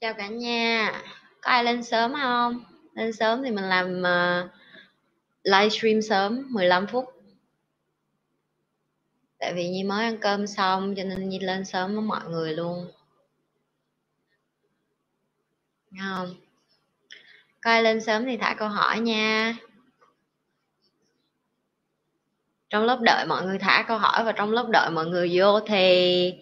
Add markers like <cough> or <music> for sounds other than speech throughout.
Chào cả nhà, có ai lên sớm không? Lên sớm thì mình làm ờ, uh, livestream sớm 15 phút. Tại vì Nhi mới ăn cơm xong cho nên Nhi lên sớm với mọi người luôn. Nghe không? Có ai lên sớm thì thả câu hỏi nha. Trong lớp đợi mọi người thả câu hỏi và trong lớp đợi mọi người vô thì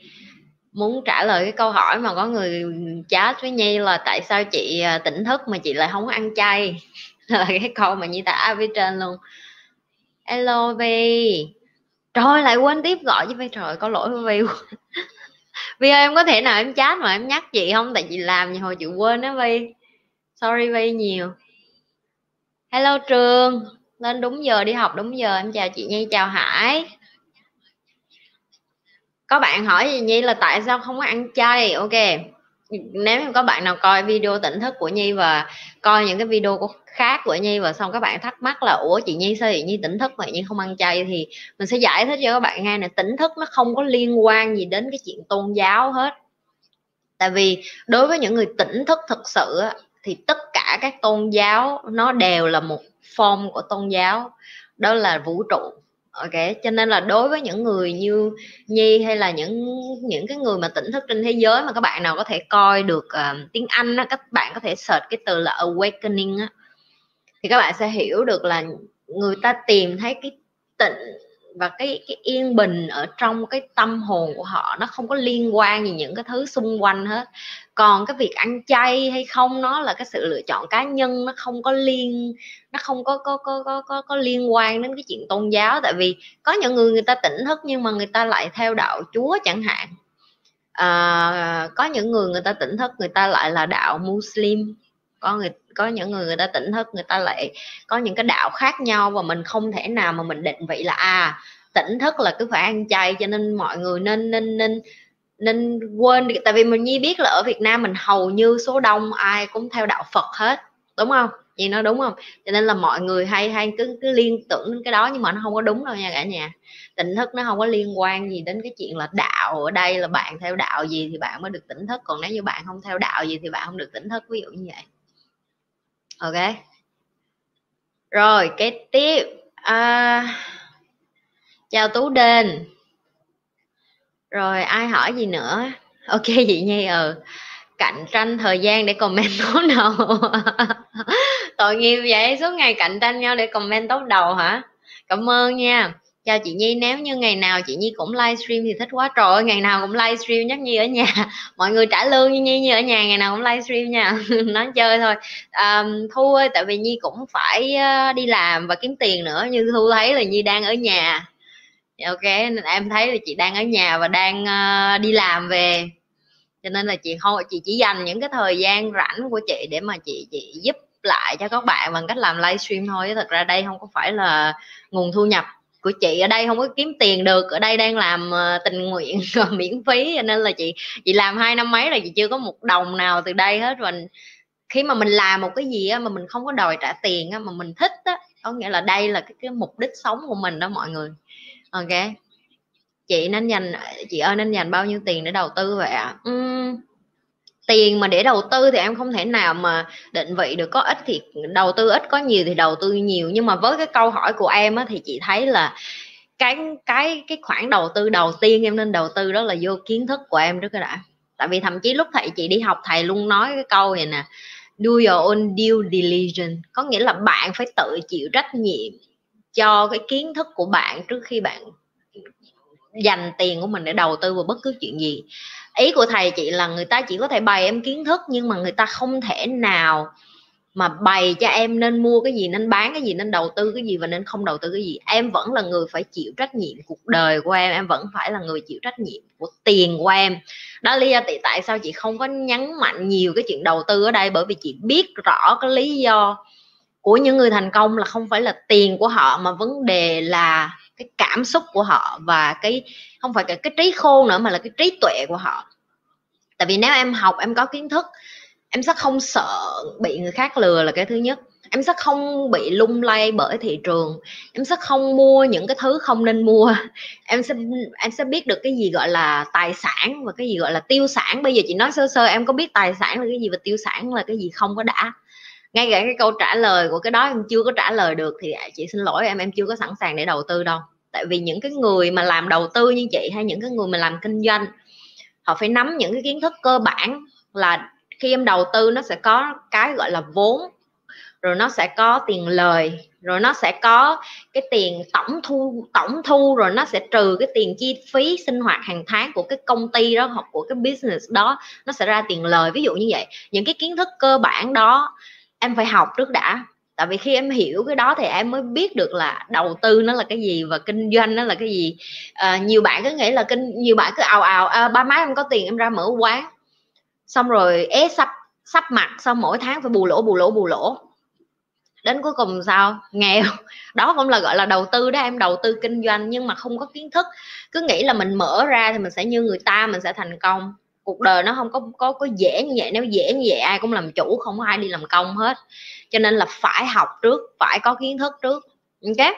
muốn trả lời cái câu hỏi mà có người chat với nhi là tại sao chị à, tỉnh thức mà chị lại không ăn chay? <laughs> Là cái câu mà nhi thả phía trên luôn. Hello vi trời, lại quên tiếp gọi với vi trời, có lỗi với vi <laughs> vi ơi, em có thể nào em chat mà em nhắc chị không? Tại chị làm nhiều hồi chị quên đó vi sorry vi nhiều. Hello trường. Lên đúng giờ, đi học đúng giờ. Em chào chị nhi, chào hải có bạn hỏi gì nhi là tại sao không có ăn chay? Ok. Nếu có bạn nào coi video tỉnh thức của nhi và coi những cái video của khác của nhi và xong các bạn thắc mắc là, ủa, chị nhi sao chị nhi tỉnh thức mà nhi không ăn chay? thì mình sẽ giải thích cho các bạn nghe này tỉnh thức nó không có liên quan gì đến cái chuyện tôn giáo hết. Tại vì đối với những người tỉnh thức thực sự thì tất cả các tôn giáo nó đều là một form của tôn giáo. Đó là vũ trụ ok cho nên là đối với những người như nhi hay là những những cái người mà tỉnh thức trên thế giới mà các bạn nào có thể coi được uh, tiếng anh á, các bạn có thể search cái từ là awakening á, thì các bạn sẽ hiểu được là người ta tìm thấy cái tịnh và cái cái yên bình ở trong cái tâm hồn của họ nó không có liên quan gì những cái thứ xung quanh hết. Còn cái việc ăn chay hay không nó là cái sự lựa chọn cá nhân nó không có liên nó không có có có có có, có liên quan đến cái chuyện tôn giáo. Tại vì có những người người ta tỉnh thức nhưng mà người ta lại theo đạo chúa chẳng hạn. À, có những người người ta tỉnh thức người ta lại là đạo muslim. Có người có những người người ta tỉnh thức người ta lại có những cái đạo khác nhau và mình không thể nào mà mình định vị là à tỉnh thức là cứ phải ăn chay cho nên mọi người nên nên nên nên quên tại vì mình nhi biết là ở Việt Nam mình hầu như số đông ai cũng theo đạo Phật hết đúng không? Vậy nó đúng không? Cho nên là mọi người hay hay cứ cứ liên tưởng đến cái đó nhưng mà nó không có đúng đâu nha cả nhà. Tỉnh thức nó không có liên quan gì đến cái chuyện là đạo ở đây là bạn theo đạo gì thì bạn mới được tỉnh thức. Còn nếu như bạn không theo đạo gì thì bạn không được tỉnh thức ví dụ như vậy. Ok. Rồi cái tiếp. À, chào tú đền. Rồi ai hỏi gì nữa? Ok chị nhi ừ cạnh tranh thời gian để comment <laughs> tốt đầu. Tội nghiệp vậy suốt ngày cạnh tranh nhau để comment tốt đầu hả? Cảm ơn nha. Chào chị Nhi nếu như ngày nào chị Nhi cũng livestream thì thích quá. Trời ơi ngày nào cũng livestream nhắc Nhi ở nhà. <laughs> Mọi người trả lương như Nhi như ở nhà ngày nào cũng livestream nha. <laughs> Nói chơi thôi. À, Thu ơi tại vì Nhi cũng phải ờ, đi làm và kiếm tiền nữa. Như Thu thấy là Nhi đang ở nhà. Ok nên em thấy là chị đang ở nhà và đang uh, đi làm về cho nên là chị không chị chỉ dành những cái thời gian rảnh của chị để mà chị chị giúp lại cho các bạn bằng cách làm livestream thôi. Thật ra đây không có phải là nguồn thu nhập của chị ở đây không có kiếm tiền được. Ở đây đang làm ờ, tình nguyện <laughs> miễn phí. Cho nên là chị chị làm hai năm mấy rồi chị chưa có một đồng nào từ đây hết. Và khi mà mình làm một cái gì á, mà mình không có đòi trả tiền á, mà mình thích á có nghĩa là đây là cái, cái mục đích sống của mình đó mọi người. Ok chị nên dành chị ơi nên dành bao nhiêu tiền để đầu tư vậy ạ? À? uhm, tiền mà để đầu tư thì em không thể nào mà định vị được có ít thì đầu tư ít có nhiều thì đầu tư nhiều. Nhưng mà với cái câu hỏi của em á, thì chị thấy là cái cái cái khoản đầu tư đầu tiên em nên đầu tư đó là vô kiến thức của em trước cái đã. Tại vì thậm chí lúc thầy chị đi học thầy luôn nói cái câu này nè do your own due diligence. Có nghĩa là bạn phải tự chịu trách nhiệm cho cái kiến thức của bạn trước khi bạn dành tiền của mình để đầu tư vào bất cứ chuyện gì. Ý của thầy chị là người ta chỉ có thể bày em kiến thức nhưng mà người ta không thể nào mà bày cho em nên mua cái gì, nên bán cái gì, nên đầu tư cái gì và nên không đầu tư cái gì. Em vẫn là người phải chịu trách nhiệm cuộc đời của em em vẫn phải là người chịu trách nhiệm của tiền của em. Đó lý do tại sao chị không có nhấn mạnh nhiều cái chuyện đầu tư ở đây? Bởi vì chị biết rõ cái lý do của những người thành công là không phải là tiền của họ, mà vấn đề là cái cảm xúc của họ và cái không phải cái, cái trí khôn nữa mà là cái trí tuệ của họ. Tại vì nếu em học em có kiến thức em sẽ không sợ bị người khác lừa là cái thứ nhất. Em sẽ không bị lung lay bởi thị trường. Em sẽ không mua những cái thứ không nên mua. <laughs> Em sẽ em sẽ biết được cái gì gọi là tài sản và cái gì gọi là tiêu sản. Bây giờ chị nói sơ sơ em có biết tài sản là cái gì và tiêu sản là cái gì không có đã ngay cả cái câu trả lời của cái đó em chưa có trả lời được thì chị xin lỗi em em chưa có sẵn sàng để đầu tư đâu. Tại vì những cái người mà làm đầu tư như chị hay những cái người mà làm kinh doanh, họ phải nắm những cái kiến thức cơ bản là khi em đầu tư nó sẽ có cái gọi là vốn, rồi nó sẽ có tiền lời, rồi nó sẽ có cái tiền tổng thu tổng thu, rồi nó sẽ trừ cái tiền chi phí sinh hoạt hàng tháng của cái công ty đó hoặc của cái business đó, nó sẽ ra tiền lời. Ví dụ như vậy, những cái kiến thức cơ bản đó em phải học trước đã. Tại vì khi em hiểu cái đó thì em mới biết được là đầu tư nó là cái gì và kinh doanh nó là cái gì. À, nhiều bạn cứ nghĩ là kinh nhiều bạn cứ ào ào à, ba má em có tiền em ra mở quán. Xong rồi é sắp sắp mặt xong mỗi tháng phải bù lỗ bù lỗ bù lỗ. Đến cuối cùng sao? Nghèo. <laughs> Đó cũng là gọi là đầu tư đó em đầu tư kinh doanh nhưng mà không có kiến thức. Cứ nghĩ là mình mở ra thì mình sẽ như người ta mình sẽ thành công cuộc đời nó không có có có dễ như vậy. Nếu dễ như vậy, ai cũng làm chủ, không có ai đi làm công hết. Cho nên là phải học trước, phải có kiến thức trước. Ok?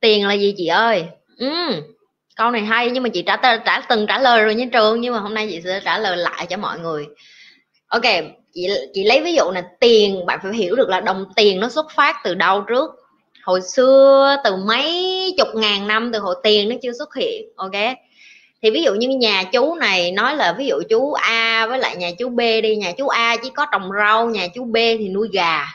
Tiền là gì chị ơi? Ừ. câu này hay nhưng mà chị trả trả từng trả lời rồi nha trường, nhưng mà hôm nay chị sẽ trả lời lại cho mọi người. Ok, chị chị lấy ví dụ là tiền, bạn phải hiểu được là đồng tiền nó xuất phát từ đâu trước. Hồi xưa, từ mấy chục ngàn năm từ hồi tiền nó chưa xuất hiện, ok? Thì ví dụ như nhà chú này nói là ví dụ chú A với lại nhà chú B đi nhà chú A chỉ có trồng rau nhà chú B thì nuôi gà.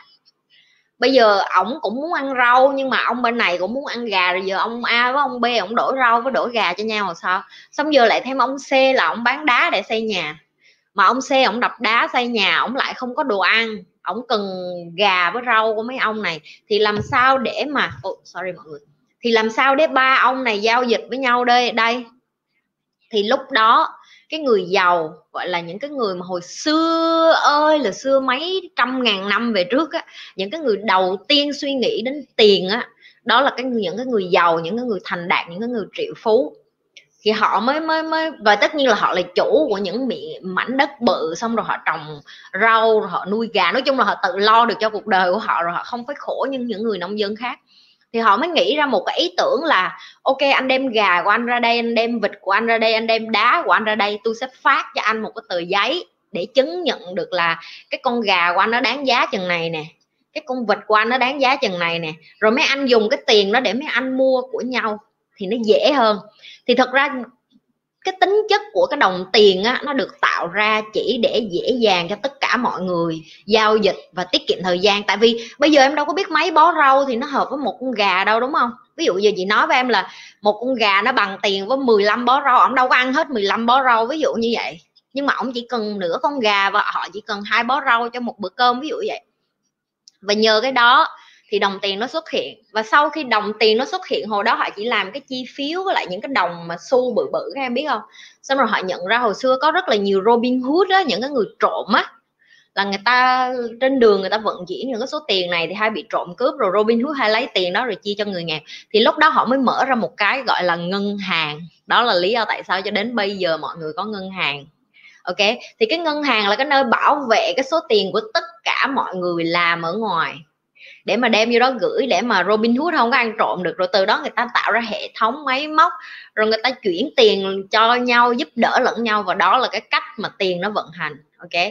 Bây giờ ổng cũng muốn ăn rau nhưng mà ông bên này cũng muốn ăn gà rồi giờ ông A với ông B ông đổi rau với đổi gà cho nhau rồi sao? Xong giờ lại thêm ông C là ông bán đá để xây nhà. Mà ông C ông đập đá xây nhà ông lại không có đồ ăn. Ông cần gà với rau của mấy ông này. Thì làm sao để mà oh, sorry mọi người. Thì làm sao để ba ông này giao dịch với nhau đây? Đây thì lúc đó, cái người giàu, gọi là những cái người mà hồi xưa ơi, là xưa mấy trăm ngàn năm về trước á, những cái người đầu tiên suy nghĩ đến tiền á, đó là cái những cái người giàu, những cái người thành đạt, những cái người triệu phú. Thì họ mới mới mới, và tất nhiên là họ là chủ của những mảnh đất bự, xong rồi họ trồng rau, rồi họ nuôi gà. Nói chung là họ tự lo được cho cuộc đời của họ, rồi họ không phải khổ như những người nông dân khác thì họ mới nghĩ ra một cái ý tưởng là, ok, anh đem gà của anh ra đây, anh đem vịt của anh ra đây, anh đem đá của anh ra đây, tôi sẽ phát cho anh một cái tờ giấy để chứng nhận được là cái con gà của anh nó đáng giá chừng này nè, cái con vịt của anh nó đáng giá chừng này nè. Rồi mấy anh dùng cái tiền đó để mấy anh mua của nhau thì nó dễ hơn. Thì thật ra cái tính chất của cái đồng tiền á, nó được tạo ra chỉ để dễ dàng cho tất cả mọi người giao dịch và tiết kiệm thời gian. Tại vì bây giờ em đâu có biết mấy bó rau thì nó hợp với một con gà đâu, đúng không? Ví dụ giờ chị nói với em là một con gà nó bằng tiền với 15 bó rau, ông đâu có ăn hết 15 bó rau, ví dụ như vậy. Nhưng mà ông chỉ cần nửa con gà và họ chỉ cần hai bó rau cho một bữa cơm, ví dụ vậy. Và nhờ cái đó thì đồng tiền nó xuất hiện. Và sau khi đồng tiền nó xuất hiện, hồi đó họ chỉ làm cái chi phiếu với lại những cái đồng mà xu bự bự, các em biết không? Xong rồi họ nhận ra hồi xưa có rất là nhiều Robin Hood á, những cái người trộm á. Là người ta, trên đường người ta vận chuyển những cái số tiền này thì hay bị trộm cướp, rồi Robin Hood hay lấy tiền đó rồi chia cho người nghèo. Thì lúc đó họ mới mở ra một cái gọi là ngân hàng. Đó là lý do tại sao cho đến bây giờ mọi người có ngân hàng. Ok? Thì cái ngân hàng là cái nơi bảo vệ cái số tiền của tất cả mọi người làm ở ngoài để mà đem vô đó gửi, để mà Robin Hood không có ăn trộm được. Rồi từ đó người ta tạo ra hệ thống máy móc, rồi người ta chuyển tiền cho nhau, giúp đỡ lẫn nhau. Và đó là cái cách mà tiền nó vận hành, ok?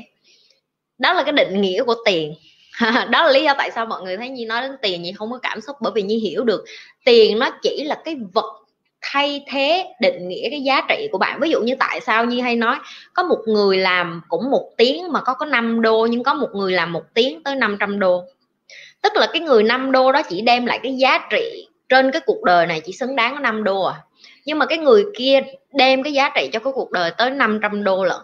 Đó là cái định nghĩa của tiền. <laughs> Đó là lý do tại sao mọi người thấy Nhi nói đến tiền, Nhi không có cảm xúc. Bởi vì Nhi hiểu được, tiền nó chỉ là cái vật thay thế, định nghĩa cái giá trị của bạn. Ví dụ như tại sao Nhi hay nói, có một người làm cũng một tiếng mà có có 5 đô, nhưng có một người làm một tiếng tới 500 đô tức là cái người 5 đô đó chỉ đem lại cái giá trị trên cái cuộc đời này chỉ xứng đáng có 5 đô à. Nhưng mà cái người kia đem cái giá trị cho cái cuộc đời tới 500 đô lận.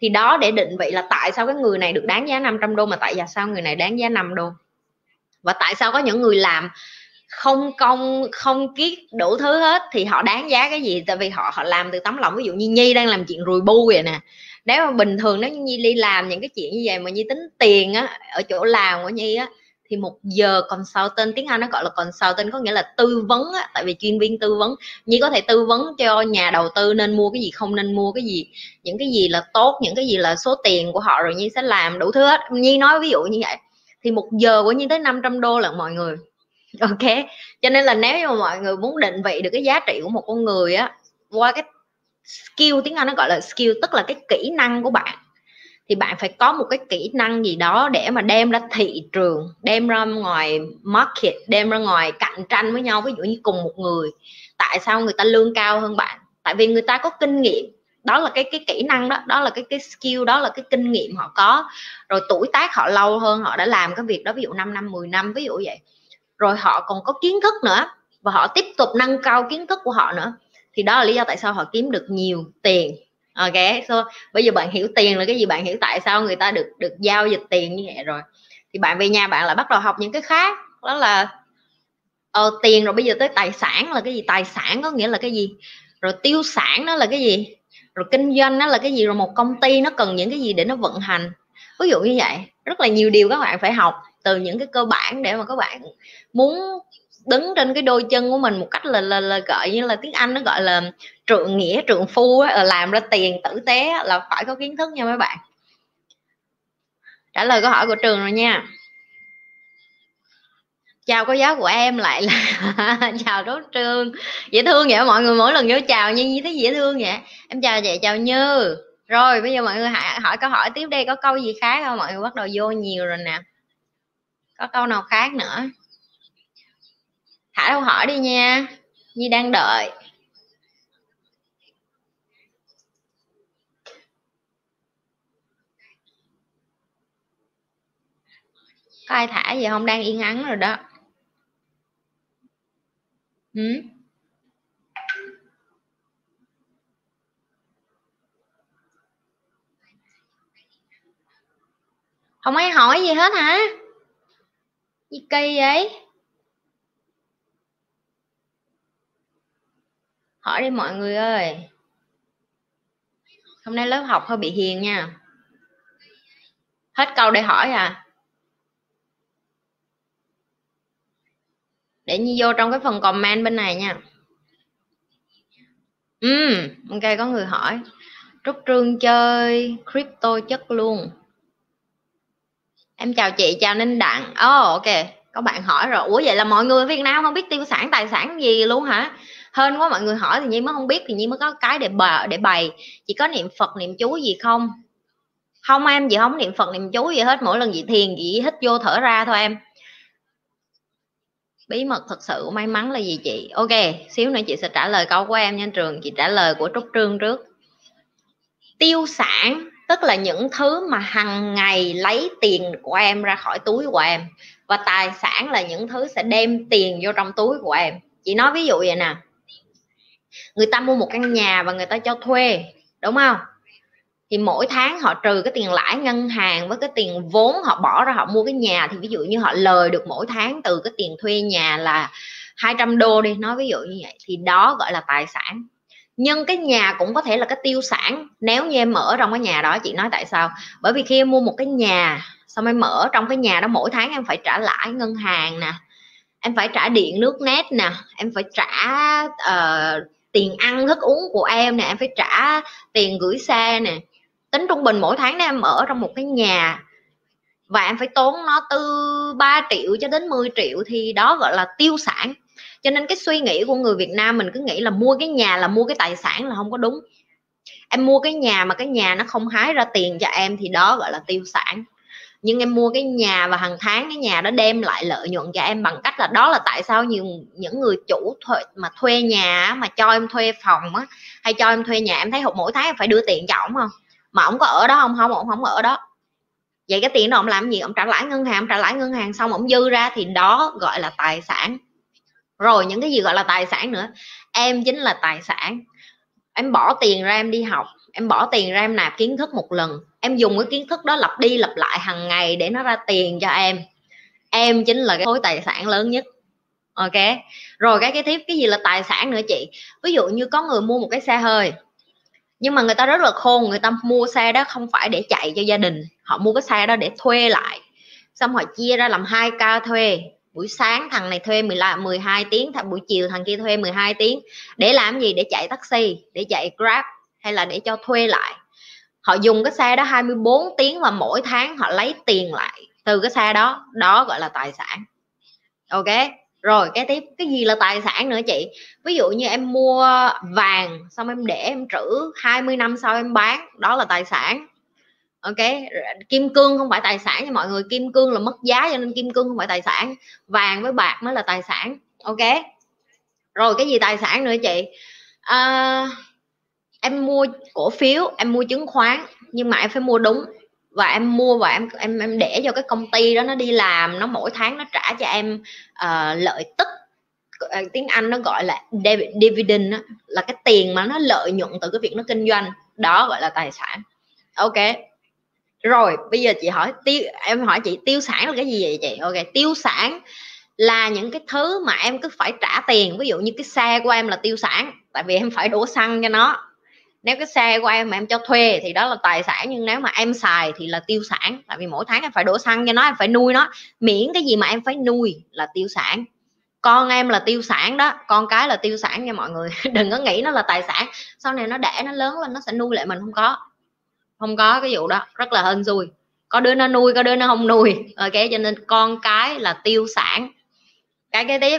Thì đó để định vị là tại sao cái người này được đáng giá 500 đô mà tại sao người này đáng giá 5 đô. Và tại sao có những người làm không công, không kiết đủ thứ hết thì họ đáng giá cái gì? Tại vì họ họ làm từ tấm lòng. Ví dụ như nhi đang làm chuyện rùi bu vậy nè. Nếu mà bình thường nếu như nhi đi làm những cái chuyện như vậy mà nhi tính tiền á, ở chỗ làm của nhi á thì một giờ consultant tiếng Anh nó gọi là consultant có nghĩa là tư vấn á, tại vì chuyên viên tư vấn. Nhi có thể tư vấn cho nhà đầu tư nên mua cái gì không nên mua cái gì. Những cái gì là tốt những cái gì là số tiền của họ rồi Nhi sẽ làm đủ thứ hết. Nhi nói ví dụ như vậy thì một giờ của như tới 500 đô là mọi người. <laughs> Ok? Cho nên là nếu như mà mọi người muốn định vị được cái giá trị của một con người á qua cái skill tiếng anh nó gọi là skill tức là cái kỹ năng của bạn thì bạn phải có một cái kỹ năng gì đó để mà đem ra thị trường, đem ra ngoài market, đem ra ngoài cạnh tranh với nhau. Ví dụ như cùng một người, tại sao người ta lương cao hơn bạn? Tại vì người ta có kinh nghiệm. Đó là cái cái kỹ năng đó đó là cái cái skill, đó là cái kinh nghiệm họ có. Rồi tuổi tác họ lâu hơn, họ đã làm cái việc đó ví dụ 5 năm 10 năm, ví dụ vậy. Rồi họ còn có kiến thức nữa, và họ tiếp tục nâng cao kiến thức của họ nữa. Thì đó là lý do tại sao họ kiếm được nhiều tiền ok so bây giờ bạn hiểu tiền là cái gì bạn hiểu tại sao người ta được được giao dịch tiền như vậy rồi. Thì bạn về nhà bạn lại bắt đầu học những cái khác đó là ờ, tiền rồi bây giờ tới tài sản là cái gì? Tài sản có nghĩa là cái gì? Rồi tiêu sản nó là cái gì? Rồi kinh doanh nó là cái gì? Rồi một công ty nó cần những cái gì để nó vận hành? Ví dụ như vậy rất là nhiều điều các bạn phải học từ những cái cơ bản để mà các bạn muốn đứng trên cái đôi chân của mình một cách là là, là gọi như là tiếng anh nó gọi là trượng nghĩa trượng phu á, ờ, làm ra tiền tử tế là phải có kiến thức nha mấy bạn. Trả lời câu hỏi của trường rồi nha. Chào cô giáo của em lại là <laughs> chào đốt trường dễ thương vậy mọi người mỗi lần vô chào như như thấy dễ thương vậy em chào chị chào như. Rồi bây giờ mọi người hỏi, hỏi câu hỏi tiếp đây có câu gì khác không? Mọi người bắt đầu vô nhiều rồi nè. Có câu nào khác nữa? Thả câu hỏi đi nha. Nhi đang đợi. Có ai thả gì không? Đang yên ắng rồi đó. Ừ? không ai hỏi gì hết hả? Gì kỳ vậy? Hỏi đi mọi người ơi. Hôm nay lớp học hơi bị hiền nha. Hết câu để hỏi à? Để như vô trong cái phần comment bên này nha. Ừ ok, có người hỏi. Trúc trương chơi crypto chất luôn. Em chào chị, chào ninh đặng. Oh ok, có bạn hỏi rồi. Ủa, vậy là mọi người ở việt nam không biết tiêu sản, tài sản gì luôn hả? Hơn quá, mọi người hỏi thì nhi mới không biết thì nhi mới có cái để bờ, để bày. Chỉ có niệm phật, niệm chú gì không? Không em gì không niệm phật, niệm chú gì hết. Mỗi lần gì thiền gì hít vô thở ra thôi em. Bí mật thật sự, may mắn là gì chị? Ok, xíu nữa chị sẽ trả lời câu của em nha, trường chị trả lời của trúc trương trước. Tiêu sản, tức là những thứ mà hàng ngày lấy tiền của em ra khỏi túi của em. Và tài sản là những thứ sẽ đem tiền vô trong túi của em. Chị nói ví dụ vậy nè người ta mua một căn nhà và người ta cho thuê đúng không? Thì mỗi tháng họ trừ cái tiền lãi ngân hàng với cái tiền vốn họ bỏ ra họ mua cái nhà. Thì ví dụ như họ lời được mỗi tháng từ cái tiền thuê nhà là 200 đô đi nói ví dụ như vậy thì đó gọi là tài sản. Nhưng cái nhà cũng có thể là cái tiêu sản nếu như em mở trong cái nhà đó chị nói tại sao? Bởi vì khi em mua một cái nhà xong em mở trong cái nhà đó mỗi tháng em phải trả lãi ngân hàng nè em phải trả điện nước nét nè em phải trả uh, tiền ăn thức uống của em nè, em phải trả tiền gửi xe nè. Tính trung bình mỗi tháng em ở trong một cái nhà và em phải tốn nó từ 3 triệu cho đến 10 triệu thì đó gọi là tiêu sản. Cho nên cái suy nghĩ của người Việt Nam mình cứ nghĩ là mua cái nhà là mua cái tài sản là không có đúng. Em mua cái nhà mà cái nhà nó không hái ra tiền cho em thì đó gọi là tiêu sản nhưng em mua cái nhà và hàng tháng cái nhà đó đem lại lợi nhuận cho em bằng cách là đó là tại sao nhiều, những người chủ thuê, mà thuê nhà mà cho em thuê phòng á, hay cho em thuê nhà, em thấy mỗi tháng em phải đưa tiền cho ổng không? Mà ổng có ở đó không? Không, ổng không ở đó. Vậy cái tiền đó ông làm gì? Ông trả lãi ngân hàng trả lãi ngân hàng xong ông dư ra thì đó gọi là tài sản. Rồi những cái gì gọi là tài sản nữa? Em chính là tài sản. Em bỏ tiền ra em đi học em bỏ tiền ra em nạp kiến thức một lần. Em dùng cái kiến thức đó lặp đi lặp lại hàng ngày để nó ra tiền cho em. Em chính là cái khối tài sản lớn nhất. Ok? Rồi cái cái tiếp, cái gì là tài sản nữa chị? Ví dụ như có người mua một cái xe hơi, nhưng mà người ta rất là khôn, người ta mua xe đó không phải để chạy cho gia đình. Họ mua cái xe đó để thuê lại. Xong họ chia ra làm hai ca thuê. Buổi sáng thằng này thuê 15 12 tiếng, thằng buổi chiều thằng kia thuê 12 tiếng. Để làm gì? Để chạy taxi, để chạy grab hay là để cho thuê lại. Họ dùng cái xe đó 24 tiếng và mỗi tháng họ lấy tiền lại từ cái xe đó. Đó gọi là tài sản. Ok rồi cái tiếp cái gì là tài sản nữa chị? Ví dụ như em mua vàng xong em để em trữ 20 năm sau em bán đó là tài sản. Ok kim cương không phải tài sản nha mọi người kim cương là mất giá cho nên kim cương không phải tài sản. Vàng với bạc mới là tài sản. Ok rồi cái gì tài sản nữa chị? À, em mua cổ phiếu em mua chứng khoán nhưng mà em phải mua đúng. Và em mua và em em em để cho cái công ty đó nó đi làm nó mỗi tháng nó trả cho em uh, lợi tức. Ờ, tiếng Anh nó gọi là dividend đó, là cái tiền mà nó lợi nhuận từ cái việc nó kinh doanh. Đó gọi là tài sản. Ok. Rồi bây giờ chị hỏi tiêu em hỏi chị tiêu sản là cái gì vậy chị? Ok tiêu sản là những cái thứ mà em cứ phải trả tiền. Ví dụ như cái xe của em là tiêu sản tại vì em phải đổ xăng cho nó nếu cái xe của em mà em cho thuê thì đó là tài sản, nhưng nếu mà em xài thì là tiêu sản. Tại vì mỗi tháng em phải đổ xăng cho nó, em phải nuôi nó. Miễn cái gì mà em phải nuôi là tiêu sản. Con em là tiêu sản đó, con cái là tiêu sản nha mọi người. <laughs> Đừng có nghĩ nó là tài sản. Sau này nó đẻ, nó lớn lên, nó sẽ nuôi lại mình. Không có. Không có cái vụ đó. Rất là hên xui. Có đứa nó nuôi, có đứa nó không nuôi. <laughs> Ok, cho nên con cái là tiêu sản. Cái kế tiếp.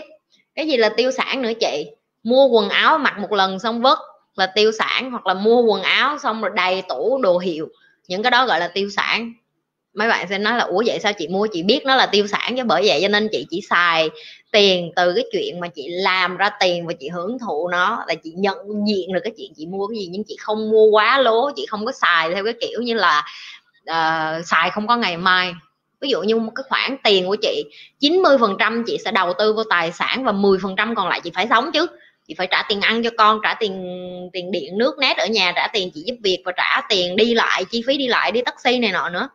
Cái gì là tiêu sản nữa chị? Mua quần áo mặc một lần xong vứt là tiêu sản hoặc là mua quần áo xong rồi đầy tủ đồ hiệu. Những cái đó gọi là tiêu sản. Mấy bạn sẽ nói là ủa vậy sao chị mua? Chị biết nó là tiêu sản chứ bởi vậy cho nên chị chỉ xài tiền từ cái chuyện mà chị làm ra tiền và chị hưởng thụ nó là chị nhận diện được cái chuyện chị mua cái gì. Nhưng chị không mua quá lố chị không có xài theo cái kiểu như là uh, xài không có ngày mai. Ví dụ như một cái khoản tiền của chị 90 phần trăm chị sẽ đầu tư vào tài sản và 10 phần trăm còn lại chị phải sống chứ chị phải trả tiền ăn cho con, trả tiền tiền điện, nước, nét ở nhà, trả tiền chị giúp việc và trả tiền đi lại, chi phí đi lại, đi taxi này nọ nữa.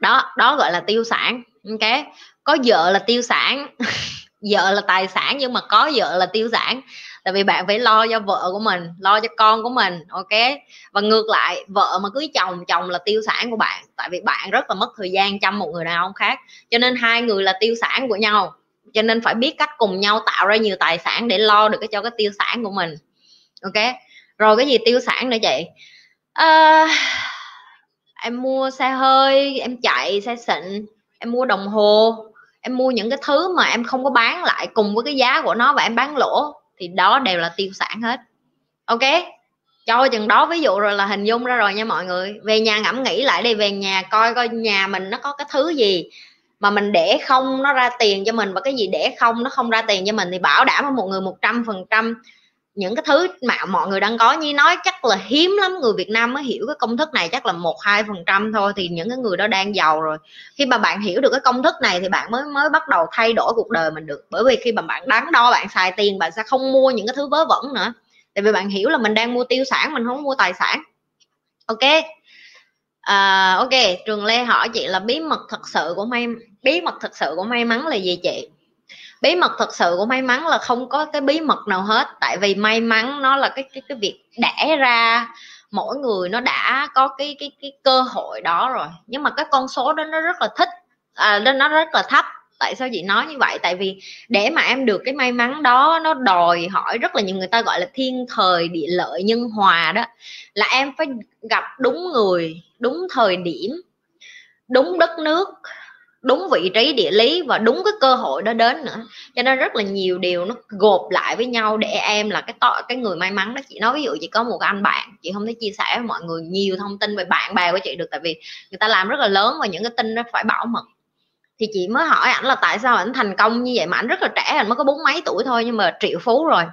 Đó đó gọi là tiêu sản, ok? Có vợ là tiêu sản, <laughs> vợ là tài sản nhưng mà có vợ là tiêu sản. Tại vì bạn phải lo cho vợ của mình, lo cho con của mình, ok? Và ngược lại, vợ mà cưới chồng chồng là tiêu sản của bạn. Tại vì bạn rất là mất thời gian chăm một người đàn ông khác. Cho nên hai người là tiêu sản của nhau cho nên phải biết cách cùng nhau tạo ra nhiều tài sản để lo được cái cho cái tiêu sản của mình. Ok? Rồi cái gì tiêu sản nữa chị? À, em mua xe hơi em chạy xe xịn em mua đồng hồ em mua những cái thứ mà em không có bán lại cùng với cái giá của nó và em bán lỗ thì đó đều là tiêu sản hết. Ok? Cho chừng đó ví dụ rồi là hình dung ra rồi nha mọi người. Về nhà ngẫm nghĩ lại đi về nhà coi coi nhà mình nó có cái thứ gì mà mình để không nó ra tiền cho mình và cái gì để không nó không ra tiền cho mình thì bảo đảm với một người một trăm phần trăm. Những cái thứ mà mọi người đang có như nói chắc là hiếm lắm người Việt Nam mới hiểu cái công thức này chắc là một hai phần trăm thôi thì những cái người đó đang giàu rồi. Khi mà bạn hiểu được cái công thức này thì bạn mới mới bắt đầu thay đổi cuộc đời mình được. Bởi vì khi mà bạn đắn đo bạn xài tiền bạn sẽ không mua những cái thứ vớ vẩn nữa. Tại vì bạn hiểu là mình đang mua tiêu sản mình không mua tài sản. Ok. À, ok trường lê hỏi chị là bí mật thật sự của em bí mật thật sự của may mắn là gì chị? Bí mật thật sự của may mắn là không có cái bí mật nào hết tại vì may mắn nó là cái cái cái việc đẻ ra mỗi người nó đã có cái cái cái cơ hội đó rồi. Nhưng mà cái con số đó nó rất là thích à, nó rất là thấp. Tại sao chị nói như vậy? Tại vì để mà em được cái may mắn đó nó đòi hỏi rất là nhiều người ta gọi là thiên thời địa lợi nhân hòa đó. Là em phải gặp đúng người đúng thời điểm đúng đất nước đúng vị trí địa lý và đúng cái cơ hội đó đến nữa. Cho nên rất là nhiều điều nó gộp lại với nhau để em là cái to, cái người may mắn đó. Chị nói ví dụ chị có một anh bạn, chị không thể chia sẻ với mọi người nhiều thông tin về bạn bè của chị được, tại vì người ta làm rất là lớn và những cái tin nó phải bảo mật. Thì chị mới hỏi ảnh là tại sao ảnh thành công như vậy mà ảnh rất là trẻ, ảnh mới có bốn mấy tuổi thôi nhưng mà triệu phú rồi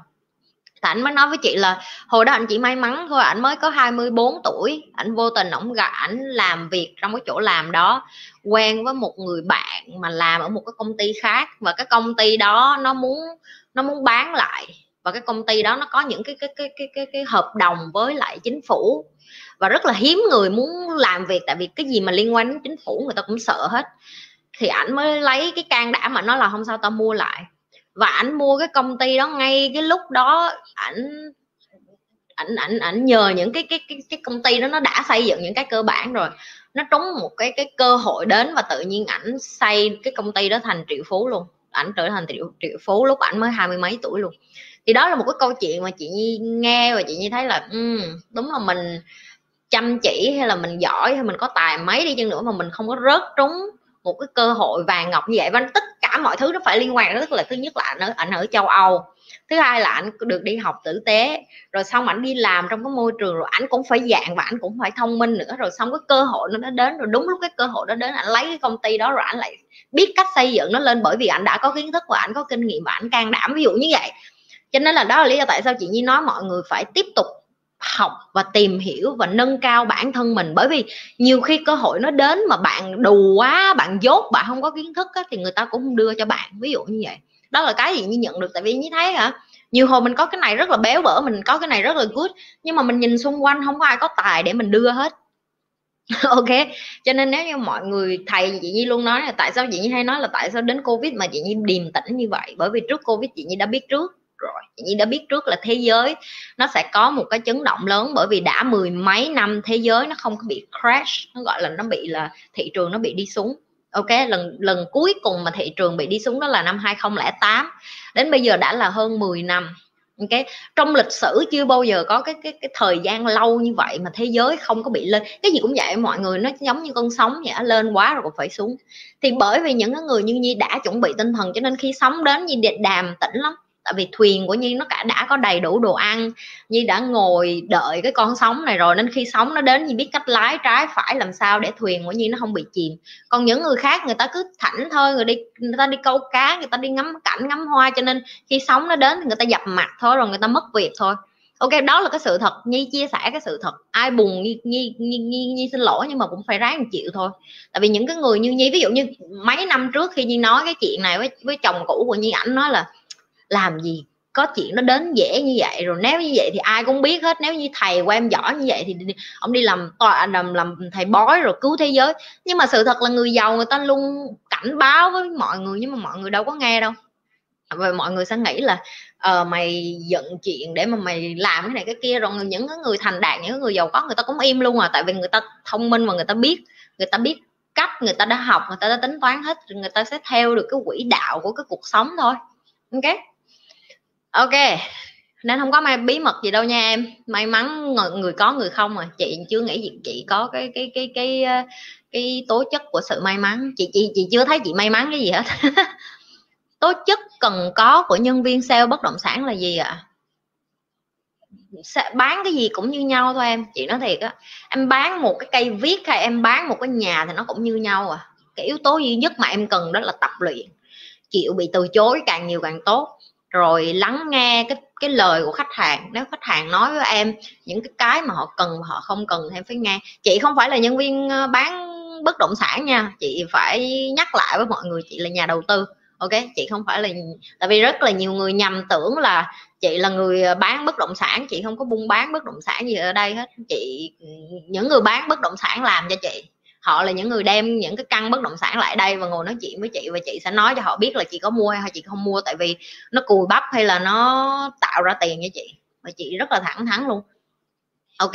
thì anh mới nói với chị là hồi đó anh chỉ may mắn thôi anh mới có 24 tuổi. Anh vô tình ổng gặp ảnh làm việc trong cái chỗ làm đó quen với một người bạn mà làm ở một cái công ty khác. Và cái công ty đó nó muốn nó muốn bán lại. Và cái công ty đó nó có những cái cái cái cái cái, cái hợp đồng với lại chính phủ. Và rất là hiếm người muốn làm việc tại vì cái gì mà liên quan đến chính phủ người ta cũng sợ hết. Thì ảnh mới lấy cái can đảm mà nó là không sao tao mua lại và ảnh mua cái công ty đó ngay cái lúc đó ảnh ảnh ảnh ảnh nhờ những cái cái cái cái công ty đó nó đã xây dựng những cái cơ bản rồi. Nó trúng một cái cái cơ hội đến và tự nhiên ảnh xây cái công ty đó thành triệu phú luôn. Ảnh trở thành triệu triệu phú lúc ảnh mới hai mươi mấy tuổi luôn. Thì đó là một cái câu chuyện mà chị nhi nghe và chị nhi thấy là um, đúng là mình chăm chỉ hay là mình giỏi hay mình có tài mấy đi chăng nữa mà mình không có rớt trúng một cái cơ hội vàng ngọc như vậy. Và tất cả mọi thứ nó phải liên quan, tức là thứ nhất là anh ở ở châu âu, thứ hai là anh được đi học tử tế, rồi xong anh đi làm trong cái môi trường, rồi anh cũng phải dạng và anh cũng phải thông minh nữa, rồi xong cái cơ hội nó đến, rồi đúng lúc cái cơ hội đó đến anh lấy cái công ty đó rồi anh lại biết cách xây dựng nó lên, bởi vì anh đã có kiến thức và anh có kinh nghiệm và anh can đảm, ví dụ như vậy. Cho nên là đó là lý do tại sao chị Nhi nói mọi người phải tiếp tục học và tìm hiểu và nâng cao bản thân mình. Bởi vì nhiều khi cơ hội nó đến mà bạn đù quá bạn dốt bạn không có kiến thức á, thì người ta cũng không đưa cho bạn ví dụ như vậy. Đó là cái gì như nhận được tại vì như thấy hả nhiều hồi mình có cái này rất là béo bở mình có cái này rất là good nhưng mà mình nhìn xung quanh không có ai có tài để mình đưa hết. <laughs> Ok cho nên nếu như mọi người thầy chị nhi luôn nói là tại sao chị nhi hay nói là tại sao đến covid mà chị nhi điềm tĩnh như vậy? Bởi vì trước covid chị nhi đã biết trước rồi chị nhi đã biết trước là thế giới nó sẽ có một cái chấn động lớn bởi vì đã mười mấy năm thế giới nó không có bị crash, nó gọi là nó bị là thị trường nó bị đi xuống. Ok, lần lần cuối cùng mà thị trường bị đi xuống đó là năm 2008 đến bây giờ đã là hơn 10 năm. Ok, trong lịch sử chưa bao giờ có cái cái cái thời gian lâu như vậy mà thế giới không có bị lên. Cái gì cũng vậy, mọi người nó giống như con sóng vậy lên quá rồi cũng phải xuống. Thì bởi vì những người như nhi đã chuẩn bị tinh thần cho nên khi sóng đến như đàm tĩnh lắm tại vì thuyền của nhi nó cả đã có đầy đủ đồ ăn nhi đã ngồi đợi cái con sóng này rồi nên khi sóng nó đến nhi biết cách lái trái phải làm sao để thuyền của nhi nó không bị chìm. Còn những người khác người ta cứ thảnh thôi người đi người ta đi câu cá người ta đi ngắm cảnh ngắm hoa cho nên khi sóng nó đến thì người ta dập mặt thôi rồi người ta mất việc thôi. Ok đó là cái sự thật. Nhi chia sẻ cái sự thật. Ai buồn nhi nhi nhi, nhi, nhi xin lỗi nhưng mà cũng phải ráng chịu thôi. Tại vì những cái người như nhi ví dụ như mấy năm trước khi nhi nói cái chuyện này với với chồng cũ của nhi ảnh nói là làm gì? Có chuyện nó đến dễ như vậy rồi nếu như vậy thì ai cũng biết hết nếu như thầy của em giỏi như vậy thì ông đi làm tòa à, làm làm thầy bói rồi cứu thế giới. Nhưng mà sự thật là người giàu người ta luôn cảnh báo với mọi người nhưng mà mọi người đâu có nghe đâu. Và mọi người sẽ nghĩ là uh, mày giận chuyện để mà mày làm cái này cái kia rồi những cái người thành đạt những người giàu có người ta cũng im luôn à tại vì người ta thông minh và người ta biết người ta biết cách người ta đã học người ta đã tính toán hết người ta sẽ theo được cái quỹ đạo của cái cuộc sống thôi. Ok? Ok nên không có may bí mật gì đâu nha em. May mắn người, người có người không à chị chưa nghĩ gì chị có cái cái cái cái cái, cái tố chất của sự may mắn. Chị chị chị chưa thấy chị may mắn cái gì hết. <laughs> Tố chất cần có của nhân viên sale bất động sản là gì ạ? À? bán cái gì cũng như nhau thôi em. Chị nói thiệt á em bán một cái cây viết hay em bán một cái nhà thì nó cũng như nhau à. Cái yếu tố duy nhất mà em cần đó là tập luyện. Chịu bị từ chối càng nhiều càng tốt rồi lắng nghe cái cái lời của khách hàng. Nếu khách hàng nói với em những cái cái mà họ cần và họ không cần thì em phải nghe. Chị không phải là nhân viên ờ, bán bất động sản nha. Chị phải nhắc lại với mọi người chị là nhà đầu tư, ok? Chị không phải là, tại vì rất là nhiều người nhầm tưởng là chị là người ờ, bán bất động sản. Chị không có buôn bán bất động sản gì ở đây hết. Chị ừ, những người bán bất động sản làm cho chị họ là những người đem những cái căn bất động sản lại đây và ngồi nói chuyện với chị và chị sẽ nói cho họ biết là chị có mua hay chị không mua, tại vì nó cùi bắp hay là nó tạo ra tiền cho chị. Và chị rất là thẳng thắn luôn. Ok,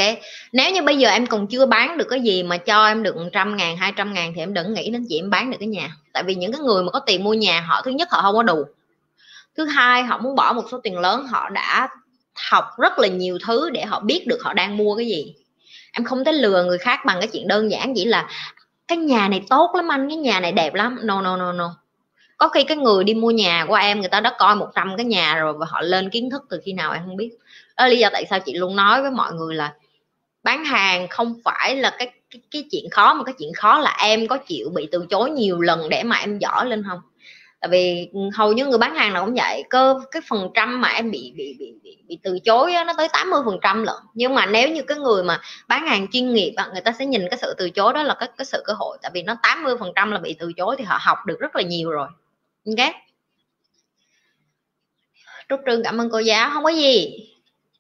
nếu như bây giờ em còn chưa bán được cái gì mà cho em được 100 ngàn 200 ngàn thì em đừng nghĩ đến chị em bán được cái nhà. Tại vì những cái người mà có tiền mua nhà, họ, thứ nhất họ không có đủ thứ hai, họ muốn bỏ một số tiền lớn, họ đã học rất là nhiều thứ để họ biết được họ đang mua cái gì em không thể lừa người khác bằng cái chuyện đơn giản chỉ là cái nhà này tốt lắm anh cái nhà này đẹp lắm. No no no no. Có khi cái người đi mua nhà của em người ta đã coi 100 cái nhà rồi và họ lên kiến thức từ khi nào em không biết. Đó là lý do tại sao chị luôn nói với mọi người là bán hàng không phải là cái cái, cái chuyện khó mà cái chuyện khó là em có chịu bị từ chối nhiều lần để mà em giỏi lên không? Tại vì ừ, hầu như người bán hàng nào cũng vậy. Cơ cái phần trăm mà em bị bị bị bị, bị từ chối đó, nó tới 80 phần trăm lận. Nhưng mà nếu như cái người mà bán hàng chuyên nghiệp người ta sẽ nhìn cái sự từ chối đó là cái cái sự cơ hội. Tại vì nó 80 phần trăm là bị từ chối thì họ học được rất là nhiều rồi. Ok? Trúc Trương cảm ơn cô giáo. Không có gì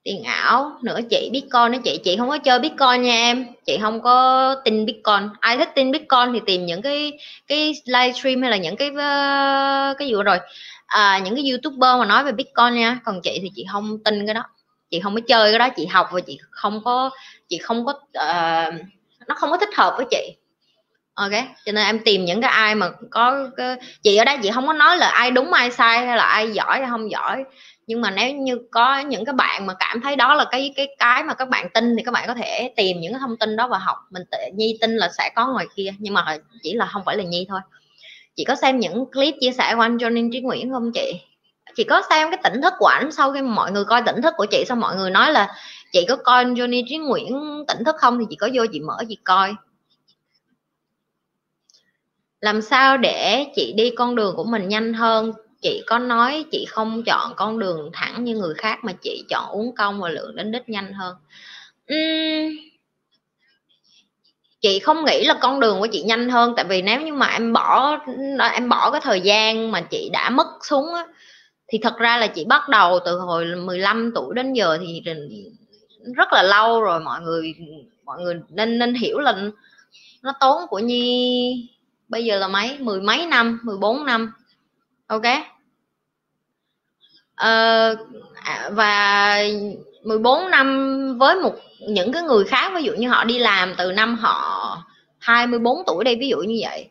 tiền ảo nữa. Chị bitcoin nữa chị. Chị không có chơi bitcoin nha em. Chị không có tin bitcoin. Ai thích tin bitcoin thì tìm những cái cái livestream hay là những cái ờ, cái gì rồi. À, những cái youtuber mà nói về bitcoin nha. Còn chị thì chị không tin cái đó. Chị không có chơi cái đó. Chị học và chị không có chị không có uh, nó không có thích hợp với chị. Ok? Cho nên em tìm những cái ai mà có cái... chị ở đây chị không có nói là ai đúng ai sai hay là ai giỏi hay không giỏi nhưng mà nếu như có những cái bạn mà cảm thấy đó là cái cái cái mà các bạn tin thì các bạn có thể tìm những cái thông tin đó và học. Mình tự, nhi tin là sẽ có ngoài kia, nhưng mà chỉ là không phải là nhi thôi. Chị có xem những clip chia sẻ của anh Johnny Trí Nguyễn không chị? Chị có xem cái tỉnh thức của ảnh sau khi mọi người coi tỉnh thức của chị, xong mọi người nói là chị có coi Johnny Trí Nguyễn tỉnh thức không thì chị có vô chị mở chị coi. Làm sao để chị đi con đường của mình nhanh hơn? Chị có nói chị không chọn con đường thẳng như người khác mà chị chọn uống công và lượng đến đích nhanh hơn. Uhm, chị không nghĩ là con đường của chị nhanh hơn tại vì nếu như mà em bỏ em bỏ cái thời gian mà chị đã mất xuống á, thì thật ra là chị bắt đầu từ hồi 15 tuổi đến giờ thì rất là lâu rồi mọi người mọi người nên nên hiểu là nó tốn của nhi bây giờ là mấy mười mấy năm 14 năm ok. Ờ, à, và 14 năm với một những cái người khác ví dụ như họ đi làm từ năm họ 24 tuổi đây ví dụ như vậy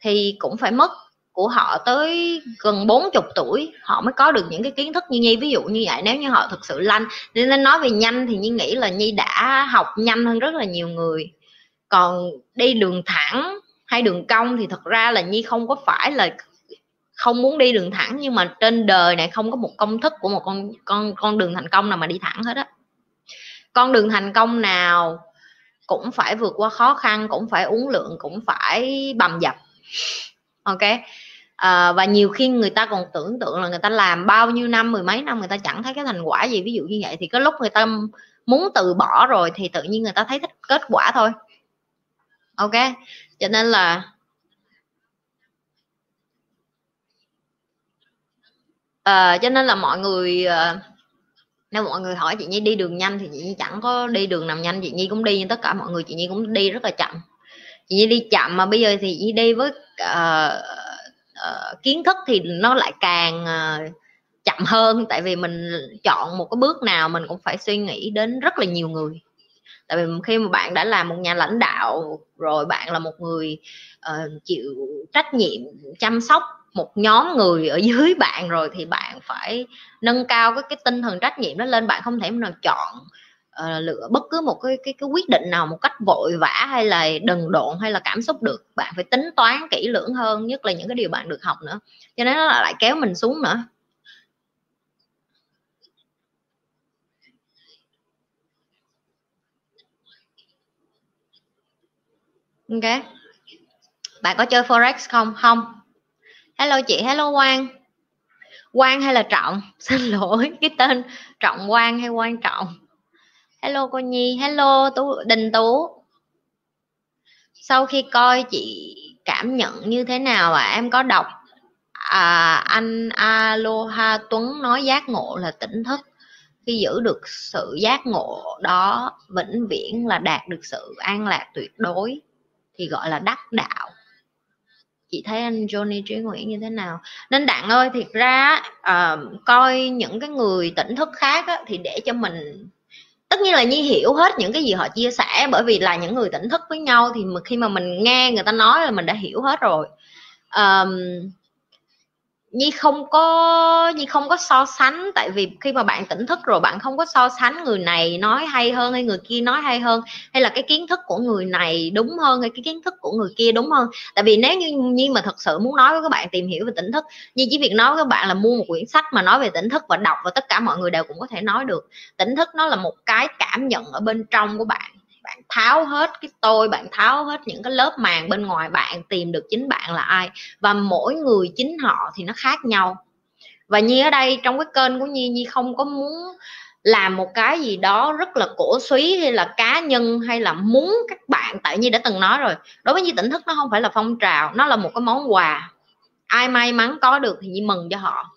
thì cũng phải mất của họ tới gần 40 tuổi họ mới có được những cái kiến thức như Nhi. Ví dụ như vậy nếu như họ thực sự lanh nên nên nói về nhanh thì Nhi nghĩ là Nhi đã học nhanh hơn rất là nhiều người. Còn đi đường thẳng hay đường cong thì thật ra là Nhi không có phải là không muốn đi đường thẳng nhưng mà trên đời này không có một công thức của một con con con đường thành công nào mà đi thẳng hết á. Con đường thành công nào cũng phải vượt qua khó khăn cũng phải uống lượng cũng phải bầm dập. Ok? À, và nhiều khi người ta còn tưởng tượng là người ta làm bao nhiêu năm mười mấy năm người ta chẳng thấy cái thành quả gì. Ví dụ như vậy thì cái lúc người ta muốn từ bỏ rồi thì tự nhiên người ta thấy kết quả thôi. Ok? Cho nên là à, cho nên là mọi người à, nếu mọi người hỏi chị nhi đi đường nhanh thì chị nhi chẳng có đi đường nào nhanh chị nhi cũng đi nhưng tất cả mọi người chị nhi cũng đi rất là chậm. Chị nhi đi chậm mà bây giờ thì chị đi với uh, uh, kiến thức thì nó lại càng uh, chậm hơn. Tại vì mình chọn một cái bước nào mình cũng phải suy nghĩ đến rất là nhiều người. Tại vì khi mà bạn đã là một nhà lãnh đạo rồi bạn là một người uh, chịu trách nhiệm chăm sóc một nhóm người ở dưới bạn rồi thì bạn phải nâng cao cái cái tinh thần trách nhiệm đó lên. Bạn không thể nào chọn uh, lựa bất cứ một cái, cái cái quyết định nào một cách vội vã hay là đần độn hay là cảm xúc được. Bạn phải tính toán kỹ lưỡng hơn nhất là những cái điều bạn được học nữa. Cho nên nó lại kéo mình xuống nữa. Ok. Bạn có chơi forex không? Không hello chị hello quang. Quang hay là trọng? <laughs> Xin lỗi cái tên trọng quang hay quan trọng? Hello cô nhi hello tú đình tú. Sau khi coi chị cảm nhận như thế nào ạ? À? em có đọc à, anh aloha tuấn nói giác ngộ là tỉnh thức. Khi giữ được sự giác ngộ đó vĩnh viễn là đạt được sự an lạc tuyệt đối thì gọi là đắc đạo chị thấy anh Johnny Trí Nguyễn như thế nào? Nên đặng ơi thiệt ra uh, coi những cái người tỉnh thức khác á, thì để cho mình tất nhiên là nhi hiểu hết những cái gì họ chia sẻ bởi vì là những người tỉnh thức với nhau thì khi mà mình nghe người ta nói là mình đã hiểu hết rồi. Um, Nhi không có, Nhi không có so sánh, tại vì khi mà bạn tỉnh thức rồi, bạn không có so sánh người này nói hay hơn hay người kia nói hay hơn, hay là cái kiến thức của người này đúng hơn hay cái kiến thức của người kia đúng hơn. Tại vì nếu như Nhi mà thật sự muốn nói với các bạn tìm hiểu về tỉnh thức, Nhi chỉ việc nói với các bạn là mua một quyển sách mà nói về tỉnh thức và đọc và tất cả mọi người đều cũng có thể nói được. Tỉnh thức nó là một cái cảm nhận ở bên trong của bạn bạn tháo hết cái tôi, bạn tháo hết những cái lớp màng bên ngoài bạn, tìm được chính bạn là ai. Và mỗi người chính họ thì nó khác nhau. Và nhi ở đây trong cái kênh của nhi nhi không có muốn làm một cái gì đó rất là cổ suý hay là cá nhân hay là muốn các bạn, tại nhi đã từng nói rồi, đối với nhi tỉnh thức nó không phải là phong trào, nó là một cái món quà. Ai may mắn có được thì nhi mừng cho họ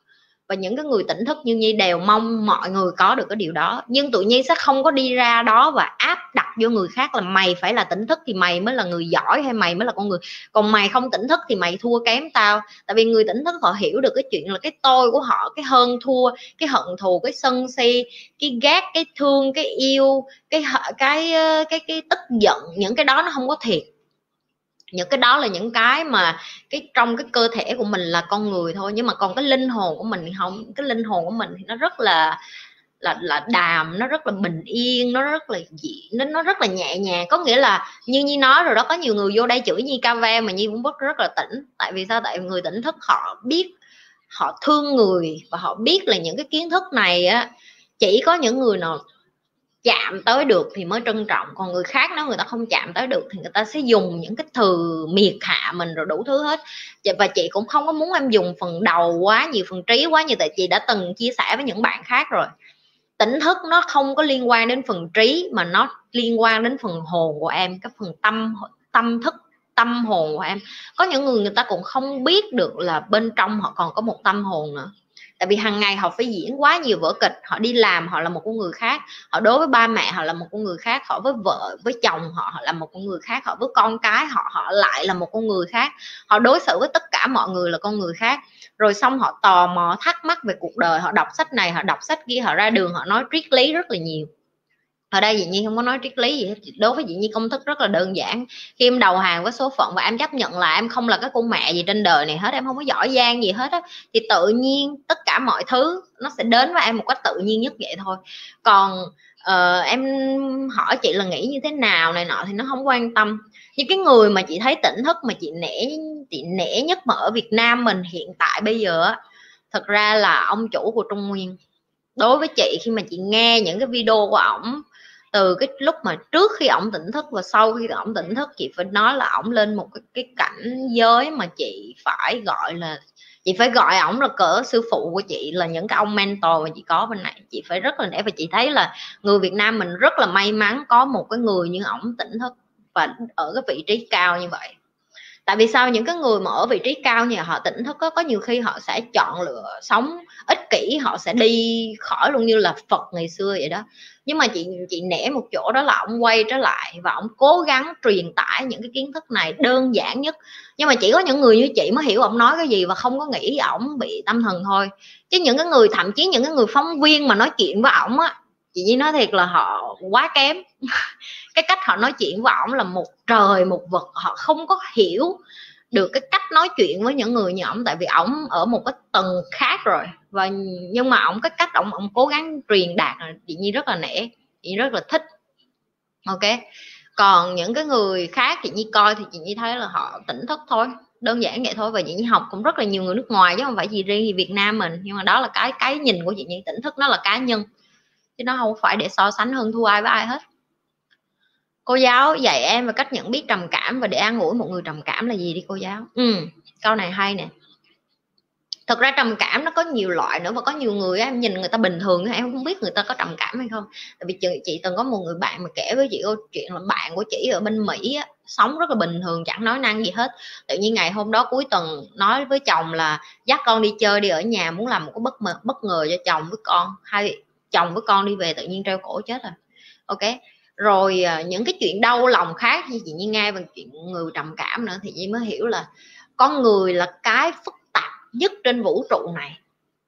và những cái người tỉnh thức như nhi đều mong mọi người có được cái điều đó. Nhưng tụi nhi sẽ không có đi ra đó và áp đặt vô người khác là mày phải là tỉnh thức thì mày mới là người giỏi hay mày mới là con người. Còn mày không tỉnh thức thì mày thua kém tao. Tại vì người tỉnh thức họ hiểu được cái chuyện là cái tôi của họ cái hơn thua cái hận thù cái sân si cái ghét cái thương cái yêu cái cái cái cái, cái tức giận những cái đó nó không có thiệt những cái đó là những cái mà cái trong cái cơ thể của mình là con người thôi, nhưng mà còn cái linh hồn của mình thì không. Cái linh hồn của mình thì nó rất là là là đàm, nó rất là bình yên, nó rất là dị, nó nó rất là nhẹ nhàng. Có nghĩa là như nhi nói rồi đó, có nhiều người vô đây chửi nhi ca ve mà nhi cũng rất rất là tỉnh. Tại vì sao? Tại người tỉnh thức họ biết, họ thương người và họ biết là những cái kiến thức này á, chỉ có những người nào chạm tới được thì mới trân trọng, còn người khác nếu người ta không chạm tới được thì người ta sẽ dùng những cái từ miệt hạ mình rồi đủ thứ hết. Và chị cũng không có muốn em dùng phần đầu quá nhiều, phần trí quá nhiều, tại chị đã từng chia sẻ với những bạn khác rồi. Tỉnh thức nó không có liên quan đến phần trí mà nó liên quan đến phần hồn của em, cái phần tâm tâm thức, tâm hồn của em. Có những người người ta cũng không biết được là bên trong họ còn có một tâm hồn nữa tại vì hàng ngày họ phải diễn quá nhiều vở kịch, họ đi làm họ là một con người khác, họ đối với ba mẹ họ là một con người khác, họ với vợ, với chồng họ họ là một con người khác, họ với con cái họ họ lại là một con người khác. Họ đối xử với tất cả mọi người là con người khác. Rồi xong họ tò mò thắc mắc về cuộc đời, họ đọc sách này, họ đọc sách kia, họ ra đường, họ nói triết lý rất là nhiều ở đây dĩ nhiên không có nói triết lý gì hết đối với dĩ nhiên công thức rất là đơn giản. Khi em đầu hàng với số phận và em chấp nhận là em không là cái con mẹ gì trên đời này hết em không có giỏi giang gì hết á thì tự nhiên tất cả mọi thứ nó sẽ đến với em một cách tự nhiên nhất vậy thôi. Còn uh, em hỏi chị là nghĩ như thế nào này nọ thì nó không quan tâm. Những cái người mà chị thấy tỉnh thức mà chị nể chị nể nhất mà ở Việt Nam mình hiện tại bây giờ thật ra là ông chủ của Trung Nguyên. Đối với chị khi mà chị nghe những cái video của ổng từ cái lúc mà trước khi ổng tỉnh thức và sau khi ổng tỉnh thức chị phải nói là ổng lên một cái, cái cảnh giới mà chị phải gọi là chị phải gọi ổng là cỡ sư phụ của chị là những cái ông mentor mà chị có bên này. Chị phải rất là để và chị thấy là người Việt Nam mình rất là may mắn có một cái người như ổng tỉnh thức và ở cái vị trí cao như vậy. Tại vì sao? Những cái người mà ở vị trí cao như họ tỉnh thức có, có nhiều khi họ sẽ chọn lựa sống ích kỷ họ sẽ đi khỏi luôn như là phật ngày xưa vậy đó nhưng mà chị chị nể một chỗ đó là ông quay trở lại và ông cố gắng truyền tải những cái kiến thức này đơn giản nhất. Nhưng mà chỉ có những người như chị mới hiểu ông nói cái gì và không có nghĩ ổng bị tâm thần thôi. Chứ những cái người, thậm chí những cái người phóng viên mà nói chuyện với ổng á, chị Nhi nói thiệt là họ quá kém. <laughs> Cái cách họ nói chuyện với ổng là một trời, một vật họ không có hiểu được cái cách nói chuyện với những người như ổng, tại vì ổng ở một cái tầng khác rồi. Và nhưng mà ổng, cái cách ổng ổng cố gắng truyền đạt là chị nhi rất là nể, chị rất là thích. Ok. Còn những cái người khác, chị nhi coi thì chị nhi thấy là họ tỉnh thức thôi, đơn giản vậy thôi. Và chị nhi học cũng rất là nhiều người nước ngoài chứ không phải gì riêng gì việt nam mình. Nhưng mà đó là cái cái nhìn của chị nhi, tỉnh thức nó là cá nhân. Chứ nó không phải để so sánh hơn thua ai với ai hết cô giáo dạy em về cách nhận biết trầm cảm và để an ủi một người trầm cảm là gì đi cô giáo? Ừ. Câu này hay nè. Thật ra trầm cảm nó có nhiều loại nữa và có nhiều người em nhìn người ta bình thường em không biết người ta có trầm cảm hay không. Tại vì chị, chị từng có một người bạn mà kể với chị câu chuyện là bạn của chị ở bên mỹ á, sống rất là bình thường chẳng nói năng gì hết. Tự nhiên ngày hôm đó cuối tuần nói với chồng là dắt con đi chơi đi ở nhà muốn làm một cái bất ngờ bất ngờ cho chồng với con hai chồng với con đi về tự nhiên treo cổ chết rồi. Ok rồi ờ, những cái chuyện đau lòng khác như chị như nghe về chuyện người trầm cảm nữa thì chị mới hiểu là con người là cái phức tạp nhất trên vũ trụ này.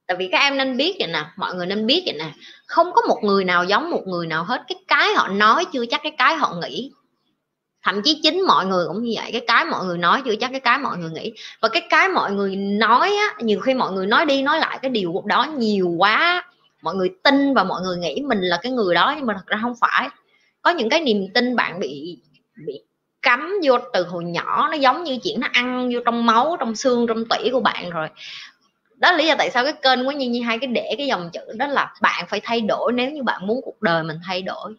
Tại vì các em nên biết vậy nè, mọi người nên biết vậy nè, không có một người nào giống một người nào hết. Cái cái họ nói chưa chắc cái cái họ nghĩ. Thậm chí chính mọi người cũng như vậy, cái cái mọi người nói chưa chắc cái cái mọi người nghĩ. Và cái cái mọi người nói á, nhiều khi mọi người nói đi nói lại cái điều đó nhiều quá. Mọi người tin và mọi người nghĩ mình là cái người đó nhưng mà thật ra không phải có những cái niềm tin bạn bị bị cắm vô từ hồi nhỏ, nó giống như chuyện nó ăn vô trong máu, trong xương, trong tủy của bạn rồi. Đó là lý do tại sao cái kênh của như như hai cái để cái dòng chữ đó là bạn phải thay đổi nếu như bạn muốn cuộc đời mình thay đổi.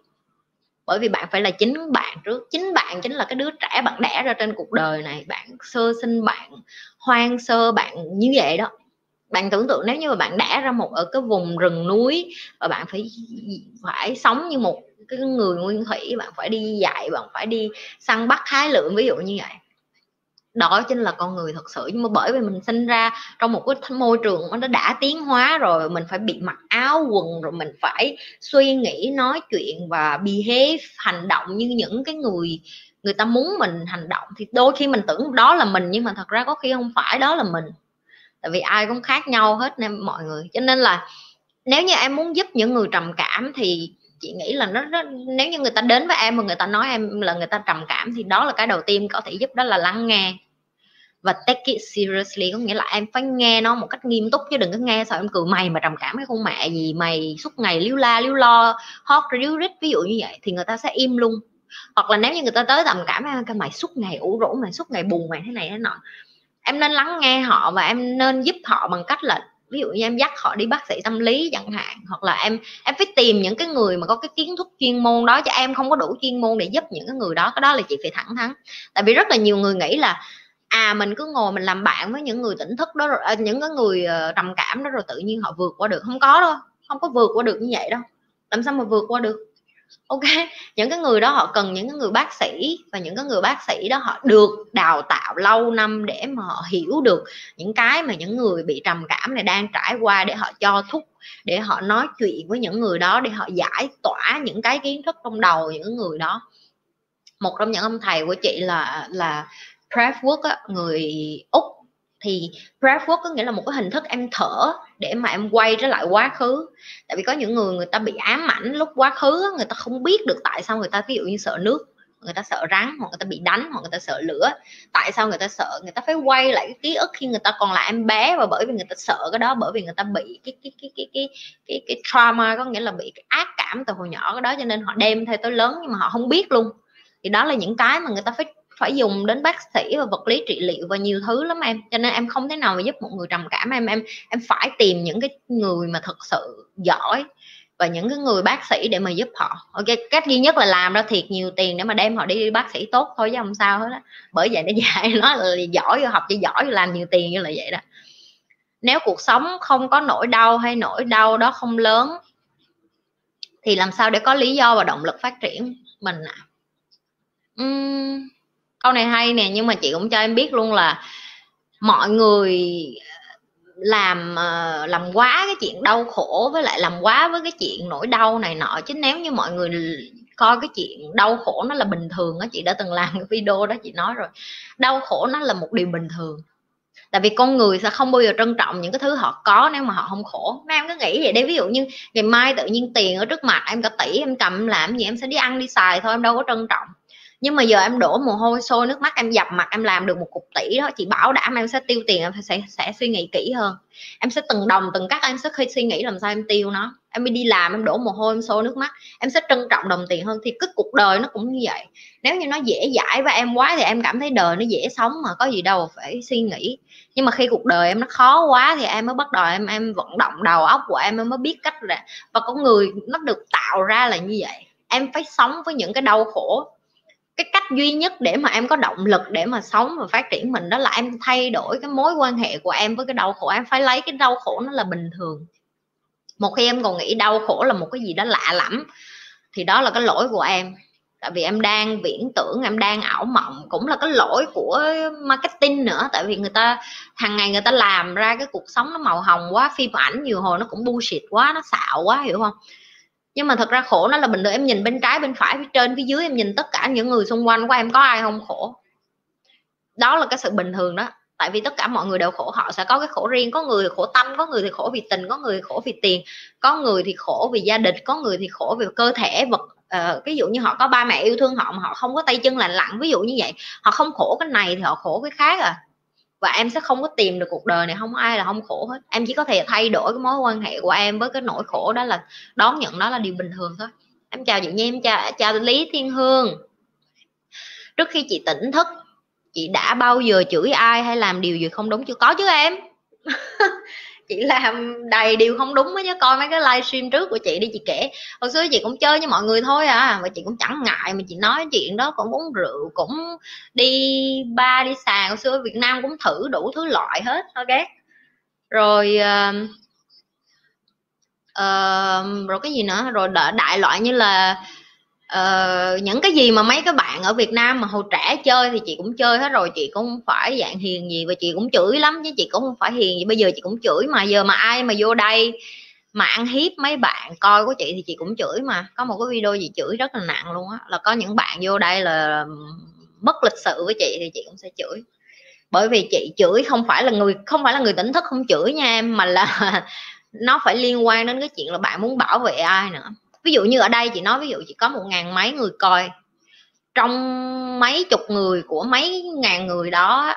Bởi vì bạn phải là chính bạn trước. Chính bạn chính là cái đứa trẻ bạn đẻ ra trên cuộc đời này. Bạn sơ sinh, bạn hoang sơ, bạn như vậy đó. Bạn tưởng tượng nếu như mà bạn đẻ ra một ở cái vùng rừng núi và bạn phải phải sống như một cái người nguyên thủy, bạn phải đi dạy, bạn phải đi săn bắt hái lượm, ví dụ như vậy. Đó chính là con người thật sự. Nhưng mà bởi vì mình sinh ra trong một cái môi trường nó đã tiến hóa rồi, mình phải bị mặc áo quần, rồi mình phải suy nghĩ, nói chuyện và behave, hành động như những cái người người ta muốn mình hành động. Thì đôi khi mình tưởng đó là mình, nhưng mà thật ra có khi không phải, đó là mình. Tại vì ai cũng khác nhau hết, nên mọi người. Cho nên là nếu như em muốn giúp những người trầm cảm thì chị nghĩ là nó, nó nếu như người ta đến với em mà người ta nói em là người ta trầm cảm thì đó là cái đầu tiên có thể giúp đó là lắng nghe. Và take it seriously có nghĩa là em phải nghe nó một cách nghiêm túc chứ đừng có nghe sao em cười mày mà trầm cảm cái con mẹ gì mày suốt ngày liếu la liếu lo hót ríu rít ví dụ như vậy thì người ta sẽ im luôn. Hoặc là nếu như người ta tới trầm cảm em cái mày suốt ngày ủ rũ mày suốt ngày buồn mày thế này thế nọ. Em nên lắng nghe họ và em nên giúp họ bằng cách là ví dụ như em dắt họ đi bác sĩ tâm lý chẳng hạn, hoặc là em em phải tìm những cái người mà có cái kiến thức chuyên môn đó cho em không có đủ chuyên môn để giúp những cái người đó, cái đó là chị phải thẳng thắn. Tại vì rất là nhiều người nghĩ là à mình cứ ngồi mình làm bạn với những người tỉnh thức đó rồi à, những cái người ờ, trầm cảm đó rồi tự nhiên họ vượt qua được. Không có đâu, không có vượt qua được như vậy đâu. Làm sao mà vượt qua được? Ok? Những cái người đó họ cần những cái người bác sĩ và những cái người bác sĩ đó họ được đào tạo lâu năm để mà họ hiểu được những cái mà những người bị trầm cảm này đang trải qua để họ cho thuốc để họ nói chuyện với những người đó, để họ giải tỏa những cái kiến thức trong đầu những người đó. Một trong những ông thầy của chị là là Prep Work người úc thì breathwork có nghĩa là một cái hình thức em thở để mà em quay trở lại quá khứ tại vì có những người người ta bị ám ảnh lúc quá khứ người ta không biết được tại sao người ta ví dụ như sợ nước người ta sợ rắn hoặc người ta bị đánh hoặc người ta sợ lửa tại sao người ta sợ người ta phải quay lại cái ký ức khi người ta còn là em bé và bởi vì người ta sợ cái đó bởi vì người ta bị cái cái cái cái cái cái, cái trauma có nghĩa là bị cái ác cảm từ hồi nhỏ cái đó cho nên họ đem theo tới lớn nhưng mà họ không biết luôn thì đó là những cái mà người ta phải phải dùng đến bác sĩ và vật lý trị liệu và nhiều thứ lắm em. Cho nên em không thể nào mà giúp một người trầm cảm. Em em em phải tìm những cái người mà thật sự giỏi và những cái người bác sĩ để mà giúp họ. Ok cách duy nhất là làm ra thiệt nhiều tiền để mà đem họ đi bác sĩ tốt thôi chứ không sao hết á. Bởi vậy nó <laughs> dạy nó là giỏi học cho giỏi làm nhiều tiền như là vậy đó. Nếu cuộc sống không có nỗi đau hay nỗi đau đó không lớn thì làm sao để có lý do và động lực phát triển mình à? uhm, câu này hay nè, nhưng mà chị cũng cho em biết luôn là mọi người làm ờ, làm quá cái chuyện đau khổ với lại làm quá với cái chuyện nỗi đau này nọ. Chứ nếu như mọi người coi cái chuyện đau khổ nó là bình thường á, chị đã từng làm cái video đó, chị nói rồi. Đau khổ nó là một điều bình thường. Tại vì con người sẽ không bao giờ trân trọng những cái thứ họ có nếu mà họ không khổ. Mấy em cứ nghĩ vậy đấy ví dụ như ngày mai tự nhiên tiền ở trước mặt em cả tỷ, em cầm làm gì em sẽ đi ăn đi xài thôi, em đâu có trân trọng nhưng mà giờ em đổ mồ hôi sôi nước mắt em dập mặt em làm được một cục tỷ đó chị bảo đảm em sẽ tiêu tiền em sẽ sẽ suy nghĩ kỹ hơn. Em sẽ từng đồng từng cắt em sẽ khi suy nghĩ làm sao em tiêu nó. Em đi làm em đổ mồ hôi em sôi nước mắt em sẽ trân trọng đồng tiền hơn. Thì cứ cuộc đời nó cũng như vậy. Nếu như nó dễ dãi và em quá thì em cảm thấy đời nó dễ sống mà có gì đâu phải suy nghĩ. Nhưng mà khi cuộc đời em nó khó quá thì em mới bắt đầu em em vận động đầu óc của em, em mới biết cách là và con người nó được tạo ra là như vậy. Em phải sống với những cái đau khổ cái cách duy nhất để mà em có động lực để mà sống và phát triển mình đó là em thay đổi cái mối quan hệ của em với cái đau khổ. Em phải lấy cái đau khổ nó là bình thường. Một khi em còn nghĩ đau khổ là một cái gì đó lạ lẫm, thì đó là cái lỗi của em. Tại vì em đang viễn tưởng, em đang ảo mộng, cũng là cái lỗi của marketing nữa. Tại vì người ta, hàng ngày người ta làm ra cái cuộc sống nó màu hồng quá, phim ảnh nhiều hồi nó cũng bullshit quá, nó xạo quá, hiểu không? Nhưng mà thật ra khổ nó là bình thường em nhìn bên trái bên phải phía trên phía dưới em nhìn tất cả những người xung quanh của em có ai không khổ? Đó là cái sự bình thường đó. Tại vì tất cả mọi người đều khổ họ sẽ có cái khổ riêng. Có người thì khổ tâm có người thì khổ vì tình có người thì khổ vì tiền có người thì khổ vì gia đình có người thì khổ vì cơ thể vật uh, ví dụ như họ có ba mẹ yêu thương họ mà họ không có tay chân lành lặn ví dụ như vậy họ không khổ cái này thì họ khổ cái khác à và em sẽ không có tìm được cuộc đời này, không ai là không khổ hết. Em chỉ có thể thay đổi cái mối quan hệ của em với cái nỗi khổ đó là đón nhận đó là điều bình thường thôi. Em chào chị nhi, em chào chào lý thiên hương. Trước khi chị tỉnh thức, chị đã bao giờ chửi ai hay làm điều gì không đúng chưa? Có chứ em. <laughs> chị làm đầy điều không đúng á chứ coi mấy cái livestream trước của chị đi chị kể. Hồi xưa chị cũng chơi với mọi người thôi à và chị cũng chẳng ngại mà chị nói chuyện đó cũng uống rượu cũng đi ba đi sàn. Hồi xưa ở Việt Nam cũng thử đủ thứ loại hết ok? Rồi uh, uh, rồi cái gì nữa? Rồi đại loại như là uh, những cái gì mà mấy cái bạn ở Việt Nam mà hồi trẻ chơi thì chị cũng chơi hết rồi chị cũng không phải dạng hiền gì và chị cũng chửi lắm chứ chị cũng không phải hiền gì. Bây giờ chị cũng chửi mà giờ mà ai mà vô đây mà ăn hiếp mấy bạn coi của chị thì chị cũng chửi mà. Có một cái video gì chửi rất là nặng luôn á là có những bạn vô đây là mất lịch sự với chị thì chị cũng sẽ chửi. Bởi vì chị chửi không phải là người không phải là người tỉnh thức không chửi nha em mà là <laughs> nó phải liên quan đến cái chuyện là bạn muốn bảo vệ ai nữa ví dụ như ở đây chị nói ví dụ chỉ có một ngàn mấy người coi. Trong mấy chục người của mấy ngàn người đó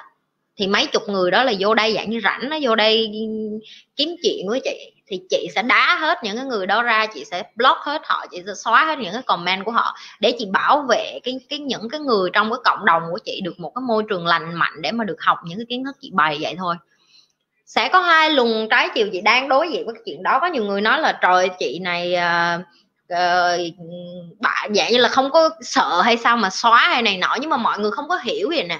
thì mấy chục người đó là vô đây dạng như rảnh nó vô đây kiếm chuyện với chị. Thì chị sẽ đá hết những cái người đó ra chị sẽ block hết họ chị sẽ xóa hết những cái comment của họ để chị bảo vệ cái cái những cái người trong cái cộng đồng của chị được một cái môi trường lành mạnh để mà được học những cái kiến thức chị bày vậy thôi. Sẽ có hai luồng trái chiều chị đang đối diện với cái chuyện đó. Có nhiều người nói là trời chị này uh, uh, bạn dạng như là không có sợ hay sao mà xóa hay này nọ nhưng mà mọi người không có hiểu vậy nè.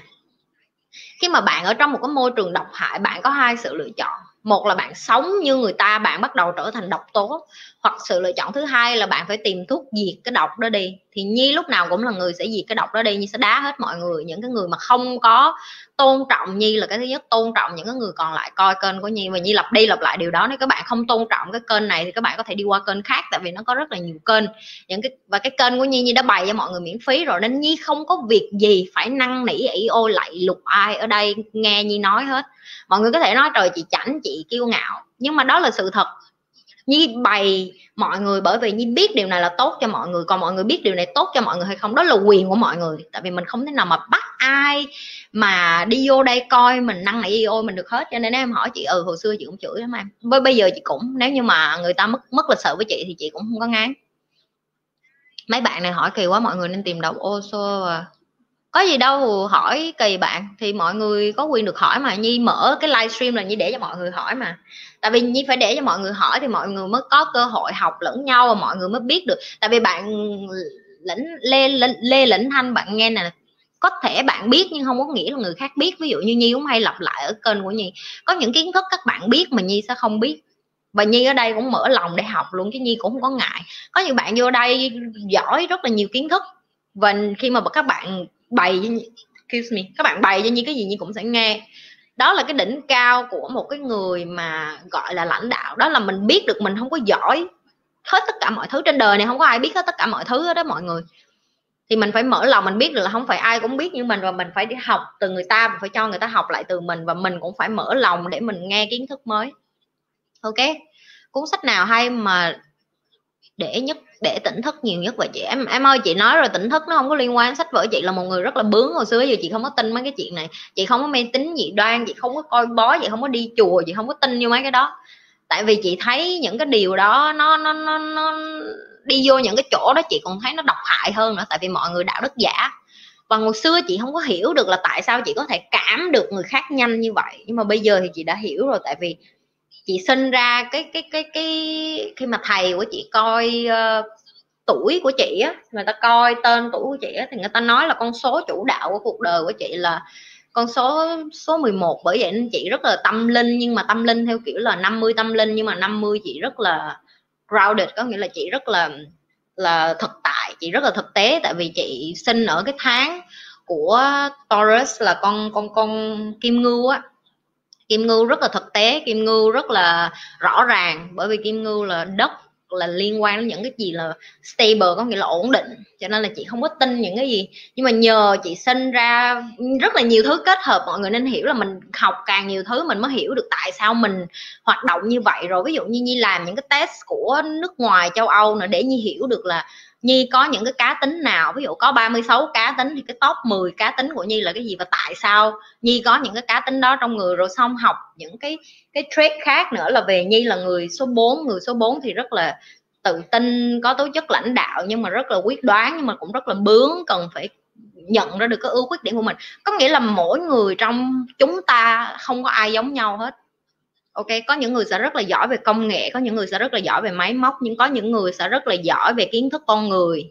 Khi mà bạn ở trong một cái môi trường độc hại bạn có hai sự lựa chọn. Một là bạn sống như người ta bạn bắt đầu trở thành độc tố hoặc sự lựa chọn thứ hai là bạn phải tìm thuốc diệt cái độc đó đi. Thì nhi lúc nào cũng là người sẽ diệt cái độc đó đi, nhi sẽ đá hết mọi người, những cái người mà không có tôn trọng nhi là cái thứ nhất, tôn trọng những cái người còn lại, coi kênh của nhi. Và nhi lặp đi lặp lại điều đó, nếu các bạn không tôn trọng cái kênh này thì các bạn có thể đi qua kênh khác, tại vì nó có rất là nhiều kênh. Những cái, và cái kênh của nhi nhi đã bày cho mọi người miễn phí rồi, nên nhi không có việc gì phải năn nỉ ỉ ô lại lục ai ở đây nghe nhi nói hết. Mọi người có thể nói, trời, chị chảnh, chị kiêu ngạo. Nhưng mà đó là sự thật. Nhi bày mọi người, bởi vì Nhi biết điều này là tốt cho mọi người, còn mọi người biết điều này tốt cho mọi người hay không, đó là quyền của mọi người. Tại vì mình không thể nào mà bắt ai mà đi vô đây coi mình năng nỉ ôi, mình được hết. Cho nên em hỏi chị ừ hồi xưa chị cũng chửi lắm em. Với bây giờ chị cũng, nếu như mà người ta mất mất lịch sự với chị thì chị cũng không có ngán. Mấy bạn này hỏi kỳ quá, mọi người nên tìm đọc ô xô à có gì đâu hỏi kỳ bạn. Thì mọi người có quyền được hỏi mà. Nhi mở cái livestream là nhi để cho mọi người hỏi mà. Tại vì nhi phải để cho mọi người hỏi thì mọi người mới có cơ hội học lẫn nhau và mọi người mới biết được. Tại vì bạn lĩnh lê lê, lê lĩnh thanh bạn nghe nè. Có thể bạn biết nhưng không có nghĩa là người khác biết. Ví dụ như nhi cũng hay lặp lại ở kênh của nhi. Có những kiến thức các bạn biết mà nhi sẽ không biết. Và nhi ở đây cũng mở lòng để học luôn chứ nhi cũng không có ngại. Có những bạn vô đây giỏi rất là nhiều kiến thức. Và khi mà các bạn bày excuse me, các bạn bày cho như cái gì như cũng sẽ nghe. Đó là cái đỉnh cao của một cái người mà, gọi là, lãnh đạo. Đó là mình biết được mình không có giỏi hết tất cả mọi thứ trên đời này, không có ai biết hết tất cả mọi thứ đó mọi người. Thì mình phải mở lòng mình biết được là không phải ai cũng biết như mình, và mình phải đi học từ người ta và phải cho người ta học lại từ mình, và mình cũng phải mở lòng để mình nghe kiến thức mới. Ok? Cuốn sách nào hay mà để nhất để tỉnh thức nhiều nhất và chị. Em em ơi chị nói rồi tỉnh thức nó không có liên quan sách vở. Chị là một người rất là bướng hồi xưa giờ chị không có tin mấy cái chuyện này. Chị không có mê tín dị đoan chị không có coi bó chị không có đi chùa chị không có tin như mấy cái đó. Tại vì chị thấy những cái điều đó nó nó nó, nó đi vô những cái chỗ đó chị còn thấy nó độc hại hơn nữa tại vì mọi người đạo đức giả. Và hồi xưa chị không có hiểu được là tại sao chị có thể cảm được người khác nhanh như vậy. Nhưng mà bây giờ thì chị đã hiểu rồi tại vì chị sinh ra cái cái cái cái khi mà thầy của chị coi uh, tuổi của chị á người ta coi tên tuổi của chị á thì người ta nói là con số chủ đạo của cuộc đời của chị là con số số 11 bởi vậy nên chị rất là tâm linh nhưng mà tâm linh theo kiểu là 50 tâm linh nhưng mà 50 chị rất là grounded có nghĩa là chị rất là là thực tại chị rất là thực tế. Tại vì chị sinh ở cái tháng của Taurus là con con con kim ngưu á kim ngưu rất là thực tế, kim ngưu rất là rõ ràng, bởi vì kim ngưu là đất là liên quan đến những cái gì là stable, có nghĩa là ổn định. Cho nên là chị không có tin những cái gì. Nhưng mà nhờ chị sinh ra rất là nhiều thứ kết hợp, mọi người nên hiểu là mình học càng nhiều thứ mình mới hiểu được tại sao mình hoạt động như vậy. Rồi ví dụ như nhi làm những cái test của nước ngoài, châu âu nữa để nhi hiểu được là Nhi có những cái cá tính nào? Ví dụ có 36 cá tính thì cái top 10 cá tính của Nhi là cái gì và tại sao Nhi có những cái cá tính đó trong người? Rồi xong học những cái cái trait khác nữa là về Nhi là người số 4 người số 4 thì rất là tự tin, có tố chất lãnh đạo nhưng mà rất là quyết đoán, nhưng mà cũng rất là bướng, cần phải nhận ra được cái ưu khuyết điểm của mình. Có nghĩa là mỗi người trong chúng ta không có ai giống nhau hết ok, có những người sẽ rất là giỏi về công nghệ, có những người sẽ rất là giỏi về máy móc, nhưng có những người sẽ rất là giỏi về kiến thức con người.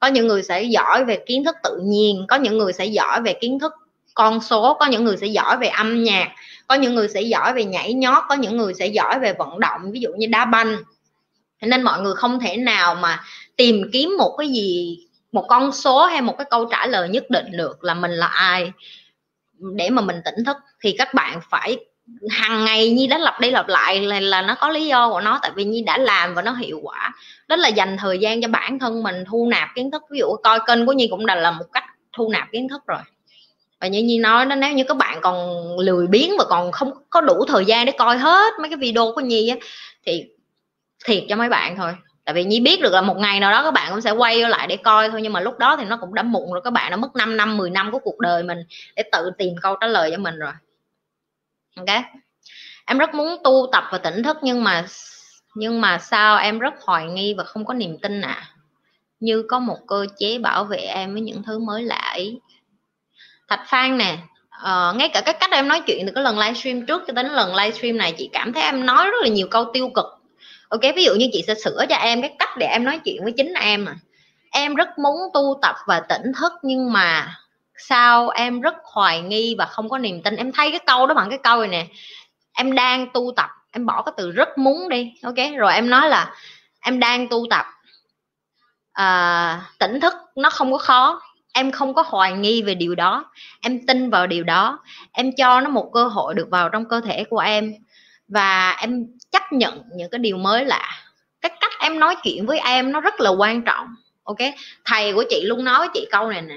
Có những người sẽ giỏi về kiến thức tự nhiên, có những người sẽ giỏi về kiến thức con số, có những người sẽ giỏi về âm nhạc, có những người sẽ giỏi về nhảy nhót, có những người sẽ giỏi về vận động, ví dụ như đá banh. Nên mọi người không thể nào mà tìm kiếm một cái gì, một con số hay một cái câu trả lời nhất định được là mình là ai, để mà mình tỉnh thức. Thì các bạn phải hàng ngày nhi đã lặp đi lặp lại là, là nó có lý do của nó tại vì nhi đã làm và nó hiệu quả. Đó là dành thời gian cho bản thân mình thu nạp kiến thức. Ví dụ coi kênh của nhi cũng đã là một cách thu nạp kiến thức rồi. Và như nhi nói đó nếu như các bạn còn lười biếng và còn không có đủ thời gian để coi hết mấy cái video của nhi á thì thiệt cho mấy bạn thôi. Tại vì nhi biết được là một ngày nào đó các bạn cũng sẽ quay lại để coi thôi nhưng mà lúc đó thì nó cũng đã muộn rồi. Các bạn đã mất 5 năm 10 năm của cuộc đời mình để tự tìm câu trả lời cho mình rồi ok. Em rất muốn tu tập và tỉnh thức nhưng mà nhưng mà sao em rất hoài nghi và không có niềm tin ạ? À? như có một cơ chế bảo vệ em với những thứ mới lạ ấy. Thạch phan nè uh, ngay cả cái cách em nói chuyện từ cái lần livestream trước cho đến lần livestream này chị cảm thấy em nói rất là nhiều câu tiêu cực. Ok ví dụ như chị sẽ sửa cho em cái cách để em nói chuyện với chính em à. Em rất muốn tu tập và tỉnh thức nhưng mà sao em rất hoài nghi và không có niềm tin? Em thay cái câu đó bằng cái câu này nè em đang tu tập. Em bỏ cái từ rất muốn đi ok? Rồi em nói là em đang tu tập. À, tỉnh thức nó không có khó. Em không có hoài nghi về điều đó. Em tin vào điều đó. Em cho nó một cơ hội được vào trong cơ thể của em. Và em chấp nhận những cái điều mới lạ. Cái cách em nói chuyện với em nó rất là quan trọng ok? Thầy của chị luôn nói với chị câu này nè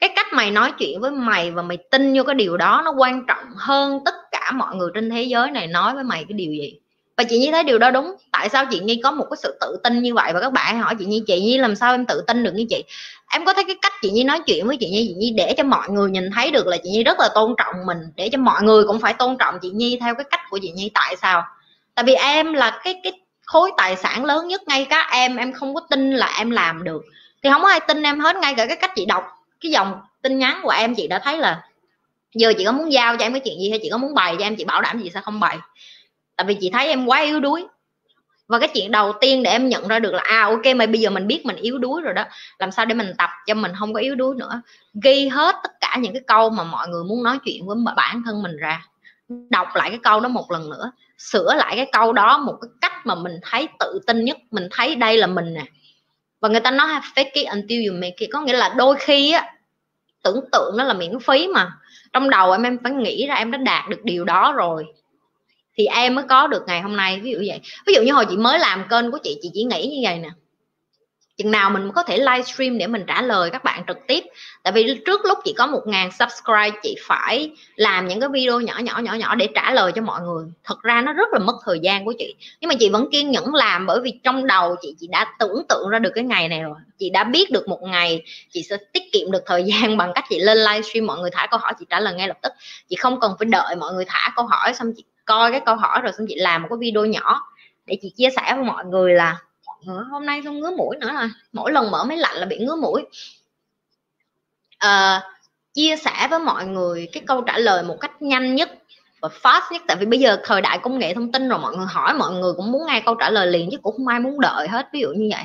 cái cách mày nói chuyện với mày và mày tin vô cái điều đó nó quan trọng hơn tất cả mọi người trên thế giới này nói với mày cái điều gì? Và chị nhi thấy điều đó đúng. Tại sao chị nhi có một cái sự tự tin như vậy? Và các bạn hỏi chị nhi chị nhi làm sao em tự tin được như chị? Em có thấy cái cách chị nhi nói chuyện với chị nhi? Chị nhi để cho mọi người nhìn thấy được là chị nhi rất là tôn trọng mình. Để cho mọi người cũng phải tôn trọng chị nhi theo cái cách của chị nhi. Tại sao? Tại vì em là cái cái khối tài sản lớn nhất ngay cả em. Em không có tin là em làm được. Thì không có ai tin em hết ngay cả cái cách chị đọc cái dòng tin nhắn của em, chị đã thấy là giờ chị có muốn giao cho em cái chuyện gì hay chị có muốn bày cho em, chị bảo đảm gì sẽ không bày. Tại vì chị thấy em quá yếu đuối. Và cái chuyện đầu tiên để em nhận ra được là à ok, mà bây giờ mình biết mình yếu đuối rồi đó, làm sao để mình tập cho mình không có yếu đuối nữa. Ghi hết tất cả những cái câu mà mọi người muốn nói chuyện với bản thân mình ra. Đọc lại cái câu đó một lần nữa. Sửa lại cái câu đó một cái cách mà mình thấy tự tin nhất, mình thấy đây là mình nè. Và người ta nói, fake it until you make it. Có nghĩa là đôi khi á tưởng tượng nó là miễn phí mà. Trong đầu em em phải nghĩ ra em đã đạt được điều đó rồi. Thì em mới có được ngày hôm nay, ví dụ vậy. Ví dụ như hồi chị mới làm kênh của chị chị chỉ nghĩ như vậy nè chừng nào mình có thể livestream để mình trả lời các bạn trực tiếp. Tại vì trước lúc chị có một ngàn subscribe, chị phải làm những cái video nhỏ nhỏ nhỏ nhỏ để trả lời cho mọi người. Thật ra nó rất là mất thời gian của chị. Nhưng mà chị vẫn kiên nhẫn làm bởi vì trong đầu chị chị đã tưởng tượng ra được cái ngày này rồi. Chị đã biết được một ngày chị sẽ tiết kiệm được thời <laughs> gian bằng cách chị lên livestream mọi người thả câu hỏi, chị trả lời ngay lập tức. Chị không cần phải đợi mọi người thả câu hỏi xong chị coi cái câu hỏi rồi xong chị làm một cái video nhỏ để chị chia sẻ với mọi người là hôm nay không ngứa mũi nữa rồi. Mỗi lần mở máy lạnh là bị ngứa mũi. À, chia sẻ với mọi người cái câu trả lời một cách nhanh nhất và fast nhất. Tại vì bây giờ thời đại công nghệ thông tin rồi mọi người hỏi mọi người cũng muốn nghe câu trả lời liền chứ cũng không ai muốn đợi hết ví dụ như vậy.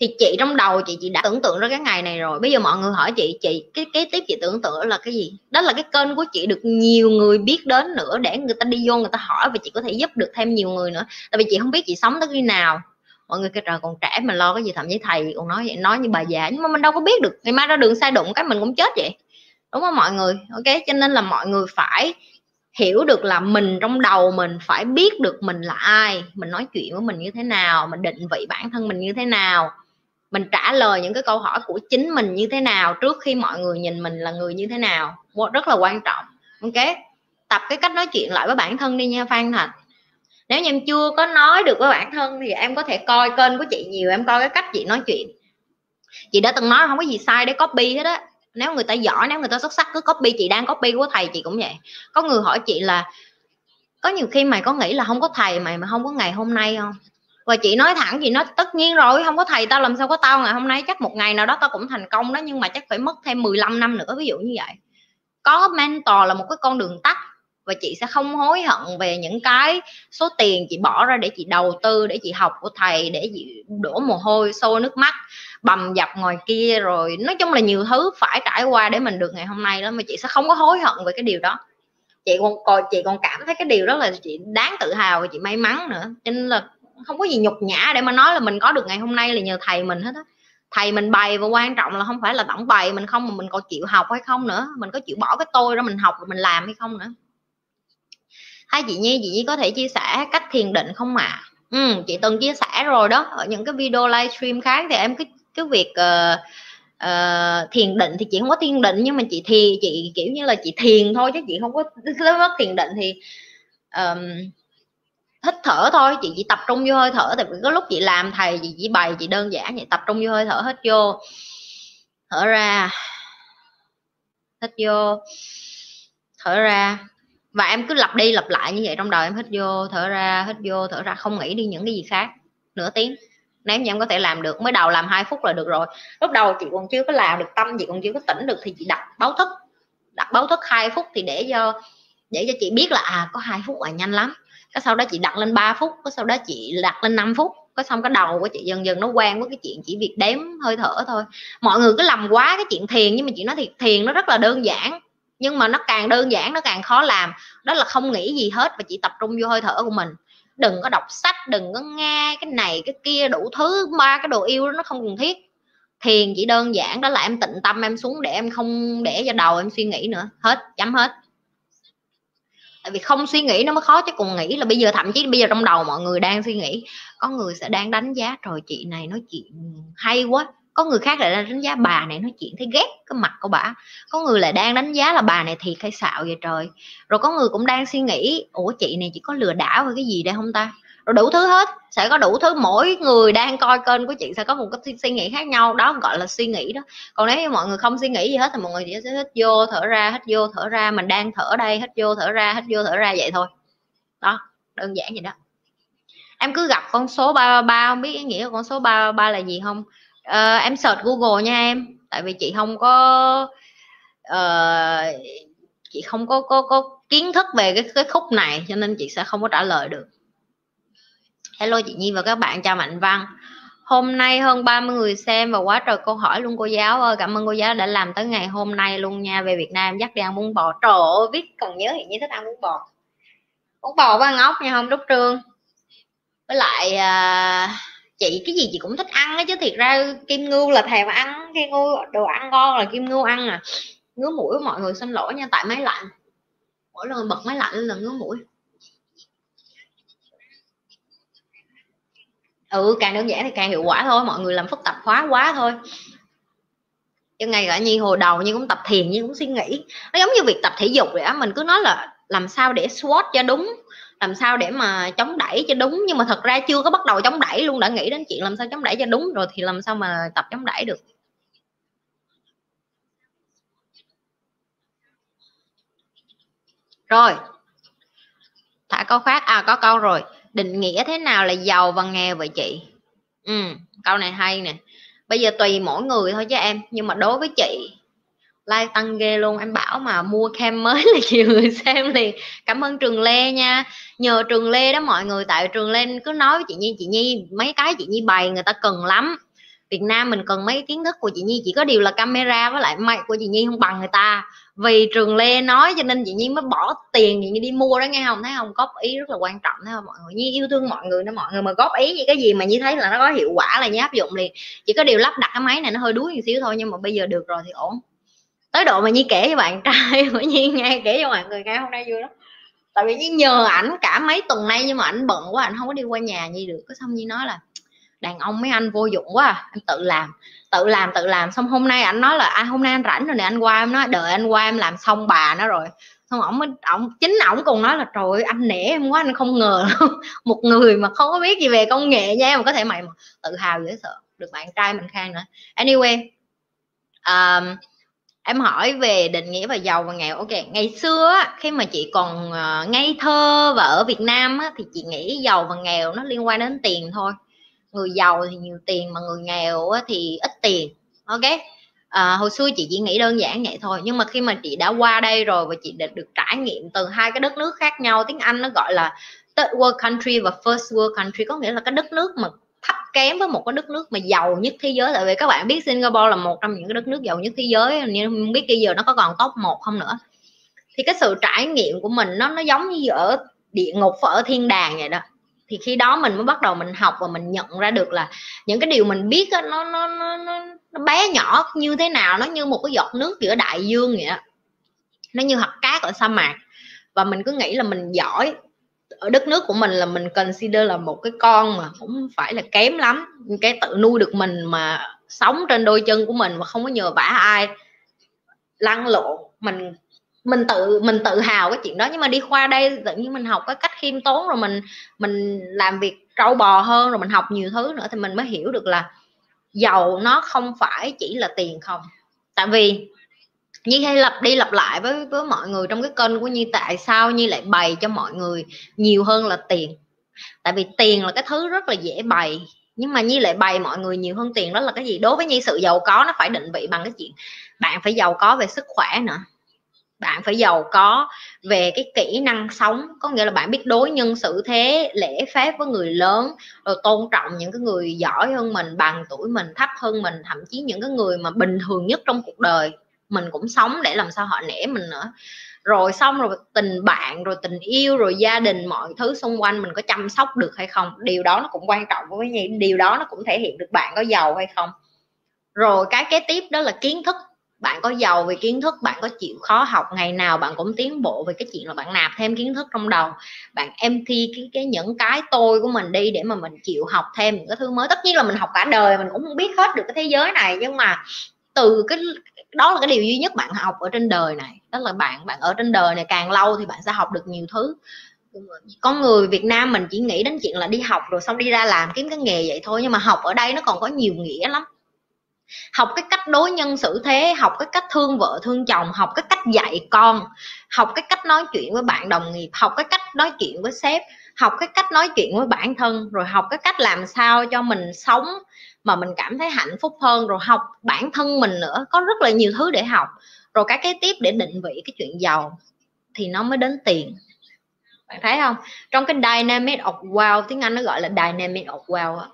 Thì chị trong đầu chị chị đã tưởng tượng ra cái ngày này rồi. Bây giờ mọi người hỏi chị chị cái kế tiếp chị tưởng tượng là cái gì? Đó là cái kênh của chị được nhiều người biết đến nữa để người ta đi vô người ta hỏi và chị có thể giúp được thêm nhiều người nữa. Tại vì chị không biết chị sống tới khi nào mọi người kêu trời, còn trẻ mình lo cái gì, thậm chí thầy còn nói vậy, nói như bà già, nhưng mà mình đâu có biết được, ngày mai ra đường sai đụng cái mình cũng chết vậy. Đúng không mọi người? Ok, cho nên là mọi người phải hiểu được là mình trong đầu mình, phải biết được mình là ai, mình nói chuyện với mình như thế nào, mình định vị bản thân mình như thế nào, mình trả lời những cái câu hỏi của chính mình như thế nào trước khi mọi người nhìn mình là người như thế nào. Rất là quan trọng. Ok, tập cái cách nói chuyện lại với bản thân đi nha, phan thạch nếu như em chưa có nói được với bản thân thì em có thể coi kênh của chị nhiều, em coi cái cách chị nói chuyện. Chị đã từng nói không có gì sai để copy hết á. Nếu người ta giỏi, nếu người ta xuất sắc, cứ copy, chị đang copy của thầy chị cũng vậy. Có người hỏi chị là, có nhiều khi mày có nghĩ là không có thầy mày mà không có ngày hôm nay không? Và chị nói thẳng, chị nói, tất nhiên rồi, không có thầy tao làm sao có tao ngày hôm nay, chắc một ngày nào đó tao cũng thành công đó, nhưng mà chắc phải mất thêm 15 năm nữa. Ví dụ như vậy. Có mentor là một cái con đường tắt và chị sẽ không hối hận về những cái số tiền chị bỏ ra để chị đầu tư, để chị học của thầy, để chị đổ mồ hôi, xô nước mắt, bầm dập ngoài kia rồi. Nói chung là nhiều thứ phải trải qua để mình được ngày hôm nay đó, mà chị sẽ không có hối hận về cái điều đó. Chị còn còn, chị còn cảm thấy cái điều đó là chị đáng tự hào và chị may mắn nữa. Cho nên là không có gì nhục nhã để mà nói là mình có được ngày hôm nay là nhờ thầy mình hết á. Thầy mình bày và quan trọng là không phải là tổng bày mình không, mà mình còn chịu học hay không nữa. Mình có chịu bỏ cái tôi ra mình học rồi mình làm hay không nữa hai chị nhi chị nhi có thể chia sẻ cách thiền định không ạ? À? ừ, chị từng chia sẻ rồi đó. Ở những cái video livestream khác thì em cứ cái việc uh, uh, thiền định thì chị không có thiền định nhưng mà chị thì chị kiểu như là chị thiền thôi chứ chị không có <laughs> mất thiền định thì um, hít thở thôi. Chị chỉ tập trung vô hơi thở tại vì có lúc chị làm thầy chị chỉ bày chị đơn giản vậy tập trung vô hơi thở hết vô thở ra hít vô thở ra và em cứ lặp đi lặp lại như vậy trong đầu em hít vô, thở ra, hít vô, thở ra, không nghĩ đi những cái gì khác. Nửa tiếng. Nếu như em có thể làm được, mới đầu làm hai phút là được rồi. Lúc đầu chị còn chưa có làm được tâm, chị còn chưa có tỉnh được thì chị đặt báo thức. Đặt báo thức hai phút thì để cho để cho chị biết là à có hai phút là nhanh lắm. Cái sau đó chị đặt lên 3 phút cái sau đó chị đặt lên 5 phút. Có xong cái đầu của chị dần dần nó quen với cái chuyện chỉ việc đếm hơi thở thôi. Mọi người cứ làm quá cái chuyện thiền nhưng mà chị nói thiệt, thiền nó rất là đơn giản nhưng mà nó càng đơn giản, nó càng khó làm. Đó là không nghĩ gì hết và chỉ tập trung vô hơi thở của mình. Đừng có đọc sách, đừng có nghe cái này, cái kia, đủ thứ, ba cái đồ yêu đó, nó không cần thiết. Thiền chỉ đơn giản, đó là em tịnh tâm, em xuống để em không để cho đầu em suy nghĩ nữa. Hết, chấm hết. Tại vì không suy nghĩ nó mới khó, chứ cùng nghĩ là bây giờ, thậm chí bây giờ trong đầu mọi người đang suy nghĩ, có người sẽ đang đánh giá rồi chị này nói chuyện hay quá có người khác lại đang đánh giá, bà này nói chuyện thấy ghét cái mặt của bà có người lại đang đánh giá là, bà này thiệt hay xạo vậy trời. Rồi có người cũng đang suy nghĩ, ủa, chị này chỉ có lừa đảo hay cái gì đây không ta? Rồi đủ thứ hết, sẽ có đủ thứ. Mỗi người đang coi kênh của chị sẽ có một cái suy nghĩ khác nhau. Đó, gọi là suy nghĩ đó. Còn nếu như mọi người không suy nghĩ gì hết thì mọi người chỉ sẽ hít vô, thở ra hít vô, thở ra. Mình đang thở đây hít vô, thở ra hít vô, thở ra vậy thôi. Đó, đơn giản vậy đó. Em cứ gặp con số ba ba, không biết ý nghĩa của con số ba ba là gì không? Uh, em search google nha em. Tại vì chị không có uh, chị không có có có kiến thức về cái cái khúc này cho nên chị sẽ không có trả lời được. Hello chị Nhi và các bạn chào Mạnh Văn. Hôm nay hơn 30 người xem và quá trời câu hỏi luôn cô giáo ơi. Cảm ơn cô giáo đã làm tới ngày hôm nay luôn nha. Về Việt Nam dắt đi ăn bún bò. Trời ơi biết còn nhớ hiện như thích ăn bún bò. Bún bò với ăn ốc nha không đúc Trương. Với lại uh, chị, cái gì chị cũng thích ăn á chứ. Thiệt ra kim ngưu là thèm ăn kim ngưu đồ ăn ngon là kim ngưu ăn à. Ngứa mũi mọi người xin lỗi nha, tại máy lạnh. Mỗi lần bật máy lạnh là ngứa mũi. Ừ càng đơn giản thì càng hiệu quả thôi, mọi người làm phức tạp hóa quá thôi. Chứ ngày cả nhi hồi đầu như cũng tập thiền như cũng suy nghĩ. Nó giống như việc tập thể dục vậy á, mình cứ nói là làm sao để squat cho đúng làm sao để mà chống đẩy cho đúng? Nhưng mà thật ra chưa có bắt đầu chống đẩy luôn, đã nghĩ đến chuyện làm sao chống đẩy cho đúng rồi thì làm sao mà tập chống đẩy được? Rồi, thả câu khác. À có câu rồi. Định nghĩa thế nào là giàu và nghèo vậy chị? Ừ câu này hay nè. Bây giờ tùy mỗi người thôi chứ em. Nhưng mà đối với chị like tăng ghê luôn. Em bảo mà mua cam mới <laughs> là nhiều người xem liền. Cảm ơn trường lê nha. Nhờ trường lê đó mọi người, tại trường lê cứ nói với chị nhi chị nhi mấy cái chị nhi bày người ta cần lắm. Việt Nam mình cần mấy kiến thức của chị Nhi, chỉ có điều là camera với lại mic của chị Nhi không bằng người ta. Vì trường Lê nói cho nên chị Nhi mới bỏ tiền chị Nhi đi mua đó, nghe không? Thấy không? Góp ý rất là quan trọng, thấy không? Mọi người Nhi yêu thương mọi người đó mọi người mà góp ý gì cái gì mà Nhi thấy là nó có hiệu quả là Nhi áp dụng liền. Chỉ có điều lắp đặt cái máy này nó hơi đuối một xíu thôi, nhưng mà bây giờ được rồi thì ổn tới độ mà Nhi kể cho bạn trai <laughs> của Nhi nghe kể cho mọi người nghe hôm nay vui lắm. Tại vì Nhi nhờ ảnh cả mấy tuần nay nhưng mà ảnh bận quá ảnh không có đi qua nhà Nhi được. Có xong Nhi nói là đàn ông mấy anh vô dụng quá à. anh tự làm tự làm tự làm. Xong hôm nay anh nói là à, hôm nay anh rảnh rồi nè anh qua. Em nói đợi anh qua em làm xong bà nó rồi. Xong ổng ổng chính ổng cùng nói là trời ơi, anh nể em quá anh không ngờ <laughs> một người mà không có biết gì về công nghệ nha mà có thể mày mà tự hào dễ sợ. Được bạn trai mình khang nữa. Anyway um, em hỏi về định nghĩa và giàu và nghèo. Ok ngày xưa khi mà chị còn ờ, ngây thơ và ở Việt Nam á, thì chị nghĩ giàu và nghèo nó liên quan đến tiền thôi. Người giàu thì nhiều tiền mà người nghèo thì ít tiền. Ok? À, hồi xưa chị chỉ nghĩ đơn giản vậy thôi. Nhưng mà khi mà chị đã qua đây rồi và chị đã được trải nghiệm từ hai cái đất nước khác nhau tiếng anh nó gọi là third world country và first world country có nghĩa là cái đất nước mà kém với một cái đất nước mà giàu nhất thế giới. Tại vì các bạn biết Singapore là một trong những cái đất nước giàu nhất thế giới. Nhưng không biết bây giờ nó có còn top một không nữa. Thì cái sự trải nghiệm của mình nó nó giống như ở địa ngục và ở thiên đàng vậy đó. Thì khi đó mình mới bắt đầu mình học và mình nhận ra được là những cái điều mình biết đó, nó, nó nó nó bé nhỏ như thế nào nó như một cái giọt nước giữa đại dương vậy đó. nó như hạt cát ở sa mạc. Và mình cứ nghĩ là mình giỏi ở đất nước của mình là mình consider là một cái con mà cũng phải là kém lắm. Cái tự nuôi được mình mà sống trên đôi chân của mình mà không có nhờ vả ai. Lăn lộn. Mình mình tự mình tự hào cái chuyện đó. Nhưng mà đi qua đây tự nhiên mình học cái cách khiêm tốn rồi mình mình làm việc trâu bò hơn rồi mình học nhiều thứ nữa thì mình mới hiểu được là giàu nó không phải chỉ là tiền không. Tại vì Nhi hay lặp đi lặp lại với với mọi người trong cái kênh của Nhi, tại sao Nhi lại bày cho mọi người nhiều hơn là tiền? Tại vì tiền là cái thứ rất là dễ bày, nhưng mà Nhi lại bày mọi người nhiều hơn tiền, đó là cái gì? Đối với Nhi, sự giàu có nó phải định vị bằng cái chuyện bạn phải giàu có về sức khỏe nữa. Bạn phải giàu có về cái kỹ năng sống, có nghĩa là bạn biết đối nhân xử thế, lễ phép với người lớn, rồi tôn trọng những cái người giỏi hơn mình, bằng tuổi mình, thấp hơn mình, thậm chí những cái người mà bình thường nhất trong cuộc đời mình cũng sống để làm sao họ nể mình nữa. Rồi xong rồi tình bạn, rồi tình yêu, rồi gia đình, mọi thứ xung quanh mình có chăm sóc được hay không? Điều đó nó cũng quan trọng với nhi, điều đó nó cũng thể hiện được bạn có giàu hay không. Rồi cái kế tiếp đó là kiến thức. Bạn có giàu về kiến thức, bạn có chịu khó học, ngày nào bạn cũng tiến bộ về cái chuyện là bạn nạp thêm kiến thức trong đầu. Bạn em thi cái cái những cái tôi của mình đi để mà mình chịu học thêm những cái thứ mới. Tất nhiên là mình học cả đời, mình cũng không biết hết được cái thế giới này, nhưng mà từ cái đó là cái điều duy nhất bạn học ở trên đời này. Đó là bạn bạn ở trên đời này càng lâu thì bạn sẽ học được nhiều thứ. Con người Việt Nam mình chỉ nghĩ đến chuyện là đi học rồi xong đi ra làm kiếm cái nghề vậy thôi, nhưng mà học ở đây nó còn có nhiều nghĩa lắm. Học cái cách đối nhân xử thế, học cái cách thương vợ, thương chồng, học cái cách dạy con, học cái cách nói chuyện với bạn đồng nghiệp, học cái cách nói chuyện với sếp, học cái cách nói chuyện với bản thân, rồi học cái cách làm sao cho mình sống mà mình cảm thấy hạnh phúc hơn, rồi học bản thân mình nữa, có rất là nhiều thứ để học. Rồi cái kế tiếp để định vị cái chuyện giàu thì nó mới đến tiền. Bạn thấy không? Trong cái dynamic of wealth, tiếng anh nó gọi là dynamic of wealth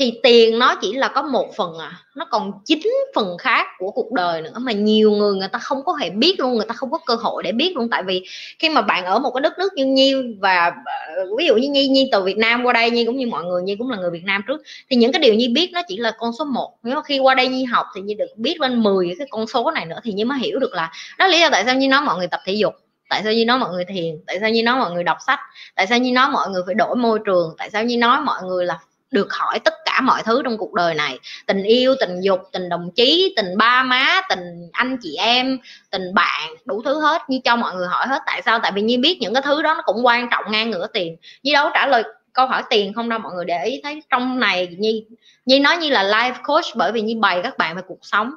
thì tiền nó chỉ là có một phần à nó còn chín phần khác của cuộc đời nữa mà nhiều người người ta không có hề biết luôn, người ta không có cơ hội để biết luôn. Tại vì khi mà bạn ở một cái đất nước như nhi và ờ, ví dụ như nhi nhi từ việt nam qua đây, nhi cũng như mọi người, nhi cũng là người việt nam trước, thì những cái điều nhi biết nó chỉ là con số 1 nếu mà khi qua đây nhi học thì nhi được biết lên 10 cái con số này nữa thì nhi mới hiểu được là đó lý do tại sao nhi nói mọi người tập thể dục, tại sao như nói mọi người thiền, tại sao như nói mọi người đọc sách, tại sao như nói mọi người phải đổi môi trường, tại sao như nói mọi người là được hỏi tất cả mọi thứ trong cuộc đời này. Tình yêu, tình dục, tình đồng chí, tình ba má, tình anh chị em, tình bạn, đủ thứ hết như cho mọi người hỏi hết. Tại sao? Tại vì như biết những cái thứ đó nó cũng quan trọng ngang ngửa tiền. Như đâu trả lời câu hỏi tiền không đâu, mọi người để ý thấy trong này nhi nhi nói như là life coach bởi vì nhi bày các bạn về cuộc sống.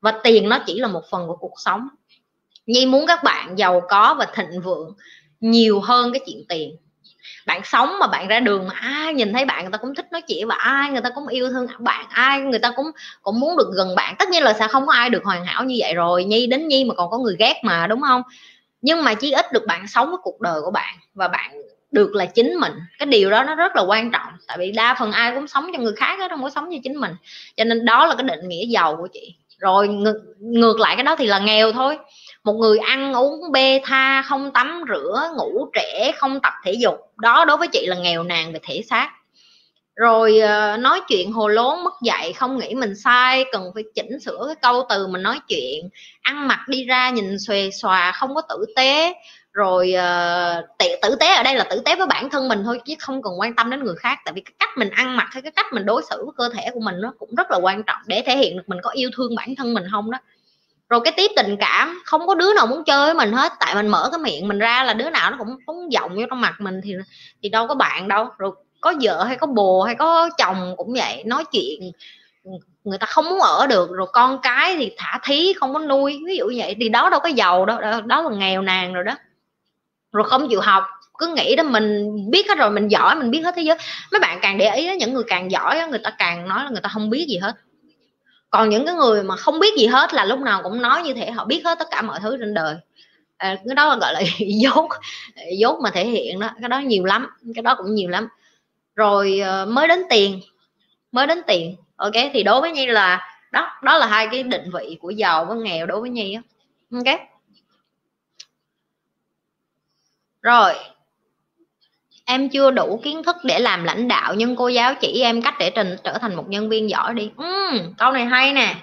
Và tiền nó chỉ là một phần của cuộc sống. Nhi muốn các bạn giàu có và thịnh vượng nhiều hơn cái chuyện tiền bạn sống mà bạn ra đường mà ai nhìn thấy bạn người ta cũng thích nói chuyện và ai người ta cũng yêu thương bạn ai người ta cũng cũng muốn được gần bạn. Tất nhiên là sẽ không có ai được hoàn hảo như vậy rồi nhi đến nhi mà còn có người ghét mà đúng không? Nhưng mà chí ít được bạn sống với cuộc đời của bạn và bạn được là chính mình. Cái điều đó nó rất là quan trọng tại vì đa phần ai cũng sống cho người khác đó không có sống cho chính mình. Cho nên đó là cái định nghĩa giàu của chị. Rồi ngược, ngược lại cái đó thì là nghèo thôi một người ăn uống bê tha không tắm rửa ngủ trễ không tập thể dục. Đó đối với chị là nghèo nàn về thể xác. Rồi ờ, nói chuyện hồ lốn mất dạy không nghĩ mình sai cần phải chỉnh sửa cái câu từ mình nói chuyện. Ăn mặc đi ra nhìn xòe xòa không có tử tế. Rồi uh, tử tế ở đây là tử tế với bản thân mình thôi chứ không cần quan tâm đến người khác. Tại vì cái cách mình ăn mặc hay cái cách mình đối xử với cơ thể của mình nó cũng rất là quan trọng để thể hiện được mình có yêu thương bản thân mình không đó rồi cái tiếp tình cảm không có đứa nào muốn chơi với mình hết. Tại mình mở cái miệng mình ra là đứa nào nó cũng phóng vọng vô trong mặt mình thì thì đâu có bạn đâu. Rồi có vợ hay có bồ hay có chồng cũng vậy nói chuyện người ta không muốn ở được. Rồi con cái thì thả thí không có nuôi ví dụ vậy. Thì đó đâu có giàu đâu đó, đó là nghèo nàn rồi đó. Rồi không chịu học cứ nghĩ đó mình biết hết rồi mình giỏi mình biết hết thế giới. Mấy bạn càng để ý đó, những người càng giỏi người ta càng nói là người ta không biết gì hết còn những cái người mà không biết gì hết là lúc nào cũng nói như thế họ biết hết tất cả mọi thứ trên đời. À, cái đó là gọi là <laughs> dốt dốt mà thể hiện đó. Cái đó nhiều lắm cái đó cũng nhiều lắm. Rồi ờ, mới đến tiền mới đến tiền. Ok thì đối với nhi là đó đó là hai cái định vị của giàu với nghèo đối với nhi ok. Rồi em chưa đủ kiến thức để làm lãnh đạo nhưng cô giáo chỉ em cách để trình trở thành một nhân viên giỏi đi. Ừ, câu này hay nè.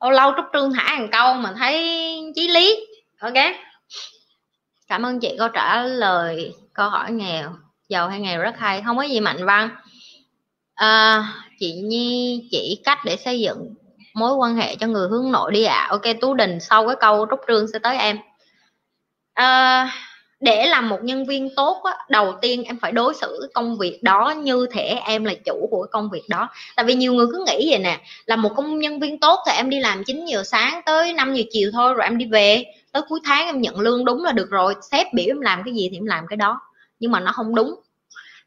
Lâu lâu trúc trương thả hàng câu mà thấy chí lý. Ok. Cảm ơn chị câu trả lời câu hỏi nghèo. Giàu hay nghèo rất hay. Không có gì mạnh văn. À, chị nhi chỉ cách để xây dựng mối quan hệ cho người hướng nội đi ạ. À. ok tú đình sau cái câu trúc trương sẽ tới em. À, để làm một nhân viên tốt á, đầu tiên em phải đối xử công việc đó như thể em là chủ của công việc đó. Tại vì nhiều người cứ nghĩ vậy nè là một công nhân viên tốt thì em đi làm 9 giờ sáng tới 5 giờ chiều thôi rồi em đi về. Tới cuối tháng em nhận lương đúng là được rồi sếp biểu em làm cái gì thì em làm cái đó. Nhưng mà nó không đúng.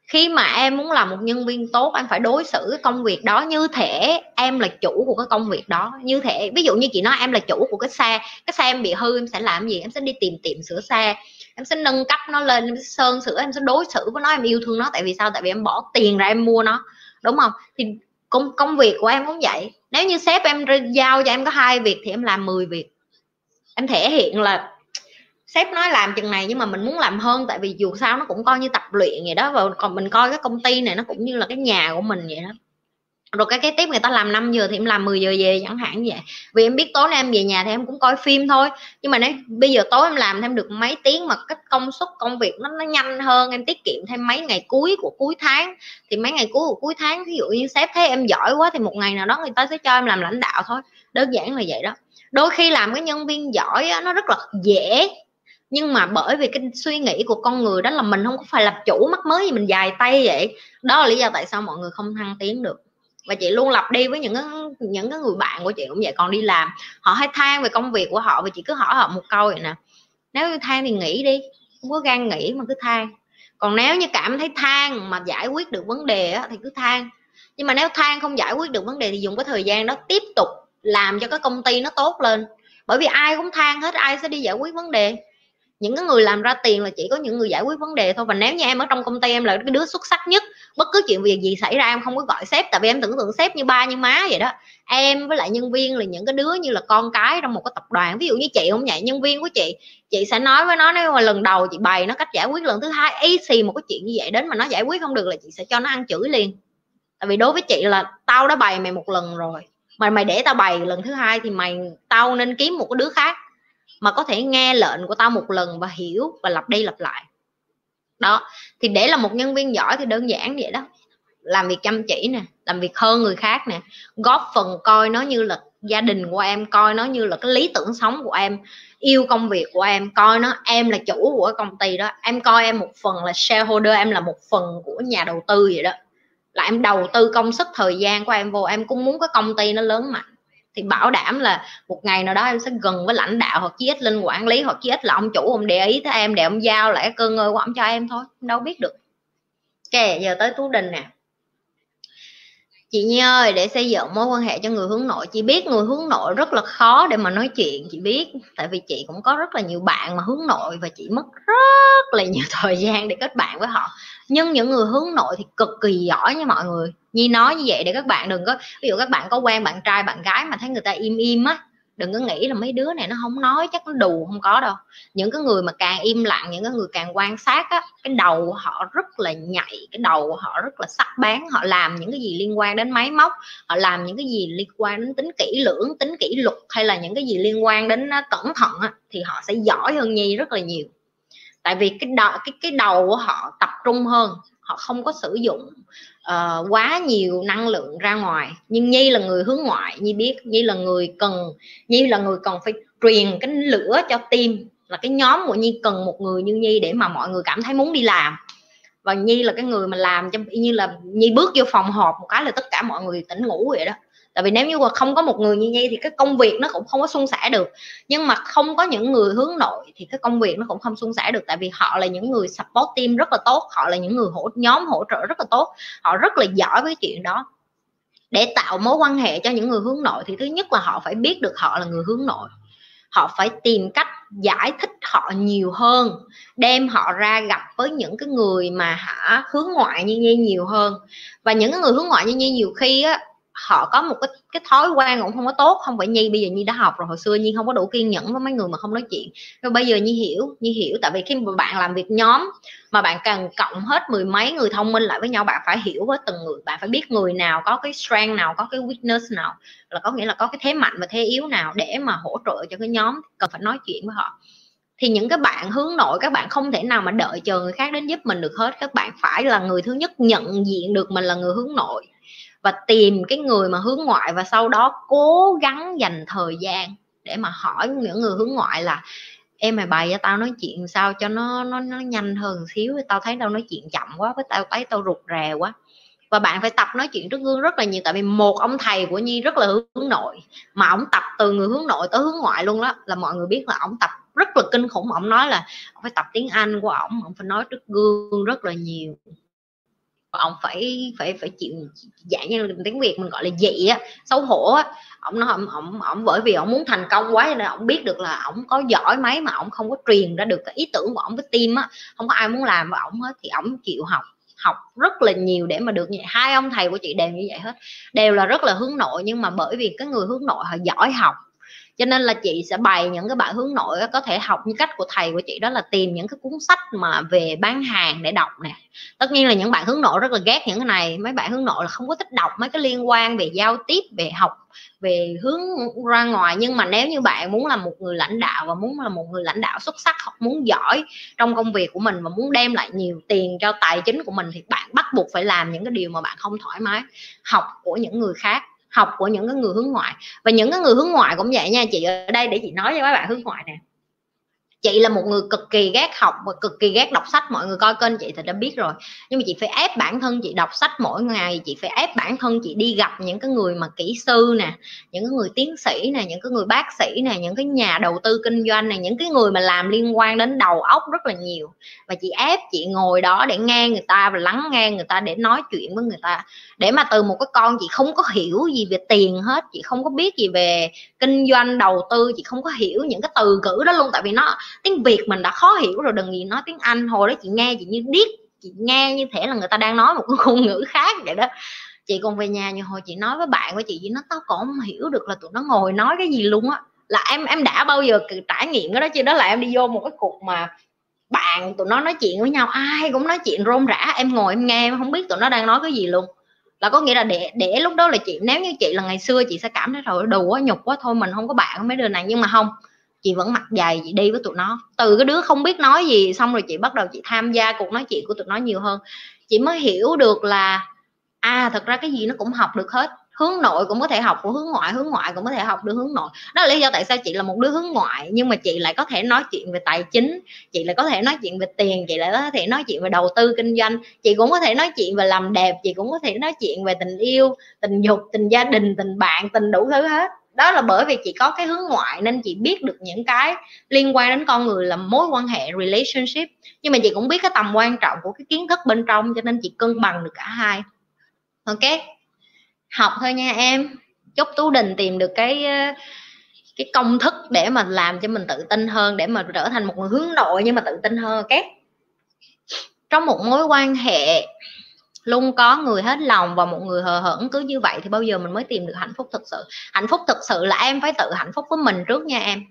Khi mà em muốn làm một nhân viên tốt em phải đối xử cái công việc đó như thể em là chủ của cái công việc đó như thể. Ví dụ như chị nói em là chủ của cái xe cái xe em bị hư em sẽ làm gì? Em sẽ đi tìm tiệm sửa xe em sẽ nâng cấp nó lên, em sẽ sơn sửa, em sẽ đối xử với nó, em yêu thương nó. Tại vì sao? Tại vì em bỏ tiền ra em mua nó. Đúng không? Thì công công việc của em cũng vậy. Nếu như sếp em giao cho em có hai việc thì em làm 10 việc. Em thể hiện là sếp nói làm chừng này nhưng mà mình muốn làm hơn. Tại vì dù sao nó cũng coi như tập luyện vậy đó. Và còn mình coi cái công ty này nó cũng như là cái nhà của mình vậy đó rồi cái cái tiếp người ta làm 5 giờ thì em làm 10 giờ về chẳng hạn vậy. Vì em biết tối nay em về nhà thì em cũng coi phim thôi. Nhưng mà nếu bây giờ tối em làm thêm được mấy tiếng mà cái công suất công việc nó nó nhanh hơn em tiết kiệm thêm mấy ngày cuối của cuối tháng. Thì mấy ngày cuối của cuối tháng ví dụ như sếp thấy em giỏi quá thì một ngày nào đó người ta sẽ cho em làm lãnh đạo thôi. Đơn giản là vậy đó. Đôi khi làm cái nhân viên giỏi á, nó rất là dễ. Nhưng mà bởi vì cái suy nghĩ của con người đó là mình không có phải lập chủ mắc mới gì mình dài tay vậy. Đó là lý do tại sao mọi người không thăng tiến được và chị luôn lặp đi với những cái, những cái người bạn của chị cũng vậy còn đi làm họ hay than về công việc của họ và chị cứ hỏi họ một câu vậy nè nếu như than thì nghỉ đi không có gan nghỉ mà cứ than. Còn nếu như cảm thấy than mà giải quyết được vấn đề á, thì cứ than. Nhưng mà nếu than không giải quyết được vấn đề thì dùng cái thời gian đó tiếp tục làm cho cái công ty nó tốt lên. Bởi vì ai cũng than hết ai sẽ đi giải quyết vấn đề những cái người làm ra tiền là chỉ có những người giải quyết vấn đề thôi. Và nếu như em ở trong công ty em là cái đứa xuất sắc nhất, bất cứ chuyện việc gì xảy ra em không có gọi sếp, tại vì em tưởng tượng sếp như ba như má vậy đó. Em với lại nhân viên là những cái đứa như là con cái trong một cái tập đoàn. Ví dụ như chị không vậy, nhân viên của chị chị sẽ nói với nó, nếu mà lần đầu chị bày nó cách giải quyết, lần thứ hai y xì một cái chuyện như vậy đến mà nó giải quyết không được là chị sẽ cho nó ăn chửi liền. Tại vì đối với chị là tao đã bày mày một lần rồi, mà mày để tao bày lần thứ hai thì mày, tao nên kiếm một cái đứa khác mà có thể nghe lệnh của tao một lần và hiểu và lặp đi lặp lại. Đó, thì để là một nhân viên giỏi thì đơn giản vậy đó. Làm việc chăm chỉ nè, làm việc hơn người khác nè, góp phần coi nó như là gia đình của em, coi nó như là cái lý tưởng sống của em, yêu công việc của em, coi nó, em là chủ của công ty đó. Em coi em một phần là shareholder, em là một phần của nhà đầu tư vậy đó. Là em đầu tư công sức, thời gian của em vô, em cũng muốn cái công ty nó lớn mạnh thì bảo đảm là một ngày nào đó em sẽ gần với lãnh đạo hoặc chí ít lên quản lý hoặc chí ít là ông chủ, ông để ý tới em, để ông giao lại cái cơ ngơi của ông cho em thôi đâu biết được. Ok, giờ tới tú đình nè. Chị Nhi ơi, để xây dựng mối quan hệ cho người hướng nội. Chị biết người hướng nội rất là khó để mà nói chuyện, chị biết. Tại vì chị cũng có rất là nhiều bạn mà hướng nội và chị mất rất là nhiều <laughs> thời gian để kết bạn với họ nhưng những người hướng nội thì cực kỳ giỏi nha mọi người. Nhi nói như vậy để các bạn đừng có ví dụ các bạn có quen bạn trai bạn gái mà thấy người ta im im á đừng có nghĩ là mấy đứa này nó không nói chắc nó đù không có đâu. Những cái người mà càng im lặng những cái người càng quan sát á cái đầu họ rất là nhạy cái đầu họ rất là sắc bén họ làm những cái gì liên quan đến máy móc họ làm những cái gì liên quan đến tính kỹ lưỡng tính kỷ luật hay là những cái gì liên quan đến cẩn thận á, thì họ sẽ giỏi hơn nhi rất là nhiều tại vì cái đầu cái cái đầu của họ tập trung hơn họ không có sử dụng uh, quá nhiều năng lượng ra ngoài. Nhưng nhi là người hướng ngoại nhi biết nhi là người cần nhi là người cần phải truyền cái lửa cho tim là cái nhóm của nhi cần một người như nhi để mà mọi người cảm thấy muốn đi làm. Và nhi là cái người mà làm cho như là nhi bước vô phòng họp một cái là tất cả mọi người tỉnh ngủ vậy đó tại vì nếu như mà không có một người như nhi thì cái công việc nó cũng không có suôn sẻ được. Nhưng mà không có những người hướng nội thì cái công việc nó cũng không suôn sẻ được. Tại vì họ là những người support team rất là tốt, họ là những người hỗ, nhóm hỗ trợ rất là tốt. Họ rất là giỏi với chuyện đó. Để tạo mối quan hệ cho những người hướng nội thì thứ nhất là họ phải biết được họ là người hướng nội. Họ phải tìm cách giải thích họ nhiều hơn, đem họ ra gặp với những cái người mà hả hướng ngoại như nhi nhiều hơn. Và những cái người hướng ngoại như nhi nhiều khi á họ có một cái cái thói quen cũng không có tốt, không phải nhi, bây giờ nhi đã học rồi, hồi xưa nhi không có đủ kiên nhẫn với mấy người mà không nói chuyện. Rồi bây giờ nhi hiểu nhi hiểu, tại vì khi mà bạn làm việc nhóm mà bạn cần cộng hết mười mấy người thông minh lại với nhau, bạn phải hiểu với từng người, bạn phải biết người nào có cái strength nào, có cái weakness nào, là có nghĩa là có cái thế mạnh và thế yếu nào để mà hỗ trợ cho cái nhóm cần phải nói chuyện với họ. Thì những cái bạn hướng nội, các bạn không thể nào mà đợi chờ người khác đến giúp mình được hết, các bạn phải là người thứ nhất nhận diện được mình là người hướng nội và tìm cái người mà hướng ngoại và sau đó cố gắng dành thời gian để mà hỏi những người hướng ngoại là em mày bày cho tao nói chuyện sao cho nó nó nó nhanh hơn xíu, tao thấy tao nói chuyện chậm quá, với tao thấy tao rụt rè quá. Và bạn phải tập nói chuyện trước gương rất là nhiều, tại vì một ông thầy của nhi rất là hướng nội, mà ông tập từ người hướng nội tới hướng ngoại luôn đó, là mọi người biết là ông tập rất là kinh khủng. Ông nói là ông phải tập tiếng anh của ông ông phải nói trước gương rất là nhiều ông phải phải phải chịu dạng như tiếng việt mình gọi là dị á xấu hổ á. Ông nói ông, ông ông bởi vì ông muốn thành công quá nên ông biết được là ông có giỏi mấy mà ông không có truyền ra được cái ý tưởng của ông với team á. Không có ai muốn làm với ông hết thì ông chịu học học rất là nhiều để mà được như vậy. Hai ông thầy của chị đều như vậy hết đều là rất là hướng nội nhưng mà bởi vì cái người hướng nội họ giỏi học cho nên là chị sẽ bày những cái bạn hướng nội có thể học như cách của thầy của chị đó là tìm những cái cuốn sách mà về bán hàng để đọc nè. Tất nhiên là những bạn hướng nội rất là ghét những cái này, mấy bạn hướng nội là không có thích đọc mấy cái liên quan về giao tiếp, về học, về hướng ra ngoài. Nhưng mà nếu như bạn muốn là một người lãnh đạo và muốn là một người lãnh đạo xuất sắc hoặc muốn giỏi trong công việc của mình và muốn đem lại nhiều tiền cho tài chính của mình, thì bạn bắt buộc phải làm những cái điều mà bạn không thoải mái học của những người khác học của những cái người hướng ngoại. Và những cái người hướng ngoại cũng vậy nha, chị, ở đây để chị nói cho các bạn hướng ngoại nè chị là một người cực kỳ ghét học và cực kỳ ghét đọc sách, mọi người coi kênh chị thì đã biết rồi. Nhưng mà chị phải ép bản thân chị đọc sách mỗi ngày, chị phải ép bản thân chị đi gặp những cái người mà kỹ sư nè, những cái người tiến sĩ nè, những cái người bác sĩ nè, những cái nhà đầu tư kinh doanh này những cái người mà làm liên quan đến đầu óc rất là nhiều. Và chị ép chị ngồi đó để nghe người ta và lắng nghe người ta để nói chuyện với người ta. Để mà từ một cái con chị không có hiểu gì về tiền hết, chị không có biết gì về kinh doanh, đầu tư, chị không có hiểu những cái từ ngữ đó luôn. Tại vì nó tiếng việt mình đã khó hiểu rồi, đừng gì nói tiếng anh. Hồi đó chị nghe, chị như điếc, chị nghe như thể là người ta đang nói một cái <laughs> ngôn ngữ khác vậy đó. Chị còn về nhà như hồi chị nói với bạn của chị chị nó tao còn không hiểu được là tụi nó ngồi nói cái gì luôn á. Là em em đã bao giờ trải nghiệm cái đó chưa? Đó là em đi vô một cái cuộc mà bạn tụi nó nói chuyện với nhau, ai cũng nói chuyện rôm rã. Em ngồi em nghe, em không biết tụi nó đang nói cái gì luôn. Là có nghĩa là để để lúc đó là chị, nếu như chị là ngày xưa chị sẽ cảm thấy rồi đủ quá, nhục quá, thôi mình không có bạn mấy đứa này. Nhưng mà không chị vẫn mặc giày chị đi với tụi nó. Từ cái đứa không biết nói gì xong rồi chị bắt đầu chị tham gia cuộc nói chuyện của tụi nó nhiều hơn. Chị mới hiểu được là à thật ra cái gì nó cũng học được hết. Hướng nội cũng có thể học, của hướng ngoại hướng ngoại cũng có thể học được hướng nội. Đó là lý do tại sao chị là một đứa hướng ngoại, nhưng mà chị lại có thể nói chuyện về tài chính, chị lại có thể nói chuyện về tiền, chị lại có thể nói chuyện về đầu tư kinh doanh, chị cũng có thể nói chuyện về làm đẹp, chị cũng có thể nói chuyện về tình yêu, tình dục, tình gia đình, tình bạn, tình đủ thứ hết đó là bởi vì chị có cái hướng ngoại nên chị biết được những cái liên quan đến con người, là mối quan hệ, relationship. Nhưng mà chị cũng biết cái tầm quan trọng của cái kiến thức bên trong, cho nên chị cân bằng được cả hai. Ok, học thôi nha em. Chúc tú đình tìm được cái ờ, cái công thức để mà làm cho mình tự tin hơn, để mà trở thành một người hướng nội nhưng mà tự tin hơn, ok? Trong một mối quan hệ luôn có người hết lòng và một người hờ hững cứ như vậy thì bao giờ mình mới tìm được hạnh phúc thực sự? Hạnh phúc thực sự là em phải tự hạnh phúc với mình trước nha em.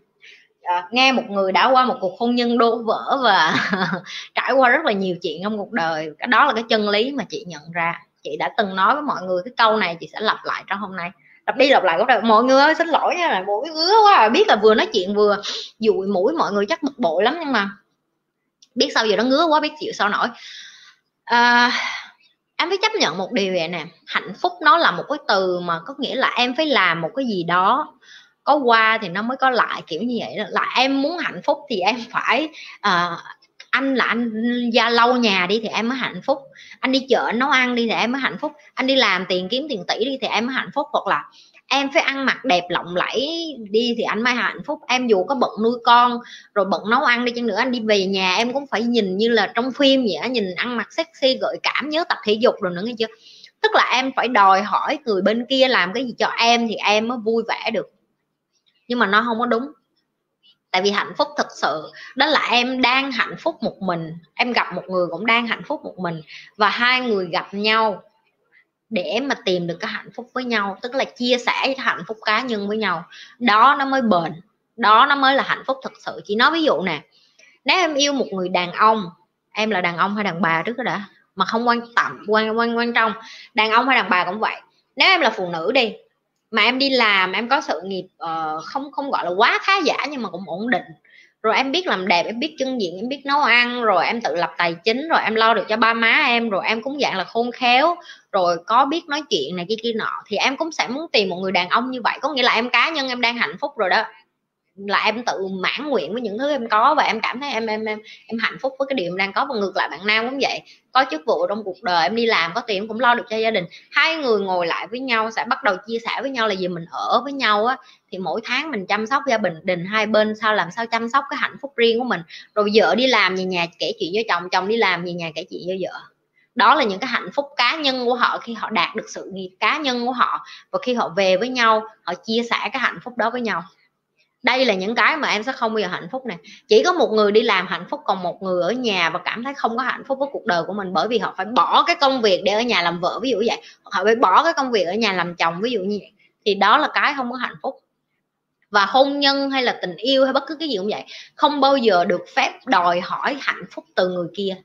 À, nghe một người đã qua một cuộc hôn nhân đổ vỡ và <laughs> trải qua rất là nhiều chuyện trong cuộc đời cái đó là cái chân lý mà chị nhận ra. Chị đã từng nói với mọi người cái câu này chị sẽ lặp lại trong hôm nay. Lặp đi lặp lại có mọi người ơi xin lỗi nha là mũi ngứa quá à. biết là vừa nói chuyện vừa dụi mũi mọi người chắc bực bội lắm nhưng mà biết sao giờ nó ngứa quá biết chịu sao nổi. À, em phải chấp nhận một điều vậy nè. Hạnh phúc nó là một cái từ mà có nghĩa là em phải làm một cái gì đó có qua thì nó mới có lại kiểu như vậy đó. Là em muốn hạnh phúc thì em phải uh, anh là anh gia lâu nhà đi thì em mới hạnh phúc. Anh đi chợ nấu ăn đi thì em mới hạnh phúc. Anh đi làm tiền kiếm tiền tỷ đi thì em mới hạnh phúc. Hoặc là em phải ăn mặc đẹp lộng lẫy đi thì anh mới hạnh phúc. Em dù có bận nuôi con, rồi bận nấu ăn đi chăng nữa, anh đi về nhà em cũng phải nhìn như là trong phim vậy á, nhìn ăn mặc sexy, gợi cảm, nhớ tập thể dục rồi nữa, nghe chưa? Tức là em phải đòi hỏi người bên kia làm cái gì cho em thì em mới vui vẻ được. Nhưng mà nó không có đúng. Tại vì hạnh phúc thật sự, đó là em đang hạnh phúc một mình. Em gặp một người cũng đang hạnh phúc một mình. Và hai người gặp nhau để mà tìm được cái hạnh phúc với nhau tức là chia sẻ cái hạnh phúc cá nhân với nhau. Đó nó mới bền đó nó mới là hạnh phúc thật sự. Chị nói ví dụ nè nếu em yêu một người đàn ông em là đàn ông hay đàn bà trước đó đã? Mà không quan tâm quan quan quan trọng đàn ông hay đàn bà cũng vậy. Nếu em là phụ nữ đi mà em đi làm em có sự nghiệp uh, không không gọi là quá khá giả nhưng mà cũng ổn định rồi em biết làm đẹp, em biết chân diện, em biết nấu ăn, rồi em tự lập tài chính, rồi em lo được cho ba má em, rồi em cũng dạng là khôn khéo. Rồi có biết nói chuyện này kia kia nọ, thì em cũng sẽ muốn tìm một người đàn ông như vậy. Có nghĩa là em cá nhân em đang hạnh phúc rồi đó là em tự mãn nguyện với những thứ em có và em cảm thấy em em em em hạnh phúc với cái điều em đang có và ngược lại bạn nam cũng vậy. Có chức vụ trong cuộc đời em đi làm, có tiền cũng lo được cho gia đình. Hai người ngồi lại với nhau sẽ bắt đầu chia sẻ với nhau là gì mình ở với nhau á, thì mỗi tháng mình chăm sóc gia đình hai bên, sao làm sao chăm sóc cái hạnh phúc riêng của mình. Rồi vợ đi làm về nhà kể chuyện với chồng chồng đi làm về nhà kể chuyện với vợ. Đó là những cái hạnh phúc cá nhân của họ khi họ đạt được sự nghiệp cá nhân của họ và khi họ về với nhau, họ chia sẻ cái hạnh phúc đó với nhau đây là những cái mà em sẽ không bao giờ hạnh phúc này chỉ có một người đi làm hạnh phúc, còn một người ở nhà và cảm thấy không có hạnh phúc với cuộc đời của mình bởi vì họ phải bỏ cái công việc để ở nhà làm vợ, ví dụ vậy. Họ phải bỏ cái công việc ở nhà làm chồng, ví dụ như vậy. Thì đó là cái không có hạnh phúc. Và hôn nhân hay là tình yêu hay bất cứ cái gì cũng vậy, không bao giờ được phép đòi hỏi hạnh phúc từ người kia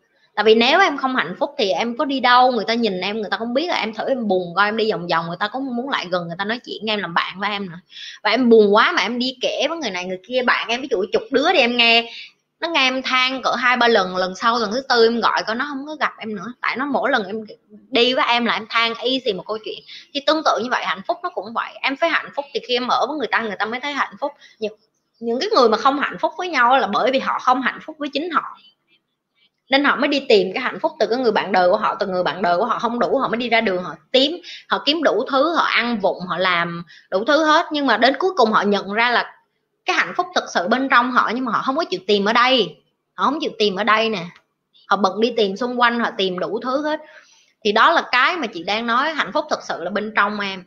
tại vì nếu em không hạnh phúc thì em có đi đâu người ta nhìn em người ta không biết là em thử em buồn coi em đi vòng vòng người ta cũng muốn lại gần người ta nói chuyện em làm bạn với em nữa. Và em buồn quá mà em đi kể với người này người kia bạn em ví dụ chục đứa đi em nghe nó nghe em than cỡ hai ba lần lần sau lần thứ tư em gọi coi nó không có gặp em nữa. Tại nó mỗi lần em đi với em là em than y gì một câu chuyện. Thì tương tự như vậy hạnh phúc nó cũng vậy. Em phải hạnh phúc thì khi em ở với người ta người ta mới thấy hạnh phúc. Những, những cái người mà không hạnh phúc với nhau là bởi vì họ không hạnh phúc với chính họ nên họ mới đi tìm cái hạnh phúc từ cái người bạn đời của họ, từ người bạn đời của họ, không đủ họ mới đi ra đường họ kiếm họ kiếm đủ thứ, họ ăn vụng, họ làm đủ thứ hết. Nhưng mà đến cuối cùng họ nhận ra là cái hạnh phúc thực sự bên trong họ, nhưng mà họ không có chịu tìm ở đây. Họ không chịu tìm ở đây nè. Họ bận đi tìm xung quanh, họ tìm đủ thứ hết. Thì đó là cái mà chị đang nói, hạnh phúc thực sự là bên trong em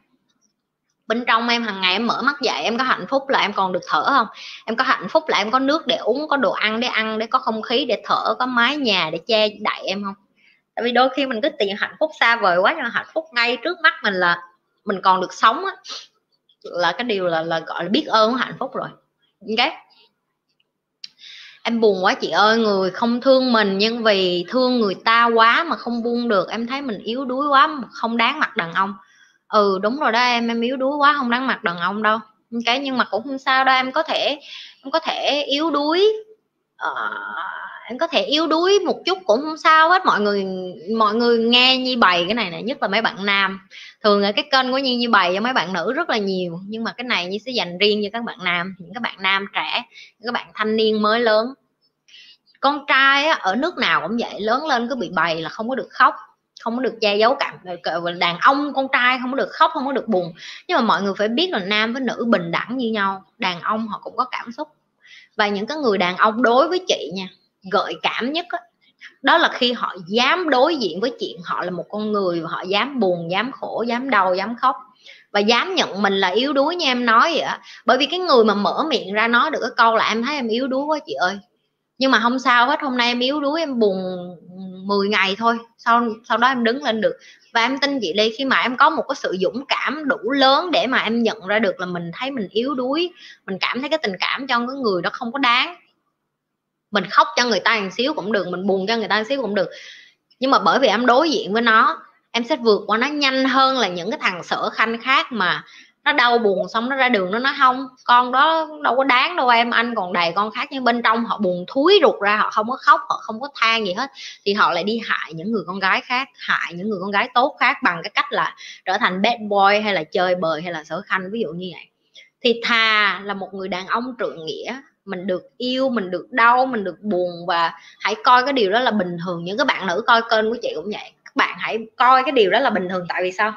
bên trong em hàng ngày em mở mắt dậy, em có hạnh phúc là em còn được thở không? Em có hạnh phúc là em có nước để uống, có đồ ăn để ăn, để có không khí để thở, có mái nhà để che đậy em không? Tại vì đôi khi mình cứ tìm hạnh phúc xa vời quá, nhưng mà hạnh phúc ngay trước mắt mình là mình còn được sống á, là cái điều là là gọi là biết ơn hạnh phúc rồi. Ok? Em buồn quá chị ơi, người không thương mình nhưng vì thương người ta quá mà không buông được, em thấy mình yếu đuối quá mà không đáng mặt đàn ông ừ đúng rồi đó em em yếu đuối quá không đáng mặt đàn ông đâu. Cái nhưng mà cũng không sao đâu em có thể em có thể yếu đuối. Uh, em có thể yếu đuối một chút cũng không sao hết. Mọi người mọi người nghe như bày cái này này nhất là mấy bạn nam. Thường ở cái kênh của nhi như bày cho mấy bạn nữ rất là nhiều. Nhưng mà cái này như sẽ dành riêng cho các bạn nam những các bạn nam trẻ những các bạn thanh niên mới lớn. Con trai á, ở nước nào cũng vậy lớn lên cứ bị bày là không có được khóc không có được che giấu cảm đàn ông con trai không có được khóc không có được buồn. Nhưng mà mọi người phải biết là nam với nữ bình đẳng như nhau đàn ông họ cũng có cảm xúc. Và những cái người đàn ông đối với chị nha gợi cảm nhất đó, đó là khi họ dám đối diện với chuyện họ là một con người họ dám buồn dám khổ dám đau dám khóc. Và dám nhận mình là yếu đuối như em nói vậy á. Bởi vì cái người mà mở miệng ra nói được cái câu là em thấy em yếu đuối quá chị ơi. Nhưng mà không sao hết hôm nay em yếu đuối em buồn 10 ngày thôi, sau sau đó em đứng lên được. Và em tin chị đi khi mà em có một cái sự dũng cảm đủ lớn để mà em nhận ra được là mình thấy mình yếu đuối, mình cảm thấy cái tình cảm cho cái người đó không có đáng. Mình khóc cho người ta một xíu cũng được, mình buồn cho người ta một xíu cũng được. Nhưng mà bởi vì em đối diện với nó, em sẽ vượt qua nó nhanh hơn là những cái thằng sở khanh khác mà nó đau buồn xong nó ra đường nó nói, không, con đó đâu có đáng đâu em, anh còn đầy con khác. Nhưng bên trong họ buồn thúi ruột ra, họ không có khóc, họ không có than gì hết. Thì họ lại đi hại những người con gái khác, hại những người con gái tốt khác bằng cái cách là trở thành bad boy hay là chơi bời hay là sở khanh, ví dụ như vậy. Thì thà là một người đàn ông trượng nghĩa, mình được yêu, mình được đau, mình được buồn và hãy coi cái điều đó là bình thường. Những cái bạn nữ coi kênh của chị cũng vậy. Các bạn hãy coi cái điều đó là bình thường, tại vì sao?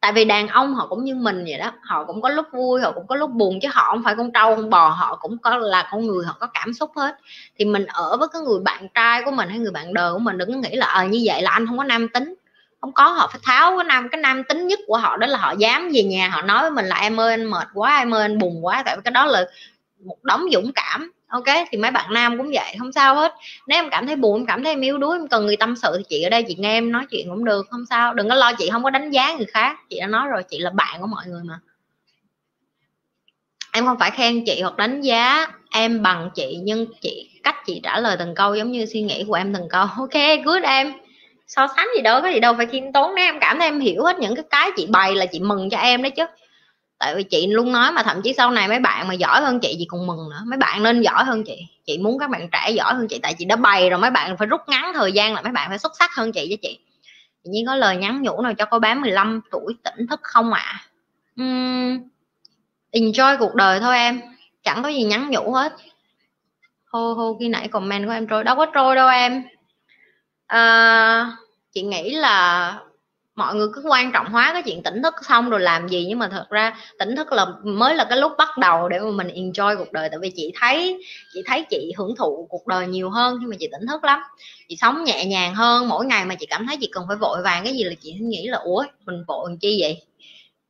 Tại vì đàn ông họ cũng như mình vậy đó họ cũng có lúc vui họ cũng có lúc buồn chứ họ không phải con trâu con bò họ cũng có là con người họ có cảm xúc hết. Thì mình ở với cái người bạn trai của mình hay người bạn đời của mình đừng có nghĩ là ờ à, như vậy là anh không có nam tính. Không có họ phải tháo cái nam cái nam tính nhất của họ đó là họ dám về nhà họ nói với mình là em ơi anh mệt quá em ơi anh buồn quá. Tại vì cái đó là một đống dũng cảm ok, thì mấy bạn nam cũng vậy, không sao hết. Nếu em cảm thấy buồn, em cảm thấy em yếu đuối, em cần người tâm sự thì chị ở đây chị nghe em nói chuyện cũng được, không sao. Đừng có lo, chị không có đánh giá người khác. Chị đã nói rồi, chị là bạn của mọi người mà. Em không phải khen chị hoặc đánh giá em bằng chị, nhưng chị, cách chị trả lời từng câu giống như suy nghĩ của em từng câu. <laughs> Ok, good em. So sánh gì đâu, có gì đâu, phải khiêm tốn. Nếu em cảm thấy em hiểu hết những cái cái chị bày là chị mừng cho em đấy chứ tại vì chị luôn nói mà thậm chí sau này mấy bạn mà giỏi hơn chị chị còn mừng nữa. Mấy bạn nên giỏi hơn chị. Chị muốn các bạn trẻ giỏi hơn chị tại chị đã bày rồi mấy bạn phải rút ngắn thời gian là mấy bạn phải xuất sắc hơn chị với chị. Tự nhiên có lời nhắn nhủ nào cho cô bé 15 tuổi tỉnh thức không ạ? À? uhm, enjoy cuộc đời thôi em. Chẳng có gì nhắn nhủ hết. Hô hô khi nãy comment của em trôi đâu có trôi đâu em. À, chị nghĩ là mọi người cứ quan trọng hóa cái chuyện tỉnh thức xong rồi làm gì, nhưng mà thật ra tỉnh thức là mới là cái lúc bắt đầu để mà mình enjoy cuộc đời. Tại vì chị thấy chị thấy chị hưởng thụ cuộc đời nhiều hơn khi mà chị tỉnh thức lắm. Chị sống nhẹ nhàng hơn, mỗi ngày mà chị cảm thấy chị cần phải vội vàng cái gì là chị nghĩ là, ủa, mình vội làm chi vậy?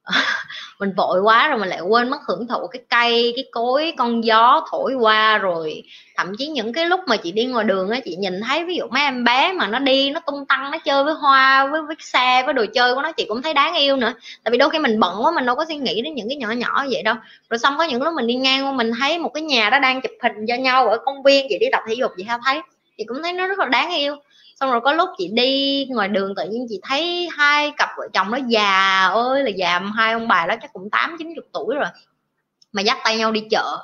<laughs> mình vội quá rồi mình lại quên mất hưởng thụ cái cây, cái cối, con gió thổi qua rồi. Thậm chí những cái lúc mà chị đi ngoài đường á, chị nhìn thấy ví dụ mấy em bé mà nó đi, nó tung tăng, nó chơi với hoa, với với xe, với đồ chơi của nó, chị cũng thấy đáng yêu nữa. Tại vì đôi khi mình bận quá, mình đâu có suy nghĩ đến những cái nhỏ nhỏ vậy đâu. Rồi xong có những lúc mình đi ngang qua, mình thấy một cái nhà đó đang chụp hình cho nhau ở công viên, chị đi tập thể dục chị thấy, chị cũng thấy nó rất là đáng yêu xong rồi có lúc chị đi ngoài đường tự nhiên chị thấy hai cặp vợ chồng nó già ơi, là già hai ông bà đó chắc cũng tám, chín chục tuổi rồi. Mà dắt tay nhau đi chợ.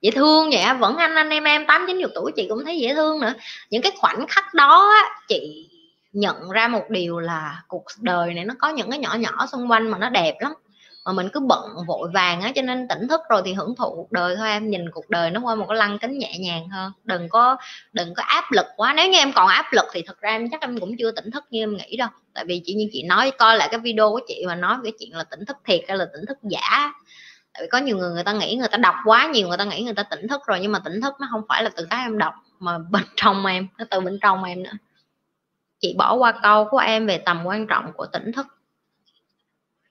Dễ thương vậy vẫn anh anh em em tám, chín chục tuổi chị cũng thấy dễ thương nữa. Những cái khoảnh khắc đó chị nhận ra một điều là cuộc đời này nó có những cái nhỏ nhỏ xung quanh mà nó đẹp lắm mà mình cứ bận, vội vàng á, cho nên tỉnh thức rồi thì hưởng thụ cuộc đời thôi em. Nhìn cuộc đời nó qua một cái lăng kính nhẹ nhàng hơn. Đừng có đừng có áp lực quá. Nếu như em còn áp lực thì thật ra em chắc em cũng chưa tỉnh thức như em nghĩ đâu. Tại vì chỉ như chị nói, coi lại cái video của chị mà nói cái chuyện là tỉnh thức thiệt hay là tỉnh thức giả. Tại vì có nhiều người người ta nghĩ người ta đọc quá nhiều, người ta nghĩ người ta tỉnh thức rồi. Nhưng mà tỉnh thức nó không phải là từ cái em đọc, mà bên <laughs> trong em, nó từ bên trong em nữa. Chị bỏ qua câu của em về tầm quan trọng của tỉnh thức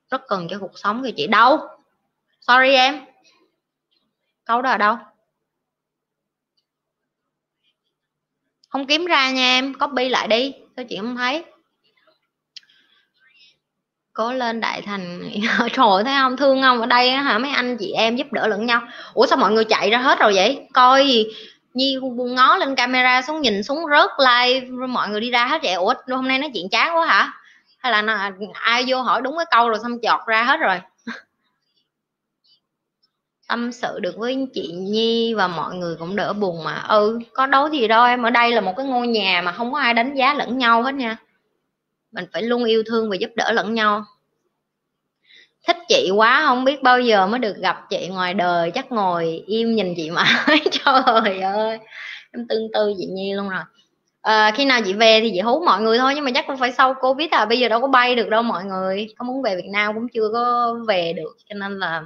rất cần cho cuộc sống thì chị đâu? Sorry em. Câu đó ở đâu? Không kiếm ra nha em, copy lại đi sao chị không thấy. Cố lên đại thành. <laughs> Trời thấy không? Thương không ở đây hả? Mấy anh chị em giúp đỡ lẫn nhau. Ủa, sao mọi người chạy ra hết rồi vậy? Coi gì nhi ngó lên camera xuống, nhìn xuống rớt like mọi người đi ra hết vậy? Ủa, hôm nay nói chuyện chán quá hả? Hay là nó, ai vô hỏi đúng cái câu rồi xong chọt ra hết rồi. Tâm sự được với chị Nhi và mọi người cũng đỡ buồn mà. Ừ có đâu gì đâu em ở đây là một cái ngôi nhà mà không có ai đánh giá lẫn nhau hết nha. Mình phải luôn yêu thương và giúp đỡ lẫn nhau. Thích chị quá không biết bao giờ mới được gặp chị ngoài đời. Chắc ngồi im nhìn chị mãi <laughs> trời ơi. Em tương tư chị Nhi luôn rồi à, khi nào chị về thì chị hú mọi người thôi nhưng mà chắc cũng phải sau covid à bây giờ đâu có bay được đâu mọi người. Có muốn về việt nam cũng chưa có về được cho nên là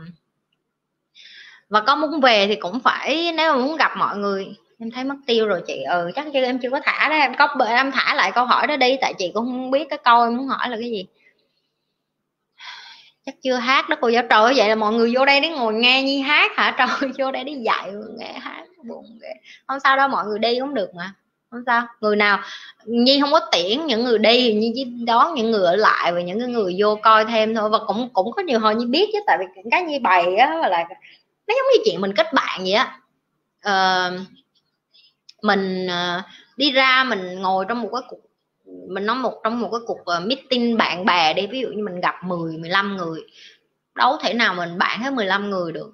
và có muốn về thì cũng phải nếu mà muốn gặp mọi người. Em thấy mất tiêu rồi chị. Ừ chắc chưa em chưa có thả đó. Em có em thả lại câu hỏi đó đi tại chị cũng không biết cái câu em muốn hỏi là cái gì. Chắc chưa hát đó cô giáo. Trời vậy là mọi người vô đây để ngồi nghe nhi hát hả? <laughs> Trời vô đây để dạy nghe hát buồn ghê. Không sao đâu mọi người đi cũng được mà không sao. Người nào nhi không có tiễn những người đi nhi chỉ đón những người ở lại và những người vô coi thêm thôi. Và cũng cũng có nhiều hồi nhi biết chứ tại vì cái nhi bày á là nó giống như chuyện mình kết bạn vậy á. Uh, mình uh, đi ra mình ngồi trong một cái cuộc mình nói một trong một cái cuộc ờ, meeting bạn bè đi. Ví dụ như mình gặp 10 15 người đâu thể nào mình bạn hết 15 người được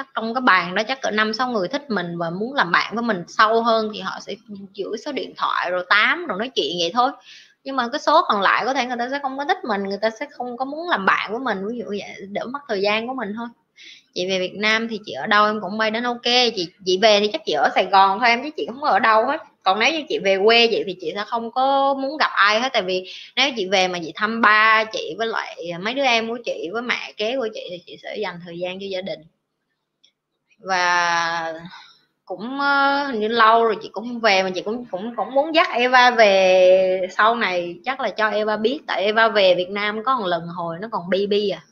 chắc trong cái bàn đó chắc cỡ năm, sáu người thích mình và muốn làm bạn với mình sâu hơn thì họ sẽ giữ số điện thoại rồi tám rồi nói chuyện vậy thôi. Nhưng mà cái số còn lại có thể người ta sẽ không có thích mình, người ta sẽ không có muốn làm bạn với mình, ví dụ vậy, đỡ mất thời gian của mình thôi. Chị về Việt Nam thì chị ở đâu em cũng bay đến ok, chị chị về thì chắc chị ở Sài Gòn thôi em, chứ chị không ở đâu hết. Còn nếu như chị về quê chị thì chị sẽ không có muốn gặp ai hết, tại vì nếu chị về mà chị thăm ba chị với lại mấy đứa em của chị, với mẹ kế của chị thì chị sẽ dành thời gian cho gia đình và cũng uh, như lâu rồi chị cũng không về mà chị cũng cũng cũng muốn dắt Eva về sau này. Chắc là cho Eva biết tại Eva về Việt Nam có một lần hồi nó còn baby à.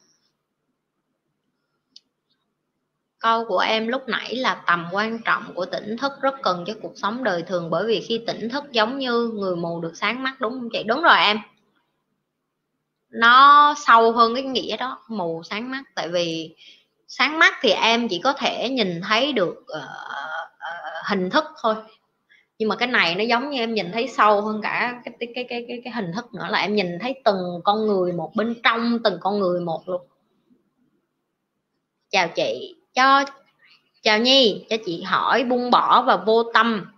Câu của em lúc nãy là tầm quan trọng của tỉnh thức rất cần cho cuộc sống đời thường bởi vì khi tỉnh thức giống như người mù được sáng mắt đúng không chị? Đúng rồi em. Nó sâu hơn cái nghĩa đó mù sáng mắt. Tại vì sáng mắt thì em chỉ có thể nhìn thấy được uh, uh, hình thức thôi. Nhưng mà cái này nó giống như em nhìn thấy sâu hơn cả cái cái cái cái cái, cái hình thức nữa là em nhìn thấy từng con người một bên trong từng con người một luôn. Chào chị cho chào nhi cho chị hỏi buông bỏ và vô tâm.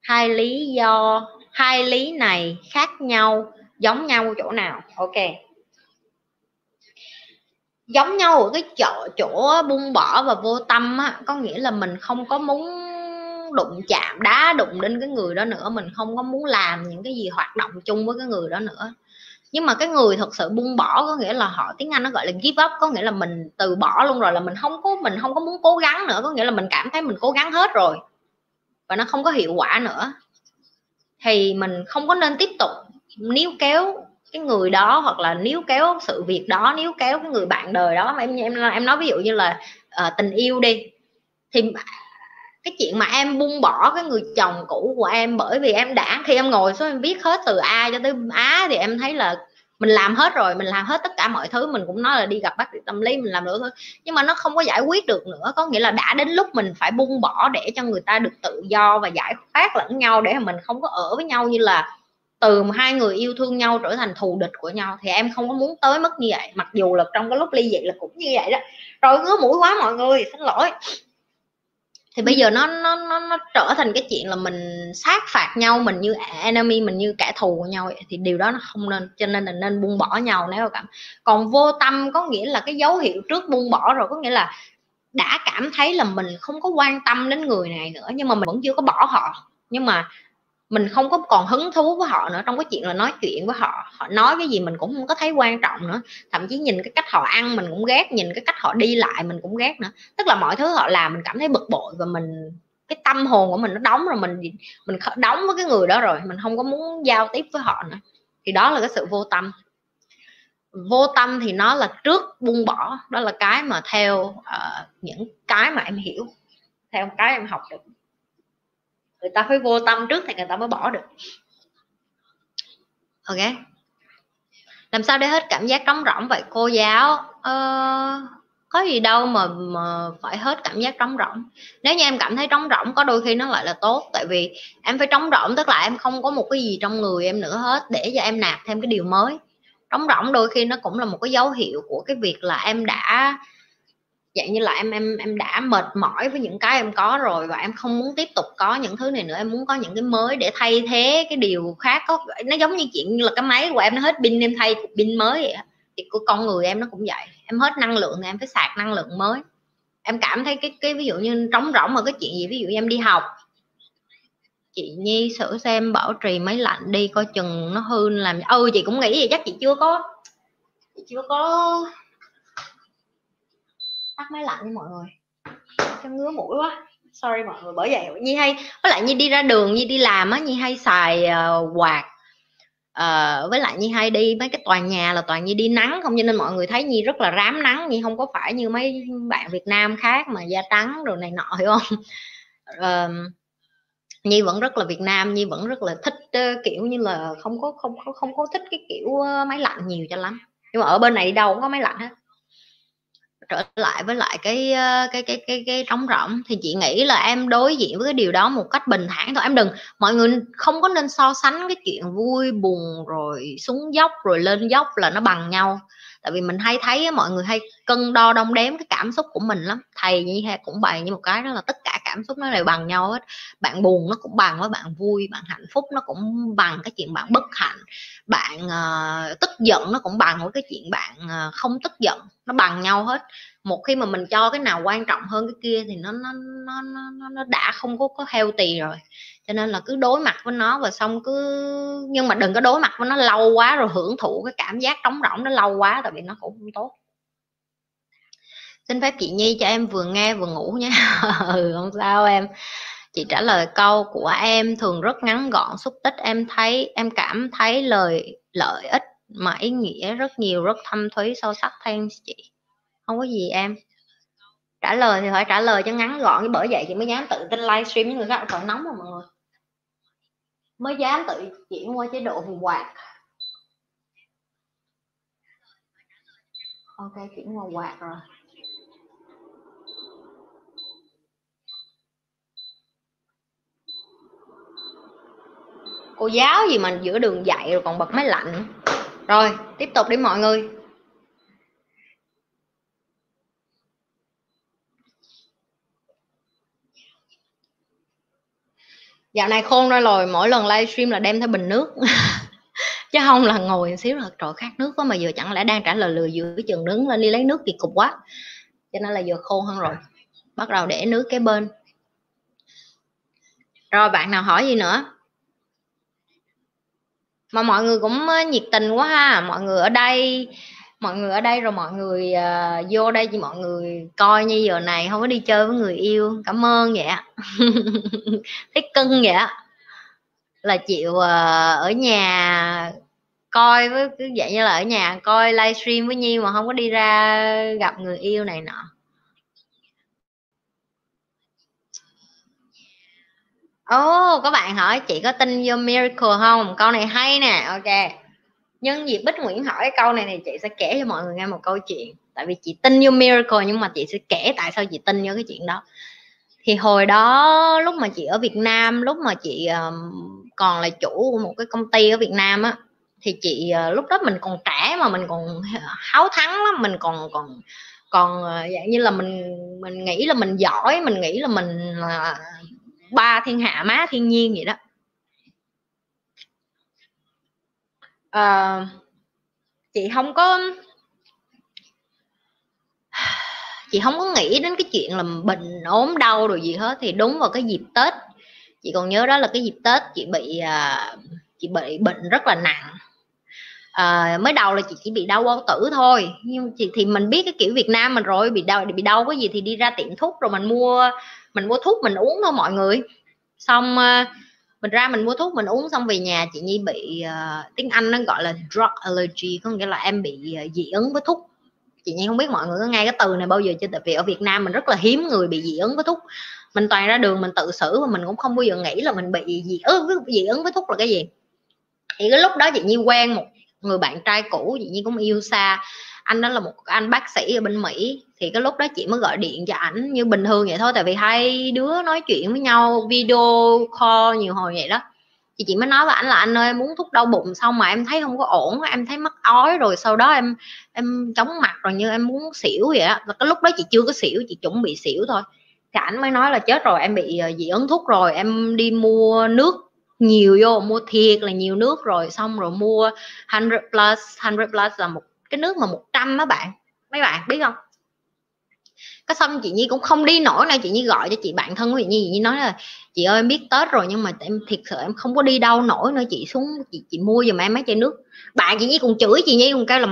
Hai lý do hai lý này khác nhau giống nhau chỗ nào? Ok giống nhau ở cái chỗ chỗ buông bỏ và vô tâm á. Có nghĩa là mình không có muốn đụng chạm đá, đụng đến cái người đó nữa. Mình không có muốn làm những cái gì hoạt động chung với cái người đó nữa. Nhưng mà cái người thật sự buông bỏ, có nghĩa là họ, tiếng anh nó gọi là give up. Có nghĩa là mình từ bỏ luôn rồi, là mình không có, mình không có muốn cố gắng nữa. Có nghĩa là mình cảm thấy mình cố gắng hết rồi và nó không có hiệu quả nữa. Thì mình không có nên tiếp tục níu kéo cái người đó hoặc là níu kéo sự việc đó níu kéo cái người bạn đời đó. Mà em em em nói ví dụ như là uh, tình yêu đi thì cái chuyện mà em buông bỏ cái người chồng cũ của em bởi vì em đã khi em ngồi xuống em viết hết từ A cho tới Á thì em thấy là mình làm hết rồi mình làm hết tất cả mọi thứ. Mình cũng nói là đi gặp bác sĩ tâm lý mình làm nữa thôi. Nhưng mà nó không có giải quyết được nữa. Có nghĩa là đã đến lúc mình phải buông bỏ để cho người ta được tự do và giải thoát lẫn nhau để mà mình không có ở với nhau như là từ hai người yêu thương nhau trở thành thù địch của nhau thì em không có muốn tới mức như vậy. Mặc dù là trong cái lúc ly dị là cũng như vậy đó. Rồi ngứa mũi quá mọi người, xin lỗi. Thì bây giờ nó nó nó nó trở thành cái chuyện là mình sát phạt nhau, mình như enemy, mình như kẻ thù của nhau vậy. thì điều đó nó không nên, cho nên là nên buông bỏ nhau nếu mà cảm. Còn vô tâm có nghĩa là cái dấu hiệu trước buông bỏ rồi, có nghĩa là đã cảm thấy là mình không có quan tâm đến người này nữa, nhưng mà mình vẫn chưa có bỏ họ. Nhưng mà mình không có còn hứng thú với họ nữa trong cái chuyện là nói chuyện với họ họ nói cái gì mình cũng không có thấy quan trọng nữa. Thậm chí nhìn cái cách họ ăn mình cũng ghét nhìn cái cách họ đi lại mình cũng ghét nữa. Tức là mọi thứ họ làm mình cảm thấy bực bội và mình cái tâm hồn của mình nó đóng rồi mình mình đóng với cái người đó rồi mình không có muốn giao tiếp với họ nữa. Thì đó là cái sự vô tâm. Vô tâm thì nó là trước buông bỏ đó là cái mà theo uh, những cái mà em hiểu theo cái em học được người ta phải vô tâm trước thì người ta mới bỏ được. Ok. Làm sao để hết cảm giác trống rỗng vậy cô giáo? Ờ, có gì đâu mà mà phải hết cảm giác trống rỗng. Nếu như em cảm thấy trống rỗng có đôi khi nó lại là tốt. Tại vì em phải trống rỗng tức là em không có một cái gì trong người em nữa hết để cho em nạp thêm cái điều mới. Trống rỗng đôi khi nó cũng là một cái dấu hiệu của cái việc là em đã dạng như là em em em đã mệt mỏi với những cái em có rồi và em không muốn tiếp tục có những thứ này nữa. Em muốn có những cái mới để thay thế cái điều khác. Có, nó giống như chuyện như là cái máy của em, nó hết pin, em thay cục pin mới vậy thì của con người em nó cũng vậy. Em hết năng lượng thì em phải sạc năng lượng mới. Em cảm thấy cái cái ví dụ như trống rỗng mà cái chuyện gì, ví dụ như em đi học, chị Nhi sửa xem, bảo trì máy lạnh đi, coi chừng nó hư làm ừ chị cũng nghĩ vậy, chắc chị chưa có, chị chưa có tắt máy lạnh với mọi người. Cho ngứa mũi quá. Sorry mọi người bởi vậy nhi hay với lại nhi đi ra đường nhi đi làm á nhi hay xài uh, quạt. Uh, với lại nhi hay đi mấy cái tòa nhà là toàn nhi đi nắng không cho nên mọi người thấy nhi rất là rám nắng. Nhi không có phải như mấy bạn việt nam khác mà da trắng rồi này nọ <laughs> hiểu không? Uh, nhi vẫn rất là việt nam nhi vẫn rất là thích uh, kiểu như là không có không có không có thích cái kiểu uh, máy lạnh nhiều cho lắm. Nhưng mà ở bên này đâu cũng có máy lạnh hết trở lại với lại cái ờ, cái cái cái cái trống rỗng. Thì chị nghĩ là em đối diện với cái điều đó một cách bình thản thôi. Em đừng, mọi người không có nên so sánh cái chuyện vui, buồn rồi xuống dốc rồi lên dốc là nó bằng nhau tại vì mình hay thấy mọi người hay cân đo đong đếm cái cảm xúc của mình lắm. Thầy như thế cũng bày như một cái đó là tất cả cảm xúc nó đều bằng nhau hết. Bạn buồn nó cũng bằng với bạn vui bạn hạnh phúc nó cũng bằng cái chuyện bạn bất hạnh. Bạn uh, tức giận nó cũng bằng với cái chuyện bạn uh, không tức giận nó bằng nhau hết. Một khi mà mình cho cái nào quan trọng hơn cái kia thì nó nó nó nó nó đã không có có healthy rồi cho nên là cứ đối mặt với nó và xong cứ, nhưng mà đừng có đối mặt với nó lâu quá rồi hưởng thụ cái cảm giác trống rỗng nó lâu quá tại vì nó cũng không tốt. Xin phép chị nhi cho em vừa nghe vừa ngủ nhé. <laughs> ừ không sao em. Chị trả lời câu của em thường rất ngắn gọn, xúc tích. Em thấy, em cảm thấy lời, lợi ích mà ý nghĩa rất nhiều, rất thâm thúy, sâu sắc. Thanks chị. Không có gì em. Trả lời thì phải trả lời cho ngắn gọn, bởi vậy chị mới dám tự tin livestream với người khác. Còn nóng mà mọi người mới dám tự chuyển qua chế độ hùng quạt ok, chuyển qua quạt rồi. Cô giáo gì mà giữa đường dạy rồi còn bật máy lạnh? Rồi, tiếp tục đi mọi người. Dạo này khôn ra rồi, mỗi lần livestream là đem theo bình nước. <laughs> Chứ không là ngồi xíu là trời khát nước quá mà giờ chẳng lẽ đang trả lời lừa giữa chừng đứng lên đi lấy nước kỳ cục quá. Cho nên là giờ khô hơn rồi, bắt đầu để nước cái bên. Rồi, bạn nào hỏi gì nữa? Mà mọi người cũng ờ, nhiệt tình quá ha, mọi người ở đây mọi người ở đây rồi mọi người uh, vô đây thì mọi người coi như giờ này không có đi chơi với người yêu. Cảm ơn vậy <laughs> thấy cưng vậy là chịu uh, ở nhà coi với cứ vậy như là ở nhà coi livestream với Nhi mà không có đi ra gặp người yêu này nọ. Ồ, oh, có bạn hỏi chị có tin vô miracle không? Câu này hay nè, ok. Nhân dịp Bích Nguyễn hỏi cái câu này thì chị sẽ kể cho mọi người nghe một câu chuyện. Tại vì chị tin vô miracle nhưng mà chị sẽ kể tại sao chị tin vô cái chuyện đó. Thì hồi đó lúc mà chị ở Việt Nam, lúc mà chị um, còn là chủ của một cái công ty ở Việt Nam á thì chị uh, lúc đó mình còn trẻ mà mình còn háo thắng lắm, mình còn còn còn uh, dạng như là mình mình nghĩ là mình giỏi, mình nghĩ là mình uh, ba thiên hạ má thiên nhiên vậy đó uh, chị không có chị không có nghĩ đến cái chuyện là bệnh ốm đau rồi gì hết. Thì đúng vào cái dịp tết chị còn nhớ đó là cái dịp tết chị bị uh, chị bị bệnh rất là nặng. À, mới đầu là chị chỉ bị đau bao tử thôi nhưng chị thì mình biết cái kiểu Việt Nam mình rồi bị đau bị đau cái gì thì đi ra tiệm thuốc rồi mình mua mình mua thuốc mình uống thôi mọi người. Xong uh, mình ra mình mua thuốc mình uống xong về nhà chị nhi bị uh, tiếng anh nó gọi là drug allergy có nghĩa là em bị uh, dị ứng với thuốc. Chị nhi không biết mọi người có nghe cái từ này bao giờ chưa? Tại vì ở việt nam mình rất là hiếm người bị dị ứng với thuốc. Mình toàn ra đường mình tự xử và mình cũng không bao giờ nghĩ là mình bị dị ứng dị ứng với thuốc là cái gì. Thì cái lúc đó chị nhi quen một người bạn trai cũ chị nhi cũng yêu xa anh đó là một anh bác sĩ ở bên mỹ, thì cái lúc đó chị mới gọi điện cho ảnh như bình thường vậy thôi, tại vì hai đứa nói chuyện với nhau, video call nhiều hồi vậy đó. Thì chị mới nói với ảnh là, anh ơi, em muốn thuốc đau bụng xong mà em thấy không có ổn, em thấy mắc ói rồi, sau đó em em chóng mặt rồi như em muốn xỉu vậy đó và cái lúc đó chị chưa có xỉu, chị chuẩn bị xỉu thôi. Thì ảnh mới nói là, chết rồi, em bị ờ, dị ứng thuốc rồi, em đi mua nước nhiều vô, mua thiệt là nhiều nước rồi, xong rồi mua 100 plus 100 plus là một cái nước mà 100 á bạn. Mấy bạn biết không? Cái xong chị nhi cũng không đi nổi nữa chị nhi gọi cho chị bạn thân của chị nhi chị nhi nói là, chị ơi, em biết tết rồi nhưng mà em thiệt sự em không có đi đâu nổi nữa, chị xuống chị chị mua giùm em mấy chai nước. Bạn chị nhi cũng chửi chị nhi cùng kêu là,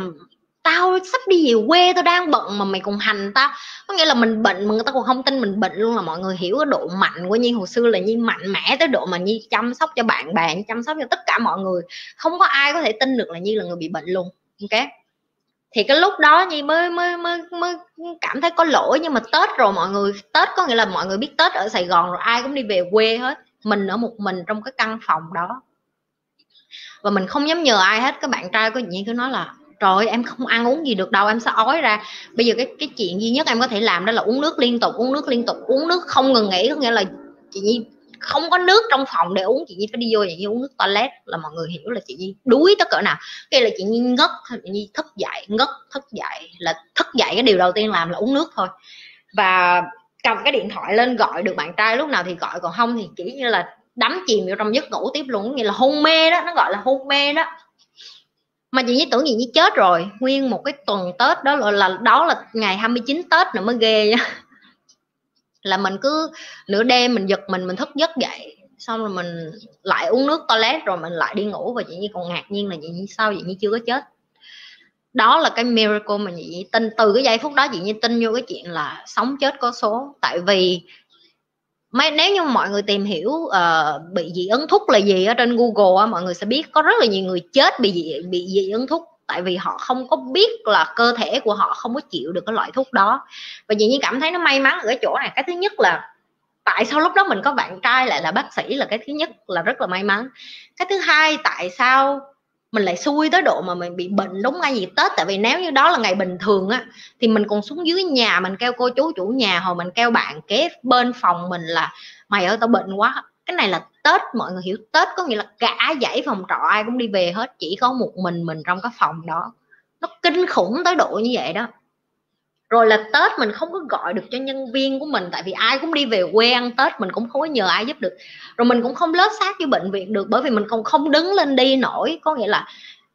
tao sắp đi về quê, tao đang bận mà mày còn hành tao. Có nghĩa là mình bệnh mà người ta còn không tin mình bệnh luôn là mọi người hiểu cái độ mạnh của nhi. Hồi xưa là nhi mạnh mẽ tới độ mà nhi chăm sóc cho bạn bè chăm sóc cho tất cả mọi người. Không có ai có thể tin được là nhi là người bị bệnh luôn, ok? Thì cái lúc đó nhi mới mới mới mới cảm thấy có lỗi, nhưng mà tết rồi mọi người, tết có nghĩa là mọi người biết tết ở sài gòn rồi, ai cũng đi về quê hết, mình ở một mình trong cái căn phòng đó. Và mình không dám nhờ ai hết các bạn trai của nhi cứ nói là, trời em không ăn uống gì được đâu, em sẽ ói ra. Bây giờ cái cái chuyện duy nhất em có thể làm đó là uống nước liên tục, uống nước liên tục, uống nước không ngừng nghỉ, có nghĩa là chị nhi không có nước trong phòng để uống chị nhi phải đi vô chị nhi uống nước toilet là mọi người hiểu là chị nhi đuối tới cỡ nào. Cái là chị nhi ngất chị nhi thức dậy ngất thức dậy là thức dậy cái điều đầu tiên làm là uống nước thôi. Và cầm cái điện thoại lên gọi được bạn trai lúc nào thì gọi còn không thì chỉ như là đắm chìm vào trong giấc ngủ tiếp luôn như là hôn mê đó nó gọi là hôn mê đó. Mà chị nhi tưởng gì như chết rồi nguyên một cái tuần tết đó là, là đó là ngày 29 tết nữa mới ghê nha là mình cứ nửa đêm mình giật mình mình thức giấc dậy xong rồi mình lại uống nước toilet rồi mình lại đi ngủ và chị nhi còn ngạc nhiên là chị nhi sao chị nhi chưa có chết. Đó là cái miracle mà chị nhi tin từ cái giây phút đó chị nhi tin vô cái chuyện là sống chết có số. Tại vì mấy nếu như mọi người tìm hiểu uh, bị dị ứng thuốc là gì ở trên Google á mọi người sẽ biết có rất là nhiều người chết bị dị bị dị ứng thuốc tại vì họ không có biết là cơ thể của họ không có chịu được cái loại thuốc đó. Và dĩ nhiên cảm thấy nó may mắn ở cái chỗ này. Cái thứ nhất là tại sao lúc đó mình có bạn trai lại là bác sĩ là cái thứ nhất là rất là may mắn. Cái thứ hai, tại sao mình lại xui tới độ mà mình bị bệnh đúng ngay dịp tết? Tại vì nếu như đó là ngày bình thường á, thì mình còn xuống dưới nhà, mình kêu cô chú chủ nhà, hồi mình kêu bạn kế bên phòng mình là, mày ơi, tao bệnh quá cái này là tết, mọi người hiểu tết có nghĩa là cả dãy phòng trọ ai cũng đi về hết, chỉ có một mình mình trong cái phòng đó. Nó kinh khủng tới độ như vậy đó. Rồi là tết mình không có gọi được cho nhân viên của mình, tại vì ai cũng đi về quê ăn tết, mình cũng không có nhờ ai giúp được. Rồi mình cũng không lớp xác với bệnh viện được, bởi vì mình còn không đứng lên đi nổi. Có nghĩa là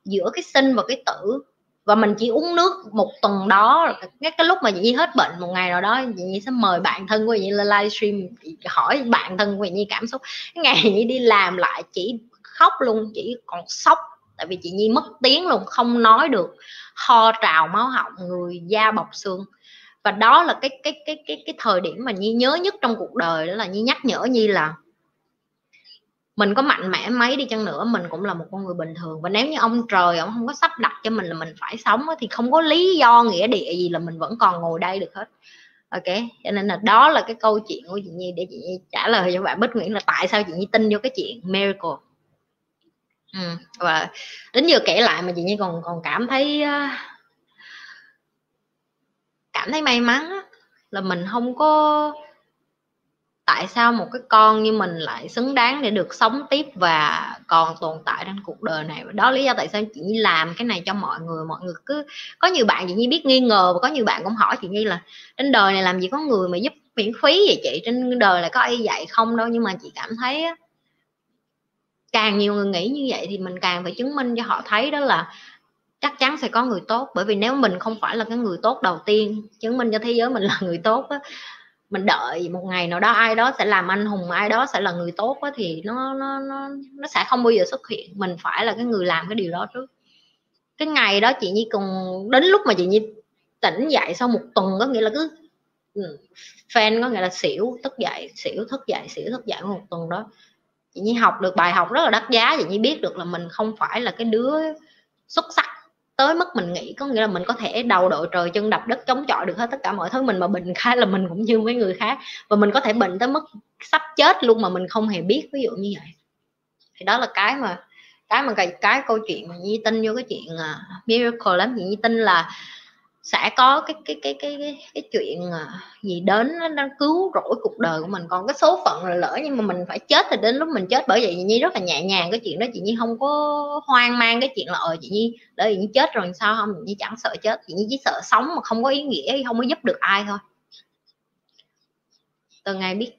giữa cái sinh và cái tử và mình chỉ uống nước một tuần đó, cái cái lúc mà chị Nhi hết bệnh một ngày nào đó chị Nhi sẽ mời bạn thân của chị Nhi lên livestream, hỏi bạn thân của chị Nhi cảm xúc. Cái ngày chị Nhi đi làm lại chỉ khóc luôn, chỉ còn sốc, tại vì chị Nhi mất tiếng luôn, không nói được. Ho, trào, máu họng, người da bọc xương. Và đó là cái cái cái cái cái thời điểm mà Nhi nhớ nhất trong cuộc đời đó là Nhi nhắc nhở Nhi là mình có mạnh mẽ mấy đi chăng nữa, mình cũng là một con người bình thường và nếu như ông trời ông không có sắp đặt cho mình là mình phải sống thì không có lý do, nghĩa địa gì là mình vẫn còn ngồi đây được hết ok, cho nên là đó là cái câu chuyện của chị Nhi để chị Nhi trả lời cho bạn Bích Nguyễn là tại sao chị Nhi tin vô cái chuyện miracle ừ. và đến giờ kể lại mà chị Nhi còn còn cảm thấy ờ, cảm thấy may mắn là mình không có tại sao một cái con như mình lại xứng đáng để được sống tiếp và còn tồn tại trên cuộc đời này? Đó lý do tại sao chị Nhi làm cái này cho mọi người. Mọi người cứ có nhiều bạn chị Nhi biết nghi ngờ và có nhiều bạn cũng hỏi chị Nhi là trên đời này làm gì có người mà giúp miễn phí vậy chị? Trên đời là có ai dạy không đâu. Nhưng mà chị cảm thấy càng nhiều người nghĩ như vậy thì mình càng phải chứng minh cho họ thấy đó là chắc chắn sẽ có người tốt. Bởi vì nếu mình không phải là cái người tốt đầu tiên chứng minh cho thế giới mình là người tốt đó, mình đợi một ngày nào đó ai đó sẽ làm anh hùng ai đó sẽ là người tốt đó, thì nó nó nó nó sẽ không bao giờ xuất hiện. Mình phải là cái người làm cái điều đó trước. Cái ngày đó chị nhi cùng đến lúc mà chị nhi tỉnh dậy sau một tuần có nghĩa là cứ ừ, fan có nghĩa là xỉu thức dậy xỉu thức dậy xỉu thức dậy một tuần đó. Chị nhi học được bài học rất là đắt giá. Chị nhi biết được là mình không phải là cái đứa xuất sắc tới mức mình nghĩ có nghĩa là mình có thể đầu đội trời chân đập đất chống chọi được hết tất cả mọi thứ. Mình mà bệnh <laughs> khá là mình cũng như mấy người khác. Và mình có thể bệnh tới mức sắp chết luôn mà mình không hề biết ví dụ như vậy. Thì đó là cái mà cái mà cái, cái câu chuyện mà nhi tin vô cái chuyện uh, miracle lắm. Chị nhi tin là sẽ có cái cái cái cái cái, cái chuyện à, gì đến nó, nó cứu rỗi cuộc đời của mình. Còn cái số phận là lỡ nhưng mà mình phải chết thì đến lúc mình chết bởi vậy chị nhi rất là nhẹ nhàng cái chuyện đó. Chị nhi không có hoang mang cái chuyện là ờ chị nhi đợi chị nhi chết rồi sao không? Chị nhi chẳng sợ chết. Chị nhi chỉ sợ sống mà không có ý nghĩa không có giúp được ai thôi. Từ ngày biết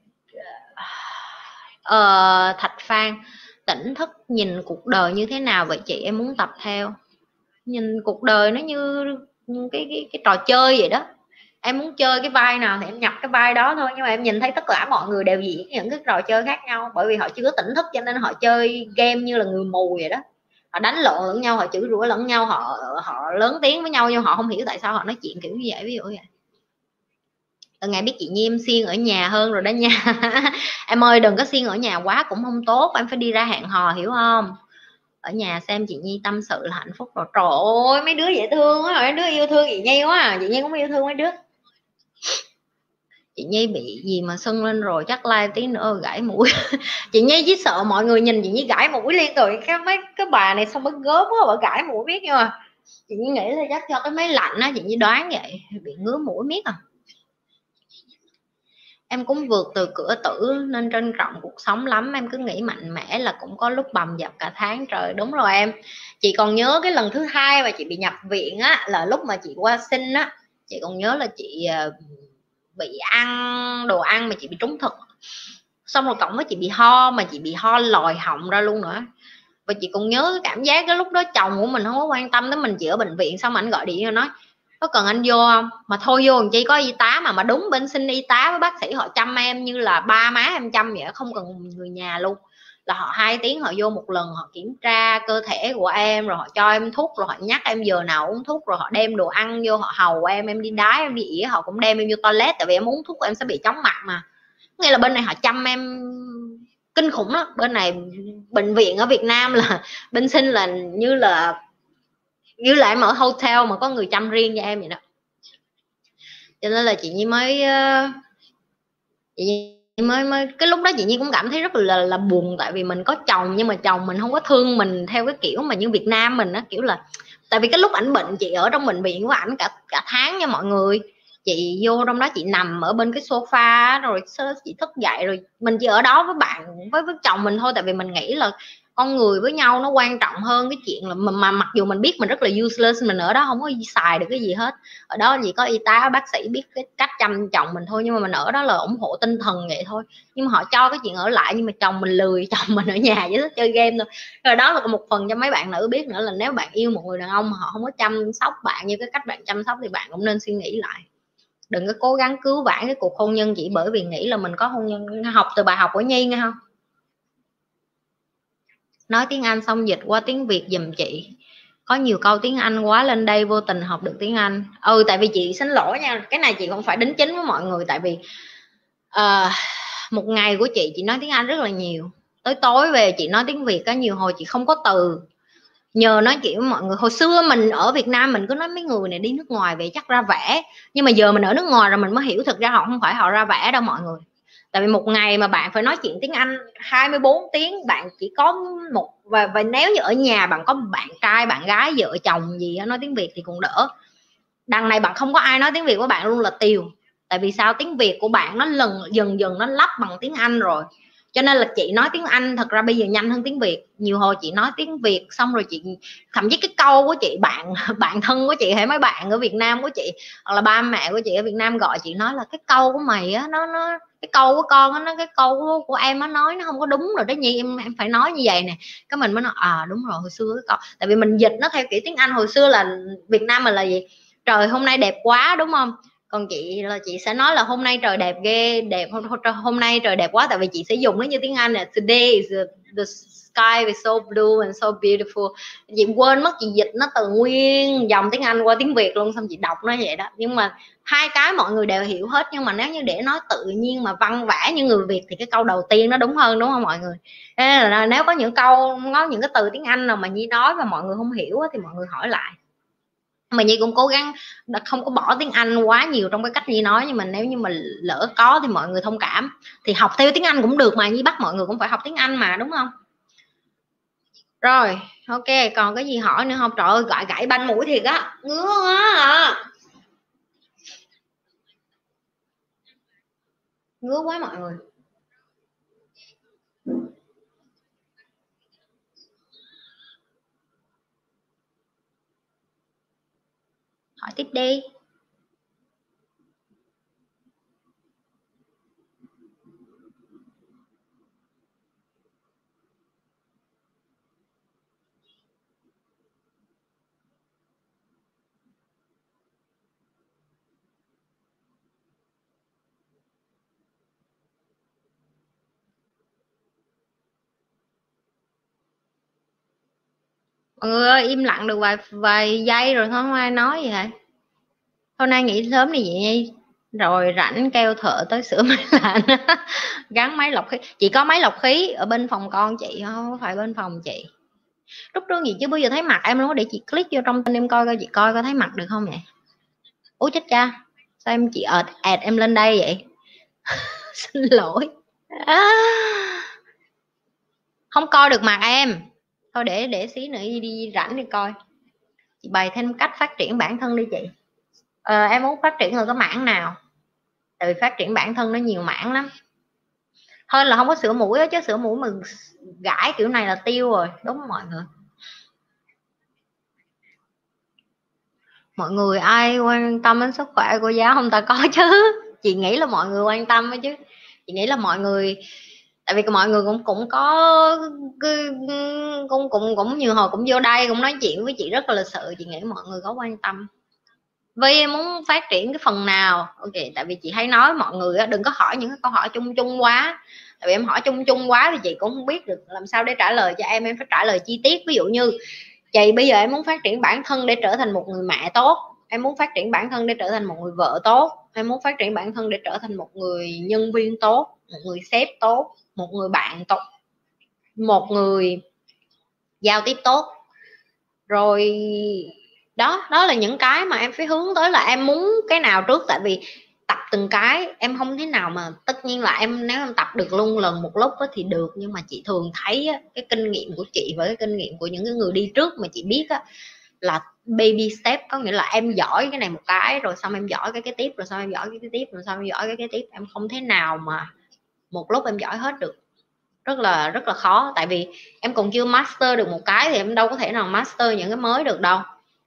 ờ, thạch phan tỉnh thức nhìn cuộc đời như thế nào? Vậy chị em muốn tập theo. Nhìn cuộc đời nó như cái cái cái trò chơi vậy đó. Em muốn chơi cái vai nào thì em nhập cái vai đó thôi, nhưng mà em nhìn thấy tất cả mọi người đều diễn những cái trò chơi khác nhau, bởi vì họ chưa có tỉnh thức cho nên họ chơi game như là người mù vậy đó. Họ đánh lộn lẫn nhau, họ chửi rủa lẫn nhau, họ họ lớn tiếng với nhau nhưng họ không hiểu tại sao họ nói chuyện kiểu như vậy, ví dụ vậy. Từ ngày biết chị Nhi em xiên ở nhà hơn rồi đó nha. <laughs> Em ơi, đừng có xiên ở nhà quá cũng không tốt, em phải đi ra hẹn hò, hiểu không? Ở nhà xem chị Nhi tâm sự là hạnh phúc rồi. Trời ơi, mấy đứa dễ thương quá, mấy đứa yêu thương chị Nhi quá à. chị Nhi cũng yêu thương mấy đứa. Chị Nhi bị gì mà sưng lên rồi, chắc like tí nữa gãy mũi. <laughs> Chị Nhi chỉ sợ mọi người nhìn chị Nhi gãy mũi liên rồi cái mấy, cái bà này xong mới gớm quá, bà gãy mũi biết nhưng mà. Chị Nhi nghĩ là chắc cho cái máy lạnh á, chị Nhi đoán vậy, bị ngứa mũi miết à em cũng vượt từ cửa tử nên trân trọng cuộc sống lắm. Em cứ nghĩ mạnh mẽ là cũng có lúc bầm dập cả tháng. Trời, đúng rồi em. Chị còn nhớ cái lần thứ hai mà chị bị nhập viện á, là lúc mà chị qua sinh á. Chị còn nhớ là chị ờ, bị ăn đồ ăn mà chị bị trúng thực xong rồi cộng với chị bị ho mà chị bị ho lòi họng ra luôn nữa. Và chị còn nhớ cái cảm giác cái lúc đó chồng của mình không có quan tâm tới mình chị ở bệnh viện. Xong anh gọi điện cho nói có cần anh vô không? Mà thôi vô chi có y tá mà mà đúng bên xin y tá với bác sĩ họ chăm em như là ba má em chăm vậy, không cần người nhà luôn. Là họ hai tiếng họ vô một lần, họ kiểm tra cơ thể của em, rồi họ cho em thuốc, rồi họ nhắc em giờ nào uống thuốc, rồi họ đem đồ ăn vô, họ hầu em em đi đái, em đi ỉa họ cũng đem em vô toilet tại vì em uống thuốc em sẽ bị chóng mặt mà. Nghĩa là bên này họ chăm em kinh khủng đó bên này bệnh viện ở Việt Nam là <laughs> bên sinh là như là như lại mở hotel mà có người chăm riêng cho em vậy đó. Cho nên là chị nhi mới ờ, chị nhi mới mới, cái lúc đó chị nhi cũng cảm thấy rất là là buồn tại vì mình có chồng nhưng mà chồng mình không có thương mình theo cái kiểu mà như việt nam mình á, kiểu là tại vì cái lúc ảnh bệnh, chị ở trong bệnh viện của ảnh cả cả tháng nha mọi người. Chị vô trong đó chị nằm ở bên cái sofa rồi chị thức dậy rồi mình chỉ ở đó với bạn, với với chồng mình thôi, tại vì mình nghĩ là con người với nhau nó quan trọng hơn cái chuyện là mà, mà mặc dù mình biết mình rất là useless mình ở đó không có xài được cái gì hết. Ở đó chỉ có y tá bác sĩ biết cái cách chăm chồng mình thôi nhưng mà mình ở đó là ủng hộ tinh thần vậy thôi. Nhưng mà họ cho cái chuyện ở lại nhưng mà chồng mình lười <laughs> chồng mình ở nhà với chơi game thôi. Rồi đó là một phần cho mấy bạn nữ biết nữa là nếu bạn yêu một người đàn ông mà họ không có chăm sóc bạn như cái cách bạn chăm sóc thì bạn cũng nên suy nghĩ lại. Đừng có cố gắng cứu vãn cái cuộc hôn nhân chỉ bởi vì nghĩ là mình có hôn nhân học từ bài học của nhi nghe không? Nói tiếng anh xong dịch qua tiếng việt giùm chị. Có nhiều câu tiếng anh quá lên đây vô tình học được tiếng anh. Ừ tại vì chị xin lỗi nha cái này chị không phải đính chính với mọi người tại vì uh, một ngày của chị chị nói tiếng anh rất là nhiều. Tới tối về chị nói tiếng việt có nhiều hồi chị không có từ. Nhờ nói chuyện với mọi người hồi xưa mình ở Việt Nam mình cứ nói mấy người này đi nước ngoài về chắc ra vẽ nhưng mà giờ mình ở nước ngoài rồi mình mới hiểu thực ra họ không phải họ ra vẽ đâu mọi người tại vì một ngày mà bạn phải nói chuyện tiếng Anh 24 tiếng bạn chỉ có một và, và nếu như ở nhà bạn có bạn trai bạn gái vợ chồng gì nói tiếng Việt thì cũng đỡ. Đằng này bạn không có ai nói tiếng Việt với bạn luôn là Tiều. Tại vì sao? Tiếng Việt của bạn nó lần dần dần nó lắp bằng tiếng Anh rồi. Cho nên là chị nói tiếng Anh thật ra bây giờ nhanh hơn tiếng Việt. Nhiều hồi chị nói tiếng Việt xong rồi chị thậm chí cái câu của chị bạn <laughs> bạn thân của chị hay mấy bạn ở Việt Nam của chị hoặc là ba mẹ của chị ở Việt Nam gọi chị nói là cái câu của mày á nó nó cái câu của con á nó cái câu của, của em nó nói nó không có đúng rồi đó nhi. Em em phải nói như vậy nè. Cái mình mới nói à đúng rồi hồi xưa cái câu tại vì mình dịch nó theo kiểu tiếng Anh hồi xưa là Việt Nam mình là gì? Trời hôm nay đẹp quá đúng không? Còn chị là chị sẽ nói là hôm nay trời đẹp ghê đẹp hôm, hôm nay trời đẹp quá tại vì chị sẽ dùng nó như tiếng Anh là today is the, the sky is so blue and so beautiful. Chị quên mất chị dịch nó từ nguyên dòng tiếng Anh qua tiếng Việt luôn, xong chị đọc nó vậy đó. Nhưng mà hai cái mọi người đều hiểu hết, nhưng mà nếu như để nói tự nhiên mà văn vẽ như người Việt thì cái câu đầu tiên nó đúng hơn, đúng không mọi người? Nên là nếu có những câu, có những cái từ tiếng Anh nào mà Nhi nói và mọi người không hiểu thì mọi người hỏi lại. Mà Nhi cũng cố gắng không có bỏ tiếng Anh quá nhiều trong cái cách Nhi nói, nhưng mà nếu như mà lỡ có thì mọi người thông cảm. Thì học theo tiếng Anh cũng được mà, Nhi bắt mọi người cũng phải học tiếng Anh mà, đúng không? Rồi, ok, còn cái gì hỏi nữa không? Trời ơi, gãi gãy banh mũi thiệt á, ngứa quá à. Ngứa quá mọi người. Hỏi tiếp đi. Người ơi im lặng được vài vài giây rồi không ai nói gì hả hôm nay nghỉ sớm đi vậy rồi rảnh kêu thợ tới sửa <laughs> máy lạnh. Gắn máy lọc khí. Chị có máy lọc khí ở bên phòng con chị không phải bên phòng chị. Rút trương gì chứ bây giờ thấy mặt em luôn để chị click vô trong tên em coi coi chị coi có thấy mặt được không vậy? Ủa chết cha. Sao em chị ợt ẹt em lên đây vậy? <laughs> Xin lỗi. À, không coi được mặt em thôi để để xí nữa đi, đi rảnh đi coi. Chị bày thêm cách phát triển bản thân đi chị. Ờ, em muốn phát triển ở cái mảng nào? Tại vì phát triển bản thân nó nhiều mảng lắm. Hơn là không có sửa mũi đó, chứ sửa mũi mình gãi kiểu này là tiêu rồi. Đúng không mọi người? Mọi người ai quan tâm đến sức khỏe của giáo không ta có chứ. Chị nghĩ là mọi người quan tâm chứ. Chị nghĩ là mọi người tại vì mọi người cũng cũng có cũng cũng cũng nhiều hồi cũng vô đây, cũng nói chuyện với chị rất là lịch sự, chị nghĩ mọi người có quan tâm. Vì em muốn phát triển cái phần nào? Ok, tại vì chị hay nói mọi người đừng có hỏi những cái câu hỏi chung chung quá. Tại vì em hỏi chung chung quá thì chị cũng không biết được làm sao để trả lời cho em em phải trả lời chi tiết. Ví dụ như, chị bây giờ em muốn phát triển bản thân để trở thành một người mẹ tốt. Em muốn phát triển bản thân để trở thành một người vợ tốt. Em muốn phát triển bản thân để trở thành một người nhân viên tốt, một người sếp tốt một người bạn tốt một người giao tiếp tốt. Rồi đó đó là những cái mà em phải hướng tới là em muốn cái nào trước. Tại vì tập từng cái em không thế nào mà tất nhiên là em nếu em tập được luôn lần một lúc đó thì được. Nhưng mà chị thường thấy á, cái kinh nghiệm của chị với cái kinh nghiệm của những cái người đi trước mà chị biết á, là baby step. Có nghĩa là em giỏi cái này một cái rồi xong em giỏi cái cái tiếp rồi xong em giỏi cái cái tiếp rồi xong em giỏi cái cái tiếp. Em không thế nào mà một lúc em giỏi hết được. Rất là rất là khó, tại vì em còn chưa master được một cái thì em đâu có thể nào master những cái mới được đâu.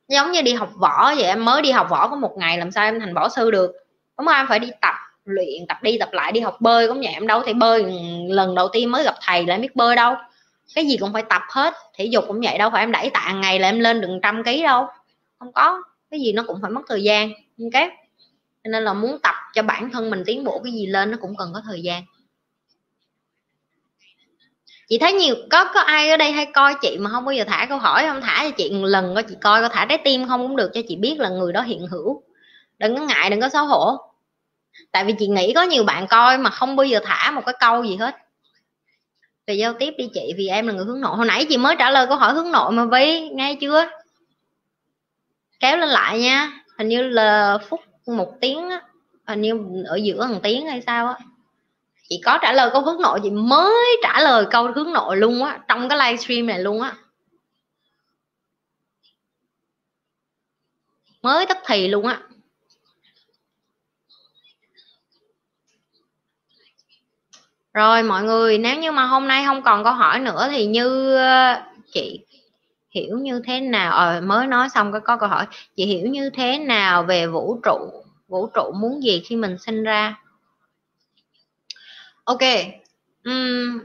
Giống như đi học võ vậy, em mới đi học võ có một ngày làm sao em thành võ sư được. Đúng không em phải đi tập luyện, tập đi tập lại, đi học bơi cũng vậy em đâu thể bơi. Lần đầu tiên mới gặp thầy là em biết bơi đâu. Cái gì cũng phải tập hết, thể dục cũng vậy đâu, phải em đẩy tạ ngày là em lên được trăm ký đâu. Không có, cái gì nó cũng phải mất thời gian, ok? Cho nên là muốn tập cho bản thân mình tiến bộ, cái gì lên nó cũng cần có thời gian chị thấy nhiều, có có ai ở đây hay coi chị mà không bao giờ thả câu hỏi không? Thả cho chị một lần coi, chị coi có thả trái tim không cũng được cho chị biết là người đó hiện hữu. Đừng có ngại, đừng có xấu hổ. Tại vì chị nghĩ có nhiều bạn coi mà không bao giờ thả một cái câu gì hết. Về giao tiếp đi chị, vì em là người hướng nội. Hồi nãy chị mới trả lời câu hỏi hướng nội mà vi nghe chưa? Kéo lên lại nha. Hình như là phút một tiếng á. Hình như ở giữa một tiếng hay sao á chị có trả lời câu hướng nội chị mới trả lời câu hướng nội luôn á trong cái livestream này luôn á. Mới tức thì luôn á. Rồi mọi người nếu như mà hôm nay không còn câu hỏi nữa thì như ờ, chị hiểu như thế nào? Ờ, mới nói xong cái có câu hỏi. Chị hiểu như thế nào về vũ trụ? Vũ trụ muốn gì khi mình sinh ra? Ok. Uhm,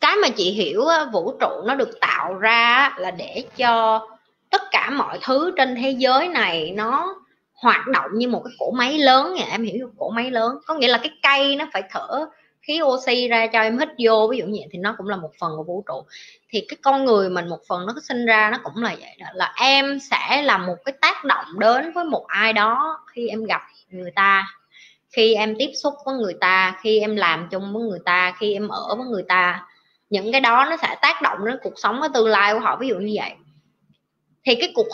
cái mà chị hiểu vũ trụ nó được tạo ra là để cho tất cả mọi thứ trên thế giới này nó hoạt động như một cái cỗ máy lớn nha. Em hiểu cỗ máy lớn. Có nghĩa là cái cây nó phải thở khí oxy ra cho em hít vô ví dụ như vậy thì nó cũng là một phần của vũ trụ. Thì cái con người mình một phần nó sinh ra nó cũng là vậy đó. Là em sẽ là một cái tác động đến với một ai đó khi em gặp người ta khi em tiếp xúc với người ta khi em làm chung với người ta khi em ở với người ta những cái đó nó sẽ tác động đến cuộc sống cái tương lai của họ. Ví dụ như vậy. Thì cái cuộc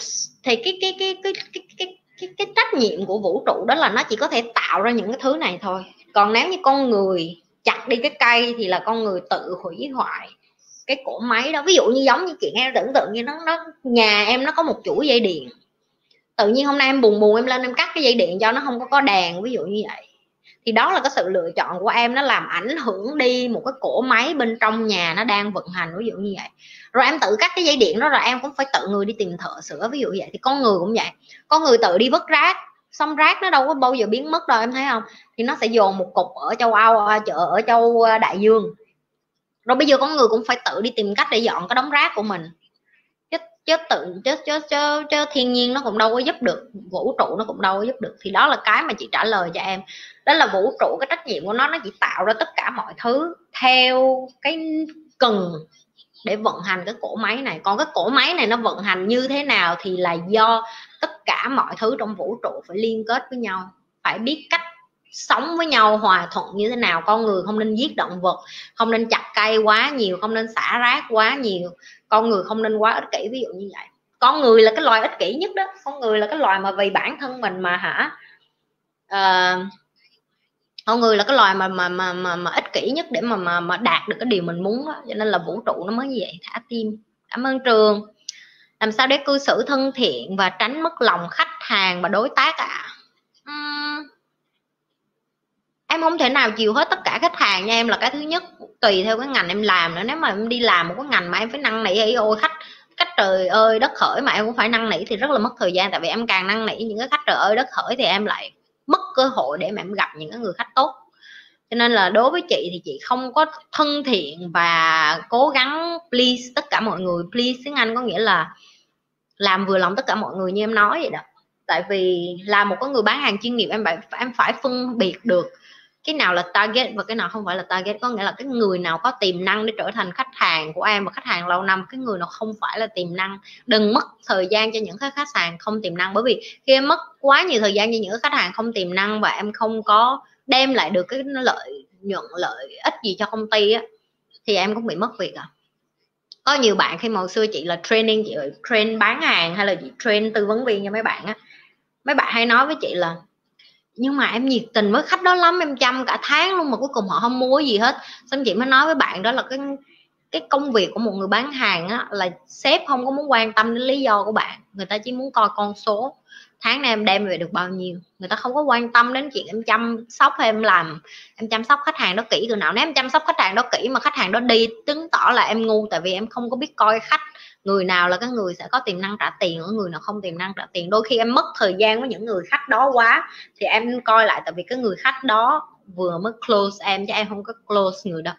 thì cái cái cái cái cái cái cái, cái trách nhiệm của vũ trụ đó là nó chỉ có thể tạo ra những cái thứ này thôi. Còn nếu như con người chặt đi cái cây thì là con người tự hủy hoại cái cỗ máy đó. Ví dụ như giống như chuyện em tưởng tượng như nó nó nhà em nó có một chuỗi dây điện. Tự nhiên hôm nay em buồn buồn em lên em cắt cái dây điện cho nó không có có đèn ví dụ như vậy thì đó là cái sự lựa chọn của em, nó làm ảnh hưởng đi một cái cỗ máy bên trong nhà nó đang vận hành, ví dụ như vậy. Rồi em tự cắt cái dây điện đó rồi em cũng phải tự người đi tìm thợ sửa, ví dụ vậy. Thì con người cũng vậy. Con người tự đi vứt rác, xong rác nó đâu có bao giờ biến mất đâu, em thấy không? Thì nó sẽ dồn một cục ở châu Âu à, chợ ở châu Đại Dương. Rồi bây giờ con người cũng phải tự đi tìm cách để dọn cái đống rác của mình chứ tự chứ chứ chứ, chứ thiên nhiên nó cũng đâu có giúp được vũ trụ nó cũng đâu có giúp được. Thì đó là cái mà chị trả lời cho em. Đó là vũ trụ cái trách nhiệm của nó nó chỉ tạo ra tất cả mọi thứ theo cái cần để vận hành cái cổ máy này. Còn cái cổ máy này nó vận hành như thế nào thì là do tất cả mọi thứ trong vũ trụ phải liên kết với nhau phải biết cách sống với nhau hòa thuận như thế nào. Con người không nên giết động vật không nên chặt cây quá nhiều không nên xả rác quá nhiều con người không nên quá ích kỷ ví dụ như vậy. Con người là cái loài ích kỷ nhất đó. Con người là cái loài mà vì bản thân mình mà hả? Uh, con người là cái loài mà mà mà mà, mà ích kỷ nhất để mà mà mà đạt được cái điều mình muốn đó. cho nên là vũ trụ nó mới như vậy. Thả tim. Cảm ơn trường. Làm sao để cư xử thân thiện và tránh mất lòng khách hàng và đối tác ạ? à? Em không thể nào chiều hết tất cả khách hàng nha, em là cái thứ nhất, tùy theo cái ngành em làm nữa. Nếu mà em đi làm một cái ngành mà em phải năn nỉ ấy ôi, khách khách trời ơi, đất khởi mà em cũng phải năn nỉ thì rất là mất thời gian. Tại vì em càng năn nỉ những cái khách trời ơi, đất khởi thì em lại mất cơ hội để mà em gặp những cái người khách tốt. Cho nên là đối với chị thì chị không có thân thiện và cố gắng please tất cả mọi người. Please tiếng anh có nghĩa là làm vừa lòng tất cả mọi người như em nói vậy đó. Tại vì là một cái người bán hàng chuyên nghiệp, em phải em phải phân biệt được cái nào là target và cái nào không phải là target. Có nghĩa là cái người nào có tiềm năng để trở thành khách hàng của em và khách hàng lâu năm, cái người nào không phải là tiềm năng. Đừng mất thời gian cho những khách khách hàng không tiềm năng. Bởi vì khi em mất quá nhiều thời gian cho những khách hàng không tiềm năng và em không có đem lại được cái lợi nhuận, lợi ích gì cho công ty á, thì em cũng bị mất việc à. Có nhiều bạn khi mà hồi xưa chị là training, chị train bán hàng hay là chị train tư vấn viên cho mấy bạn á, mấy bạn hay nói với chị là nhưng mà em nhiệt tình với khách đó lắm em chăm cả tháng luôn mà cuối cùng họ không mua gì hết. Xong chị mới nói với bạn đó là cái cái công việc của một người bán hàng á, là sếp không có muốn quan tâm đến lý do của bạn. Người ta chỉ muốn coi con số. Tháng này em đem về được bao nhiêu? Người ta không có quan tâm đến chuyện em chăm sóc hay em làm em chăm sóc khách hàng đó kỹ từ nào. Nếu em chăm sóc khách hàng đó kỹ mà khách hàng đó đi chứng tỏ là em ngu tại vì em không có biết coi khách người nào là cái người sẽ có tiềm năng trả tiền ở người nào không tiềm năng trả tiền. Đôi khi em mất thời gian với những người khách đó quá thì em coi lại tại vì cái người khách đó vừa mới close em chứ em không có close người đó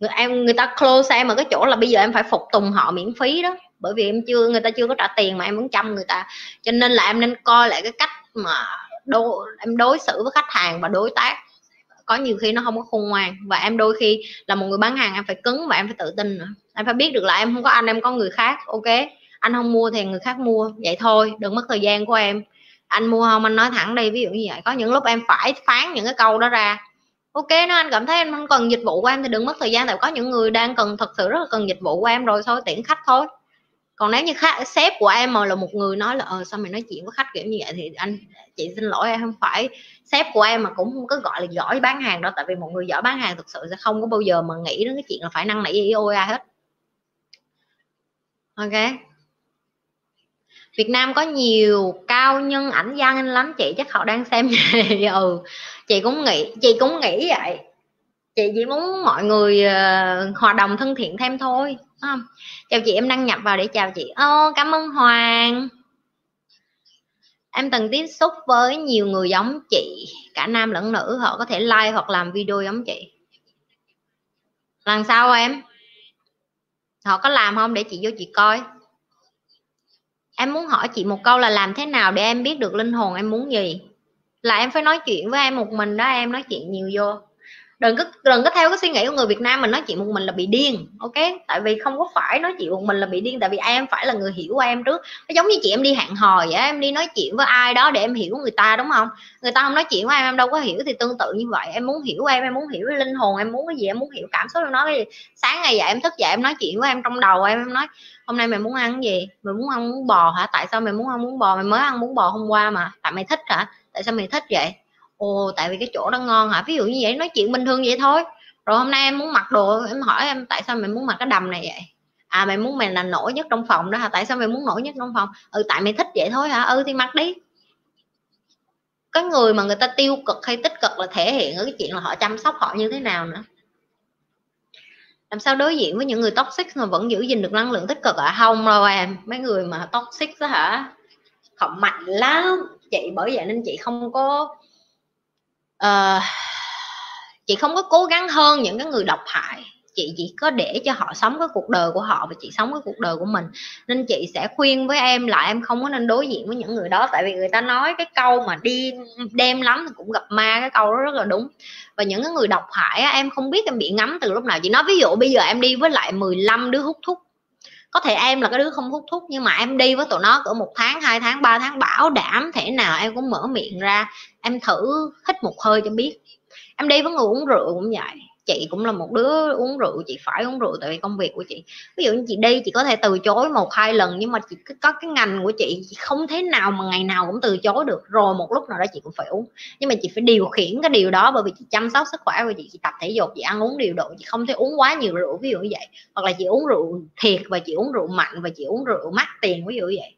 người em người ta close em ở cái chỗ là bây giờ em phải phục tùng họ miễn phí đó. Bởi vì em chưa người ta chưa có trả tiền mà em muốn chăm người ta. Cho nên là em nên coi lại cái cách mà đô, em đối xử với khách hàng và đối tác có nhiều khi nó không có khôn ngoan. Và em đôi khi là một người bán hàng, em phải cứng và em phải tự tin nữa. Em phải biết được là em không có anh, em có người khác, ok? Anh không mua thì người khác mua. Vậy thôi, đừng mất thời gian của em. Anh mua không, anh nói thẳng đi, ví dụ như vậy. Có những lúc em phải phán những cái câu đó ra. Ok nó anh cảm thấy anh không cần dịch vụ của em thì đừng mất thời gian, tại có những người đang cần, thật sự rất là cần dịch vụ của em rồi, thôi, tiễn khách thôi còn nếu như khách, sếp của em mà là một người nói là ờ sao mày nói chuyện với khách kiểu như vậy? Thì anh chị xin lỗi em không phải. Sếp của em mà cũng không có gọi là giỏi bán hàng đâu tại vì một người giỏi bán hàng thực sự sẽ không có bao giờ mà nghĩ đến cái chuyện là phải năng nỉ ai hết. Ok. Việt Nam có nhiều cao nhân ảnh danh lắm chị chắc họ đang xem <laughs> ừ. Chị cũng nghĩ chị cũng nghĩ vậy. Chị chỉ muốn mọi người uh, hòa đồng thân thiện thêm thôi không? chào chị, em đăng nhập vào để chào chị. Ô, cảm ơn hoàng. Em từng tiếp xúc với nhiều người giống chị, cả nam lẫn nữ, họ có thể like hoặc làm video giống chị. Lần sau em, họ có làm không? Để chị vô chị coi. Em muốn hỏi chị một câu là làm thế nào để em biết được linh hồn em muốn gì? Là em phải nói chuyện với em một mình đó, em nói chuyện nhiều vô đừng có đừng có theo cái suy nghĩ của người Việt Nam mình nói chuyện một mình là bị điên, ok? Tại vì không có phải nói chuyện một mình là bị điên, tại vì em phải là người hiểu em trước. Nó giống như chị em đi hẹn hò vậy em đi nói chuyện với ai đó để em hiểu người ta, đúng không? Người ta không nói chuyện với em em đâu có hiểu thì tương tự như vậy. Em muốn hiểu em em muốn hiểu cái linh hồn, em muốn cái gì, em muốn hiểu cảm xúc Nó cái gì. Sáng ngày dậy em thức dậy em nói chuyện với em trong đầu em em nói, hôm nay mày muốn ăn cái gì? Mày muốn ăn muốn bò hả? Tại sao mày muốn ăn muốn bò? Mày mới ăn muốn bò hôm qua mà. Tại mày thích hả? Tại sao mày thích vậy? Ồ, tại vì cái chỗ đó ngon hả? Ví dụ như vậy, nói chuyện bình thường vậy thôi. Rồi hôm nay em muốn mặc đồ, em hỏi em tại sao mày muốn mặc cái đầm này vậy? À mày muốn mày là nổi nhất trong phòng đó hả? Tại sao mày muốn nổi nhất trong phòng? Ừ tại mày thích vậy thôi hả? Ừ thì mặc đi. Cái người mà người ta tiêu cực hay tích cực là thể hiện ở cái chuyện là họ chăm sóc họ như thế nào nữa. Làm sao đối diện với những người toxic mà vẫn giữ gìn được năng lượng tích cực ở không đâu em. Mấy người mà toxic đó hả? Họ mạnh lắm. Chị, bởi vậy nên chị không có uh, chị không có cố gắng hơn những cái người độc hại. Chị chỉ có để cho họ sống cái cuộc đời của họ và chị sống cái cuộc đời của mình. Nên chị sẽ khuyên với em là em không có nên đối diện với những người đó tại vì người ta nói cái câu mà đi đem lắm thì cũng gặp ma cái câu đó rất là đúng. Và những cái người độc hại em không biết em bị ngắm từ lúc nào. Chị nói ví dụ bây giờ em đi với lại 15 đứa hút thuốc có thể em là cái đứa không hút thuốc, nhưng mà em đi với tụi nó cỡ một tháng, hai tháng, ba tháng, bảo đảm thể nào em cũng mở miệng ra, em thử hít một hơi cho biết. Em đi với người uống rượu cũng vậy chị cũng là một đứa uống rượu, chị phải uống rượu tại vì công việc của chị. Ví dụ như chị đi, chị có thể từ chối một, hai lần nhưng mà chị có cái ngành của chị chị không thế nào mà ngày nào cũng từ chối được. Rồi một lúc nào đó chị cũng phải uống. Nhưng mà chị phải điều khiển cái điều đó bởi vì chị chăm sóc sức khỏe của chị chị tập thể dục, chị ăn uống điều độ, chị không thể uống quá nhiều rượu, ví dụ như vậy. Hoặc là chị uống rượu thiệt và chị uống rượu mạnh và chị uống rượu mắc tiền, ví dụ như vậy.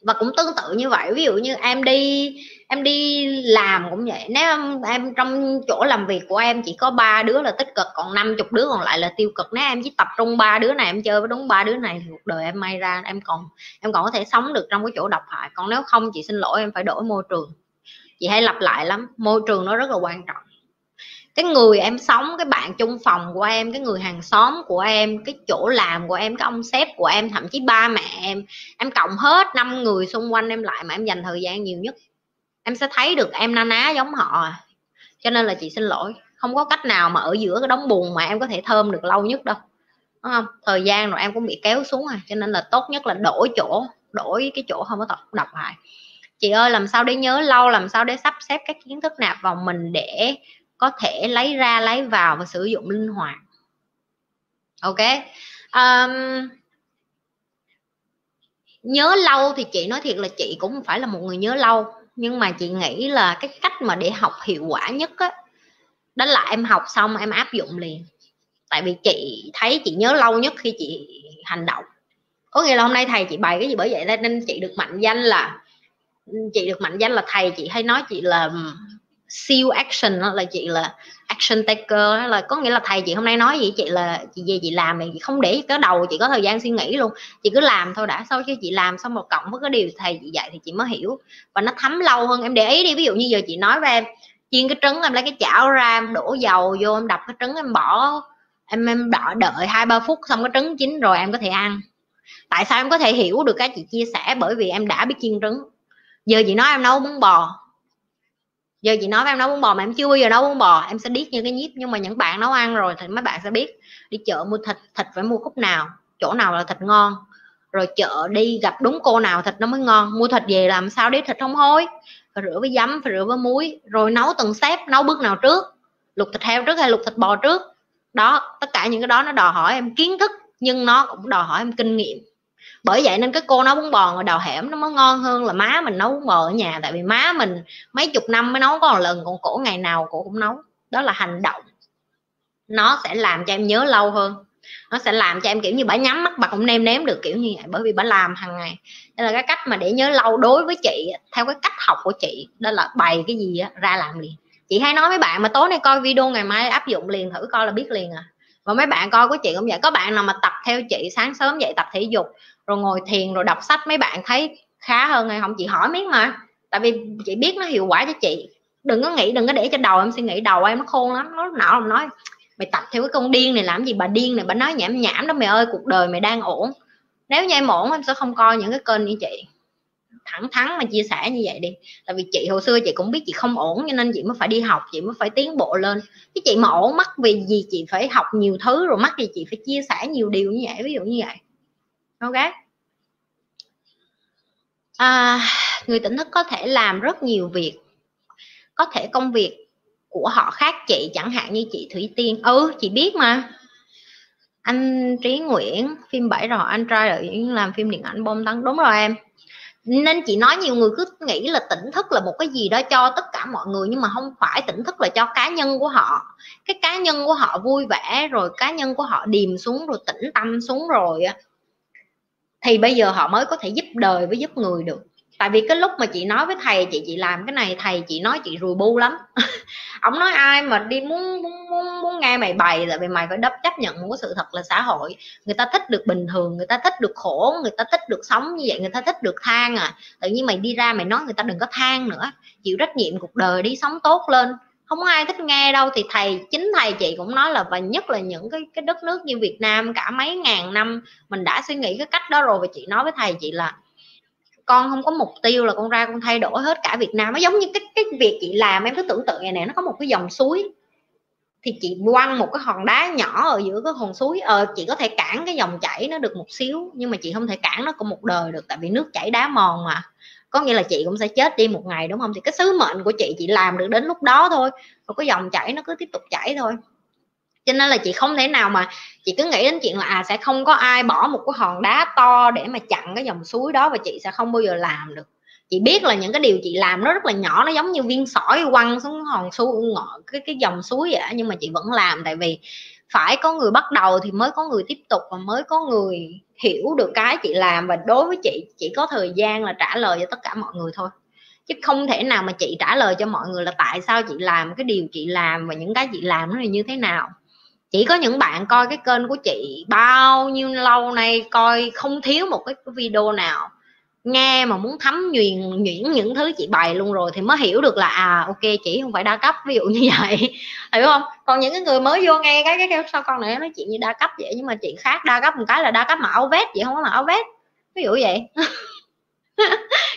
Và cũng tương tự như vậy, ví dụ như em đi em đi làm cũng vậy. Nếu em, em trong chỗ làm việc của em chỉ có ba đứa là tích cực còn năm chục đứa còn lại là tiêu cực. Nếu em chỉ tập trung ba đứa này em chơi với đúng ba đứa này thì cuộc đời em may ra em còn em còn có thể sống được trong cái chỗ độc hại. Còn nếu không chị xin lỗi em phải đổi môi trường. Chị hay lặp lại lắm môi trường nó rất là quan trọng. Cái người em sống cái bạn chung phòng của em cái người hàng xóm của em cái chỗ làm của em cái ông sếp của em thậm chí ba mẹ em em cộng hết năm người xung quanh em lại mà em dành thời gian nhiều nhất em sẽ thấy được em na ná giống họ. À. cho nên là chị xin lỗi. Không có cách nào mà ở giữa cái đống buồn mà em có thể thơm được lâu nhất đâu. Đúng không? Thời gian rồi em cũng bị kéo xuống à. Cho nên là tốt nhất là đổi chỗ đổi cái chỗ không có đọc lại. Chị ơi làm sao để nhớ lâu làm sao để sắp xếp các kiến thức nạp vào mình để có thể lấy ra lấy vào và sử dụng linh hoạt? Ok. Um, nhớ lâu thì chị nói thiệt là chị cũng không phải là một người nhớ lâu nhưng mà chị nghĩ là cái cách mà để học hiệu quả nhất á, đó là em học xong em áp dụng liền. Tại vì chị thấy chị nhớ lâu nhất khi chị hành động. Có nghĩa là hôm nay thầy chị bày cái gì bởi vậy? Nên chị được mạnh danh là, chị được mạnh danh là thầy chị hay nói chị là siêu action đó là chị là action taker là có nghĩa là thầy chị hôm nay nói gì? Chị là chị về chị làm thì chị không để cái đầu, chị có thời gian suy nghĩ luôn. Chị cứ làm thôi, đã sau khi chị làm xong một cộng với cái điều thầy chị dạy thì chị mới hiểu. Và nó thấm lâu hơn, em để ý đi, ví dụ như giờ chị nói với em chiên cái trứng, em lấy cái chảo ra, em đổ dầu vô, em đập cái trứng, em bỏ, em em đợi đợi hai ba phút xong cái trứng chín rồi em có thể ăn. Tại sao em có thể hiểu được cái chị chia sẻ? Bởi vì em đã biết chiên trứng. Giờ chị nói em nấu bún bò giờ chị nói với em nấu bún bò mà em chưa bao giờ nấu bún bò, em sẽ biết như cái nhíp, nhưng mà những bạn nấu ăn rồi thì mấy bạn sẽ biết. Đi chợ mua thịt thịt phải mua khúc nào, chỗ nào là thịt ngon. Rồi chợ đi gặp đúng cô nào thịt nó mới ngon. Mua thịt về làm sao để thịt không hôi phải rửa với giấm, phải rửa với muối. Rồi nấu từng xếp, nấu bước nào trước. Luộc thịt heo trước hay luộc thịt bò trước. Đó, tất cả những cái đó nó đòi hỏi em kiến thức, nhưng nó cũng đòi hỏi em kinh nghiệm bởi vậy nên cái cô nấu bún bò ở đầu hẻm nó mới ngon hơn là má mình nấu bún bò ở nhà. Tại vì má mình mấy chục năm mới nấu, có một lần còn cổ ngày nào cổ cũng nấu. Đó là hành động. Nó sẽ làm cho em nhớ lâu hơn. Nó sẽ làm cho em, kiểu như, bà nhắm mắt, bà cũng nêm nếm được kiểu như vậy. Bởi vì bà làm hàng ngày. Đây là cái cách mà để nhớ lâu đối với chị, theo cái cách học của chị. Đó là bày cái gì ra làm liền. Chị hay nói với bạn mà tối nay coi video, ngày mai áp dụng liền, thử coi là biết liền à. Và mấy bạn coi của chị cũng vậy. Có bạn nào mà tập theo chị, sáng sớm dậy tập thể dục rồi ngồi thiền rồi đọc sách, mấy bạn thấy khá hơn hay không? Chị hỏi miếng mà. Tại vì chị biết nó hiệu quả cho chị. Đừng có nghĩ, đừng có để cho đầu em suy nghĩ, đầu em nó khôn lắm. Nó não làm nói, mày tập theo cái con điên này làm gì, bà điên này, bà nói nhảm nhảm đó mày ơi, cuộc đời mày đang ổn. Nếu như em ổn, em sẽ không coi những cái kênh như chị. Thẳng thắn mà chia sẻ như vậy đi. Tại vì chị, hồi xưa chị cũng biết chị không ổn, cho nên chị mới phải đi học, chị mới phải tiến bộ lên. Cái chị mà ổn, mắc vì gì chị phải học nhiều thứ, rồi mắc gì chị phải chia sẻ nhiều điều như vậy, ví dụ như vậy ok à, người tỉnh thức có thể làm rất nhiều việc. Có thể công việc của họ khác chị chẳng hạn như chị thủy tiên. Ừ chị biết mà. Anh trí nguyễn phim bảy rồi anh trai ở làm phim điện ảnh bom tấn. Đúng rồi em. Nên chị nói nhiều người cứ nghĩ là tỉnh thức là một cái gì đó cho tất cả mọi người nhưng mà không phải. Tỉnh thức là cho cá nhân của họ. Cái cá nhân của họ vui vẻ rồi cá nhân của họ điềm xuống rồi tĩnh tâm xuống rồi thì bây giờ họ mới có thể giúp đời với giúp người được. Tại vì cái lúc mà chị nói với thầy chị chị làm cái này thầy chị nói chị rùi bu lắm. <laughs> Ông nói ai mà đi muốn muốn muốn, muốn nghe mày bày là vì mày phải đắp chấp nhận một cái sự thật là xã hội. Người ta thích được bình thường người ta thích được khổ người ta thích được sống như vậy người ta thích được than à. Tự nhiên mày đi ra mày nói người ta đừng có than nữa. Chịu trách nhiệm cuộc đời đi sống tốt lên không có ai thích nghe đâu, thì thầy, chính thầy chị cũng nói là, và nhất là những cái cái đất nước như Việt Nam, cả mấy ngàn năm, mình đã suy nghĩ cái cách đó rồi, và chị nói với thầy chị là, con không có mục tiêu là con ra con thay đổi hết cả Việt Nam. Nó giống như cái cái việc chị làm, em cứ tưởng tượng này nè, nó có một cái dòng suối. Thì chị quăng một cái hòn đá nhỏ ở giữa cái hòn suối ờ chị có thể cản cái dòng chảy nó được một xíu, nhưng mà chị không thể cản nó của một đời được, tại vì nước chảy đá mòn mà có nghĩa là chị cũng sẽ chết đi một ngày, đúng không? Thì cái sứ mệnh của chị chị làm được đến lúc đó thôi. Rồi cái dòng chảy, nó cứ tiếp tục chảy thôi. Cho nên là chị không thể nào mà chị cứ nghĩ đến chuyện là à sẽ không có ai bỏ một cái hòn đá to để mà chặn cái dòng suối đó và chị sẽ không bao giờ làm được. Chị biết là những cái điều chị làm nó rất là nhỏ, nó giống như viên sỏi quăng xuống hòn suối ngọ cái cái dòng suối vậy nhưng mà chị vẫn làm. Tại vì phải có người bắt đầu thì mới có người tiếp tục và mới có người hiểu được cái chị làm. Và đối với chị, chỉ có thời gian là trả lời cho tất cả mọi người thôi. Chứ không thể nào mà chị trả lời cho mọi người là tại sao chị làm cái điều chị làm và những cái chị làm nó là như thế nào. Chỉ có những bạn coi cái kênh của chị bao nhiêu lâu nay, coi không thiếu một cái video nào nghe mà muốn thấm nhuyền nhuyễn những thứ chị bày luôn rồi thì mới hiểu được là à ok chị không phải đa cấp ví dụ như <laughs> vậy. Hiểu không? Còn những cái người mới vô nghe cái cái, cái sao con này nói chuyện như đa cấp vậy nhưng mà chuyện khác đa cấp một cái là đa cấp mà áo vest vậy không có mà áo vest. Ví dụ vậy. <laughs>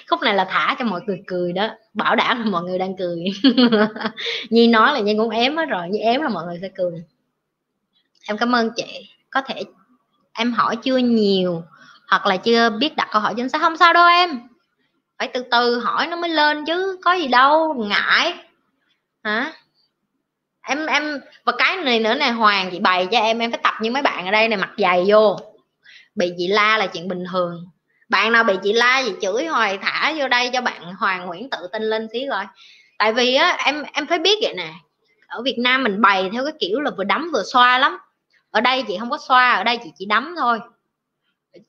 Khúc này là thả cho mọi người cười đó bảo đảm là mọi người đang cười. <laughs> Nhi nói là nhi cũng ém hết rồi nhi ém là mọi người sẽ cười. Em cảm ơn chị. Có thể em hỏi chưa nhiều hoặc là chưa biết đặt câu hỏi chính xác. Không sao đâu em. Phải từ từ hỏi nó mới lên chứ, có gì đâu, ngại. Hả? Em em, và cái này nữa này hoàng, chị bày cho em em phải tập như mấy bạn ở đây này mặc dày vô. Bị chị la là chuyện bình thường. Bạn nào bị chị la gì chửi hoài, thả vô đây cho bạn hoàng nguyễn tự tin lên xí rồi. Tại vì á, em em phải biết vậy nè. Ở việt nam mình bày theo cái kiểu là vừa đấm vừa xoa lắm. Ở đây chị không có xoa, ở đây chị chỉ đấm thôi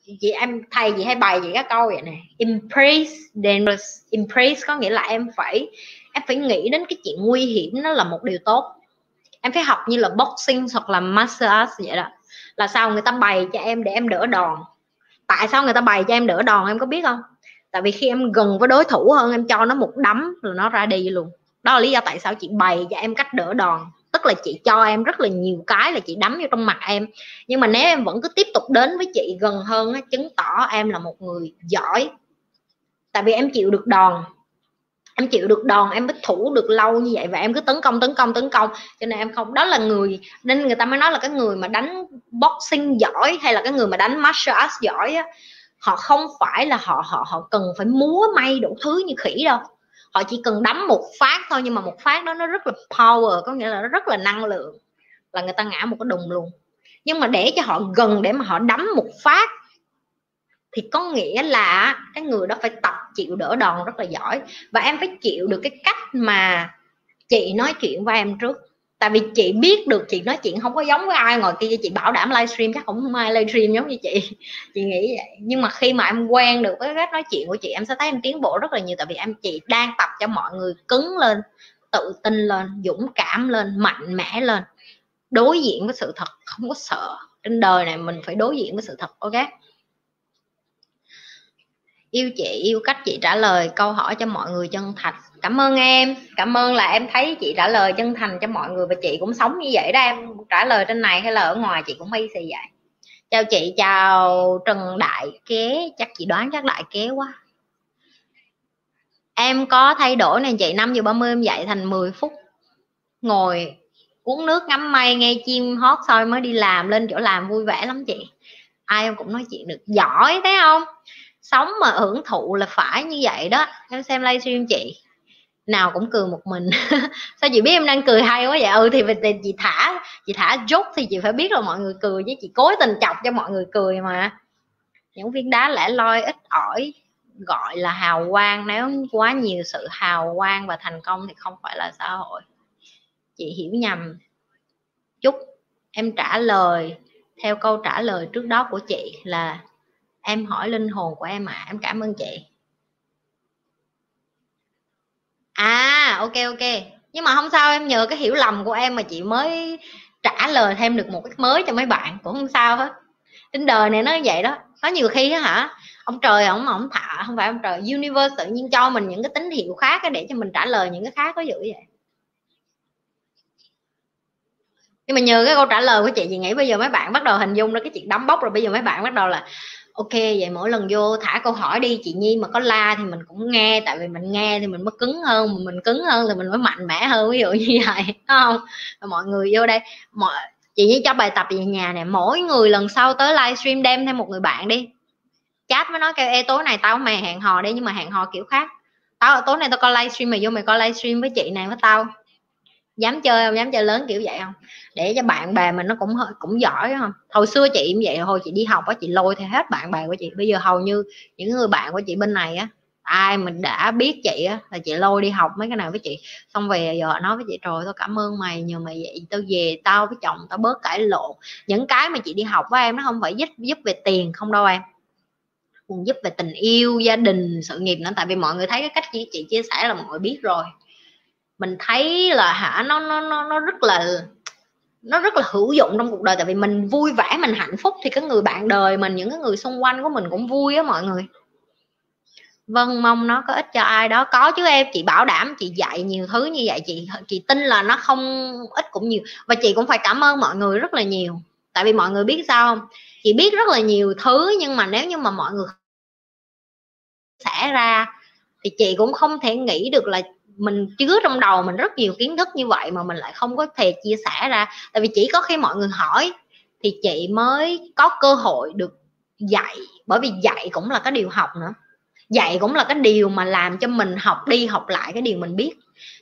chị em thầy chị hay bày chị các câu vậy nè. Impress dangerous impress có nghĩa là em phải em phải nghĩ đến cái chuyện nguy hiểm nó là một điều tốt. Em phải học như là boxing hoặc là massage vậy đó. Là sao người ta bày cho em để em đỡ đòn? Tại sao người ta bày cho em đỡ đòn em có biết không? Tại vì khi em gần với đối thủ hơn, em cho nó một đấm rồi nó ra đi luôn. Đó là lý do tại sao chị bày cho em cách đỡ đòn tức là chị cho em rất là nhiều cái là chị đấm vô trong mặt em. Nhưng mà nếu em vẫn cứ tiếp tục đến với chị gần hơn chứng tỏ em là một người giỏi. Tại vì em chịu được đòn. Em chịu được đòn, em mới thủ được lâu như vậy và em cứ tấn công tấn công tấn công. Cho nên em không, đó là người, nên người ta mới nói là cái người mà đánh boxing giỏi hay là cái người mà đánh martial arts giỏi á, họ không phải là họ họ họ cần phải múa may đủ thứ như khỉ đâu họ chỉ cần đấm một phát thôi, nhưng mà một phát đó nó rất là power, có nghĩa là nó rất là năng lượng, là người ta ngã một cái đùng luôn. Nhưng mà để cho họ gần, để mà họ đấm một phát, thì có nghĩa là cái người đó phải tập chịu đỡ đòn rất là giỏi. Và em phải chịu được cái cách mà chị nói chuyện với em trước tại vì chị biết được chị nói chuyện không có giống với ai, ngồi kia chị bảo đảm livestream, chắc không ai livestream giống như chị. <laughs> Chị nghĩ vậy. Nhưng mà khi mà em quen được với cách nói chuyện của chị, em sẽ thấy em tiến bộ rất là nhiều. Tại vì em, chị đang tập cho mọi người cứng lên, tự tin lên, dũng cảm lên, mạnh mẽ lên. Đối diện với sự thật, không có sợ. Trên đời này mình phải đối diện với sự thật, ok? Yêu chị, yêu cách chị trả lời câu hỏi cho mọi người chân thành. Cảm ơn em. Cảm ơn là em thấy chị trả lời chân thành cho mọi người và chị cũng sống như vậy đó em. Trả lời trên này hay là ở ngoài chị cũng y xì vậy. Chào chị, chào trần đại kế. Chắc chị đoán chắc đại kế quá. Em có thay đổi này chị năm giờ 30 em dậy thành 10 phút. Ngồi uống nước ngắm mây, nghe chim hót soi mới đi làm, lên chỗ làm vui vẻ lắm chị. Ai em cũng nói chuyện được giỏi, thấy không? Sống mà hưởng thụ là phải như vậy đó. Em xem livestream chị nào cũng cười một mình. <laughs> Sao chị biết em đang cười hay quá vậy? Ừ thì, thì chị thả chị thả rút thì chị phải biết là mọi người cười chứ chị cố tình chọc cho mọi người cười mà. Những viên đá lẻ loi ít ỏi gọi là hào quang. Nếu quá nhiều sự hào quang và thành công thì không phải là xã hội. Chị hiểu nhầm. Chúc em trả lời theo câu trả lời trước đó của chị là em hỏi linh hồn của em ạ à. em cảm ơn chị. À ok ok. Nhưng mà không sao, em nhờ cái hiểu lầm của em mà chị mới trả lời thêm được một cái mới cho mấy bạn, cũng không sao hết. Trên đời này nó vậy đó, có nhiều khi á hả, ông trời ông ông thả không phải ông trời, universe tự nhiên cho mình những cái tín hiệu khác để cho mình trả lời những cái khác có dữ vậy. Nhưng mà nhờ cái câu trả lời của chị chị nghĩ bây giờ mấy bạn bắt đầu hình dung ra cái chuyện đấm bốc rồi, bây giờ mấy bạn bắt đầu là ok, vậy mỗi lần vô thả câu hỏi đi, chị nhi mà có la thì mình cũng nghe, tại vì mình nghe thì mình mới cứng hơn mình cứng hơn thì mình mới mạnh mẽ hơn, ví dụ như <laughs> vậy không? Mọi người vô đây, mọi, chị nhi cho bài tập về nhà này mỗi người lần sau tới livestream đem thêm một người bạn đi. Chat mới nói kêu, ê, tối này tao mày hẹn hò đi nhưng mà hẹn hò kiểu khác. Tao, tối nay tao coi livestream mày vô mày coi livestream với chị này với tao dám chơi không? Dám chơi lớn kiểu vậy không? Để cho bạn bè mình nó cũng cũng giỏi không? Hồi xưa chị cũng vậy hồi chị đi học á chị lôi theo hết bạn bè của chị. Bây giờ hầu như những người bạn của chị bên này á ai mình đã biết chị á là chị lôi đi học mấy cái nào với chị. Xong về giờ nói với chị trời tao cảm ơn mày nhờ mày vậy tao về tao với chồng tao bớt cãi lộn. Những cái mà chị đi học với em nó không phải giúp giúp về tiền không đâu em. Còn giúp về tình yêu gia đình sự nghiệp nữa. Tại vì mọi người thấy cái cách chị, chị chia sẻ là mọi người biết rồi mình thấy là hả, nó nó nó nó rất là, nó rất là hữu dụng trong cuộc đời. Tại vì mình vui vẻ, mình hạnh phúc thì cái người bạn đời mình, những cái người xung quanh của mình cũng vui á mọi người. Vâng mong nó có ích cho ai đó. Có chứ em, chị bảo đảm, chị dạy nhiều thứ như vậy, chị chị tin là nó không, ít cũng nhiều. Và chị cũng phải cảm ơn mọi người rất là nhiều. Tại vì mọi người biết sao không? Chị biết rất là nhiều thứ, nhưng mà nếu như mà mọi người xảy ra, thì chị cũng không thể nghĩ được là mình chứa trong đầu mình rất nhiều kiến thức như vậy mà mình lại không có thể chia sẻ ra. Tại vì chỉ có khi mọi người hỏi thì chị mới có cơ hội được dạy, bởi vì dạy cũng là cái điều học nữa. Dạy cũng là cái điều mà làm cho mình học đi học lại cái điều mình biết.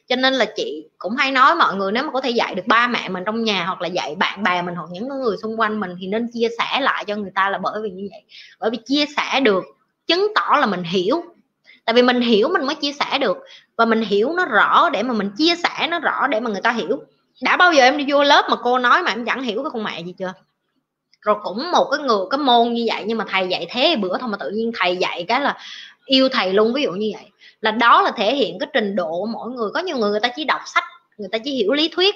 Cho nên là chị cũng hay nói mọi người nếu mà có thể dạy được ba mẹ mình trong nhà hoặc là dạy bạn bè mình hoặc những người xung quanh mình thì nên chia sẻ lại cho người ta là bởi vì như vậy. Bởi vì chia sẻ được chứng tỏ là mình hiểu. Tại vì mình hiểu mình mới chia sẻ được và mình hiểu nó rõ để mà mình chia sẻ nó rõ để mà người ta hiểu. Đã bao giờ em đi vô lớp mà cô nói mà em chẳng hiểu cái con mẹ gì chưa? Rồi cũng một cái người, cái môn như vậy, nhưng mà thầy dạy thế, bữa thôi mà tự nhiên thầy dạy cái là yêu thầy luôn, ví dụ như vậy. Là đó là thể hiện cái trình độ của mỗi người. Có nhiều người người ta chỉ đọc sách, người ta chỉ hiểu lý thuyết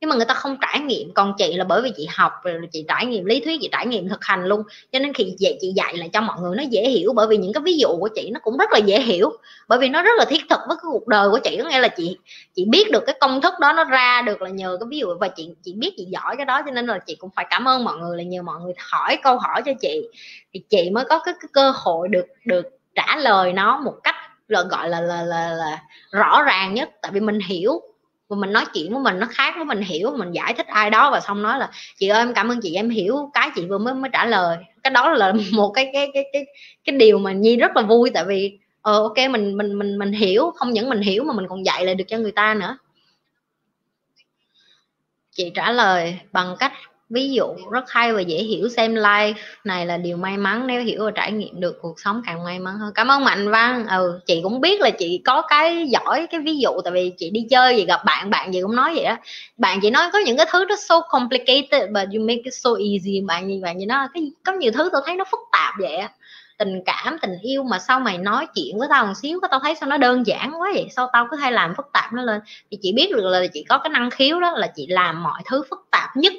nhưng mà người ta không trải nghiệm. Còn chị là bởi vì chị học rồi chị trải nghiệm lý thuyết chị trải nghiệm thực hành luôn. Cho nên khi dạy chị dạy lại cho mọi người nó dễ hiểu. Bởi vì những cái ví dụ của chị nó cũng rất là dễ hiểu. Bởi vì nó rất là thiết thực với cái cuộc đời của chị. Có nghĩa là chị chị biết được cái công thức đó nó ra được là nhờ cái ví dụ. Và chị chị biết chị giỏi cái đó cho nên là chị cũng phải cảm ơn mọi người là nhờ mọi người hỏi câu hỏi cho chị. Thì chị mới có cái, cái cơ hội được được trả lời nó một cách là gọi là là, là là rõ ràng nhất. Tại vì mình hiểu và mình nói chuyện của mình nó khác với mình hiểu, mình giải thích ai đó và xong nói là, chị ơi, em cảm ơn chị, em hiểu cái chị vừa mới mới trả lời. Cái đó là <laughs> một cái cái cái cái cái điều mà nhi rất là vui, tại vì ờ ok, mình mình mình mình hiểu, không những mình hiểu mà mình còn dạy lại được cho người ta nữa. Chị trả lời bằng cách ví dụ rất hay và dễ hiểu, xem live này là điều may mắn nếu hiểu và trải nghiệm được cuộc sống càng may mắn hơn. Cảm ơn mạnh văn. Ừ chị cũng biết là chị có cái giỏi cái ví dụ, tại vì chị đi chơi gì gặp bạn bạn gì cũng nói vậy đó. Bạn chị nói có những cái thứ nó so complicated, but you make it so easy. Bạn như bạn như nó cái có nhiều thứ tôi thấy nó phức tạp vậy á. Tình cảm, tình yêu mà sao mày nói chuyện với tao một xíu tao thấy sao nó đơn giản quá vậy, sao tao cứ hay làm phức tạp nó lên. Thì chị biết được là chị có cái năng khiếu đó là chị làm mọi thứ phức tạp nhất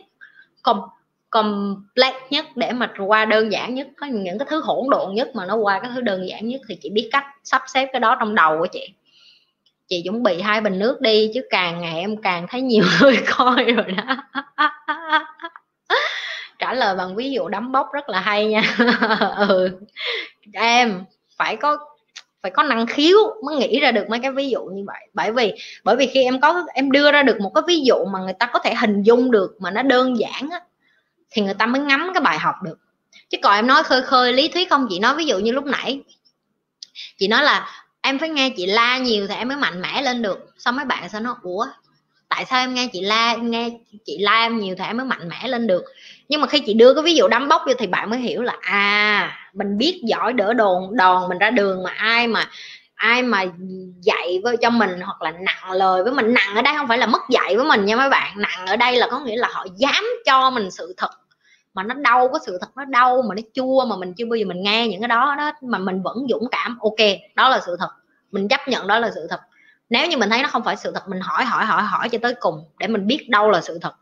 com, complex nhất để mà qua đơn giản nhất, có những cái thứ hỗn độn nhất mà nó qua cái thứ đơn giản nhất thì chị biết cách sắp xếp cái đó trong đầu của chị. Chị chuẩn bị hai bình nước đi chứ càng ngày em càng thấy nhiều <laughs> người coi rồi đó. Trả lời bằng ví dụ đấm bốc rất là hay nha. <laughs> Ừ. Em, phải có phải có năng khiếu mới nghĩ ra được mấy cái ví dụ như vậy. Bởi vì bởi vì khi em có em đưa ra được một cái ví dụ mà người ta có thể hình dung được mà nó đơn giản á, thì người ta mới ngắm cái bài học được. Chứ còn em nói khơi khơi lý thuyết không chị nói ví dụ như lúc nãy. Chị nói là em phải nghe chị la nhiều thì em mới mạnh mẽ lên được. Xong mấy bạn sẽ nói ủa tại sao em nghe chị la em nghe chị la em nhiều thì em mới mạnh mẽ lên được? Nhưng mà khi chị đưa cái ví dụ đấm bốc vô thì bạn mới hiểu là à mình biết giỏi đỡ đồn đòn mình ra đường mà ai mà ai mà dạy với cho mình hoặc là nặng lời với mình, nặng ở đây không phải là mất dạy với mình nha mấy bạn. Nặng ở đây là có nghĩa là họ dám cho mình sự thật mà nó đau, có sự thật nó đau mà nó chua mà mình chưa bao giờ mình nghe những cái đó đó mà mình vẫn dũng cảm, ok, đó là sự thật. Mình chấp nhận đó là sự thật. Nếu như mình thấy nó không phải sự thật, mình hỏi hỏi hỏi hỏi cho tới cùng để mình biết đâu là sự thật.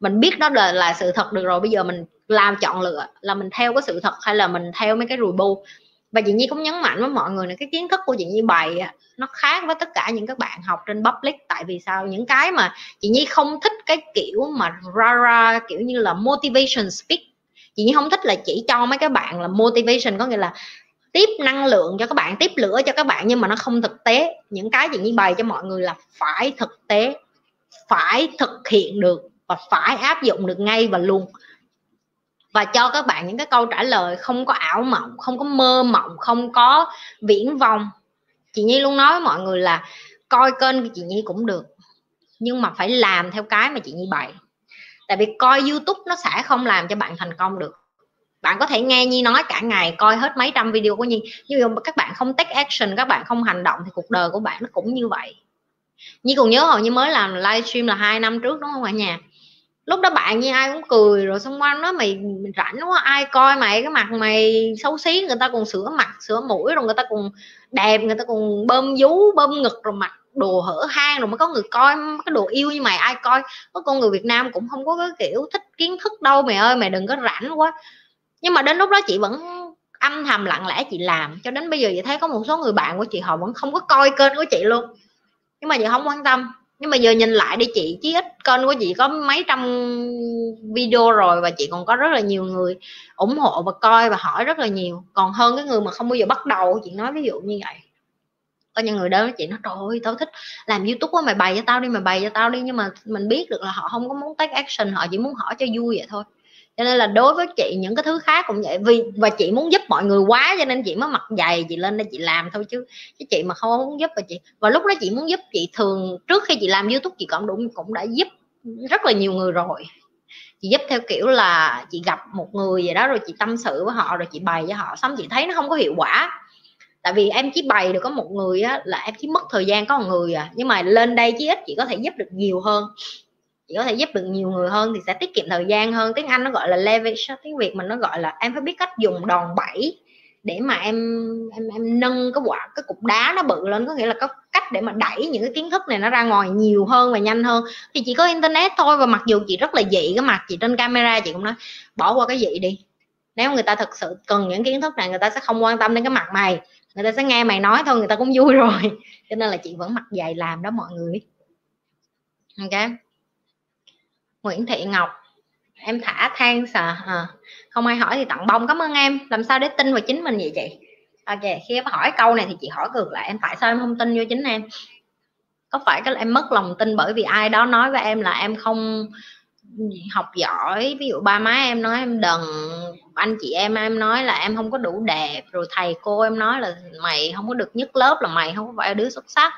Mình biết đó là là sự thật được rồi, bây giờ mình làm chọn lựa là mình theo cái sự thật hay là mình theo mấy cái rùi bu và chị Nhi cũng nhấn mạnh với mọi người là cái kiến thức của chị Nhi bày nó khác với tất cả những các bạn học trên public. Tại vì sao? Những cái mà chị Nhi không thích cái kiểu mà ra ra, kiểu như là motivation speak. Chị Nhi không thích là chỉ cho mấy cái bạn là motivation, có nghĩa là tiếp năng lượng cho các bạn, tiếp lửa cho các bạn, nhưng mà nó không thực tế. Những cái chị Nhi bày cho mọi người là phải thực tế, phải thực hiện được và phải áp dụng được ngay và luôn và cho các bạn những cái câu trả lời không có ảo mộng, không có mơ mộng, không có viễn vông. Chị nhi luôn nói với mọi người là coi kênh của chị nhi cũng được, nhưng mà phải làm theo cái mà chị nhi bày. Tại vì coi youtube nó sẽ không làm cho bạn thành công được. Bạn có thể nghe Nhi nói cả ngày, coi hết mấy trăm video của Nhi. Nhưng mà các bạn không take action, các bạn không hành động thì cuộc đời của bạn nó cũng như vậy. Nhi còn nhớ hồi như mới làm livestream là hai năm trước, đúng không cả nhà? Lúc đó bạn như ai cũng cười rồi xong quanh nó mày, mày rảnh quá ai coi mày cái mặt mày xấu xí người ta còn sửa mặt sửa mũi rồi người ta còn đẹp người ta còn bơm vú bơm ngực rồi mặt đồ hở hang rồi mới có người coi cái đồ yêu như mày ai coi. Có con người Việt Nam cũng không có cái kiểu thích kiến thức đâu mày ơi mày đừng có rảnh quá. Nhưng mà đến lúc đó chị vẫn âm thầm lặng lẽ chị làm cho đến bây giờ chị thấy có một số người bạn của chị họ vẫn không có coi kênh của chị luôn. Nhưng mà chị không quan tâm nhưng mà giờ nhìn lại đi chị chứ ít kênh của chị có mấy trăm video rồi và chị còn có rất là nhiều người ủng hộ và coi và hỏi rất là nhiều. Còn hơn cái người mà không bao giờ bắt đầu, chị nói ví dụ như vậy. Có những người đó chị nói, trời ơi, tao thích làm youtube quá mày bày cho tao đi, mày bày cho tao đi. Nhưng mà mình biết được là họ không có muốn take action, họ chỉ muốn hỏi cho vui vậy thôi cho nên là đối với chị, những cái thứ khác cũng vậy. Vì, và chị muốn giúp mọi người quá cho nên chị mới mặc dày chị lên đây chị làm thôi chứ. Chứ chị mà không muốn giúp và chị, và lúc đó chị muốn giúp chị thường, trước khi chị làm youtube chị cũng đúng cũng đã giúp rất là nhiều người rồi. Chị giúp theo kiểu là chị gặp một người gì đó rồi chị tâm sự với họ rồi chị bày với họ xong chị thấy nó không có hiệu quả. Tại vì em chỉ bày được có một người á, là em chỉ mất thời gian có một người à. Nhưng mà lên đây chí ít chị có thể giúp được nhiều hơn chị có thể giúp được nhiều người hơn, thì sẽ tiết kiệm thời gian hơn. Tiếng anh nó gọi là leverage tiếng việt mình nó gọi là em phải biết cách dùng đòn bẩy để mà em em em nâng cái quả, cái cục đá nó bự lên. Có nghĩa là có cách để mà đẩy những cái kiến thức này nó ra ngoài nhiều hơn và nhanh hơn. Thì chỉ có internet thôi và mặc dù chị rất là dị cái mặt, chị trên camera chị cũng nói, bỏ qua cái dị đi. Nếu người ta thực sự cần những kiến thức này, người ta sẽ không quan tâm đến cái mặt mày. Người ta sẽ nghe mày nói thôi, người ta cũng vui <laughs> rồi. Cho nên là chị vẫn mặt dày làm đó mọi người. Ok. Nguyễn Thị Ngọc. Em thả than sợ à, không ai hỏi thì tặng bông. Cảm ơn em. Làm sao để tin vào chính mình vậy chị? Ok khi em hỏi câu này thì chị hỏi ngược lại em. Tại sao em không tin vô chính em? Có phải cái em mất lòng tin bởi vì ai đó nói với em là em không học giỏi? Ví dụ ba má em nói em đần anh chị em em nói là em không có đủ đẹp rồi thầy cô em nói là mày không có được nhất lớp là mày không phải đứa xuất sắc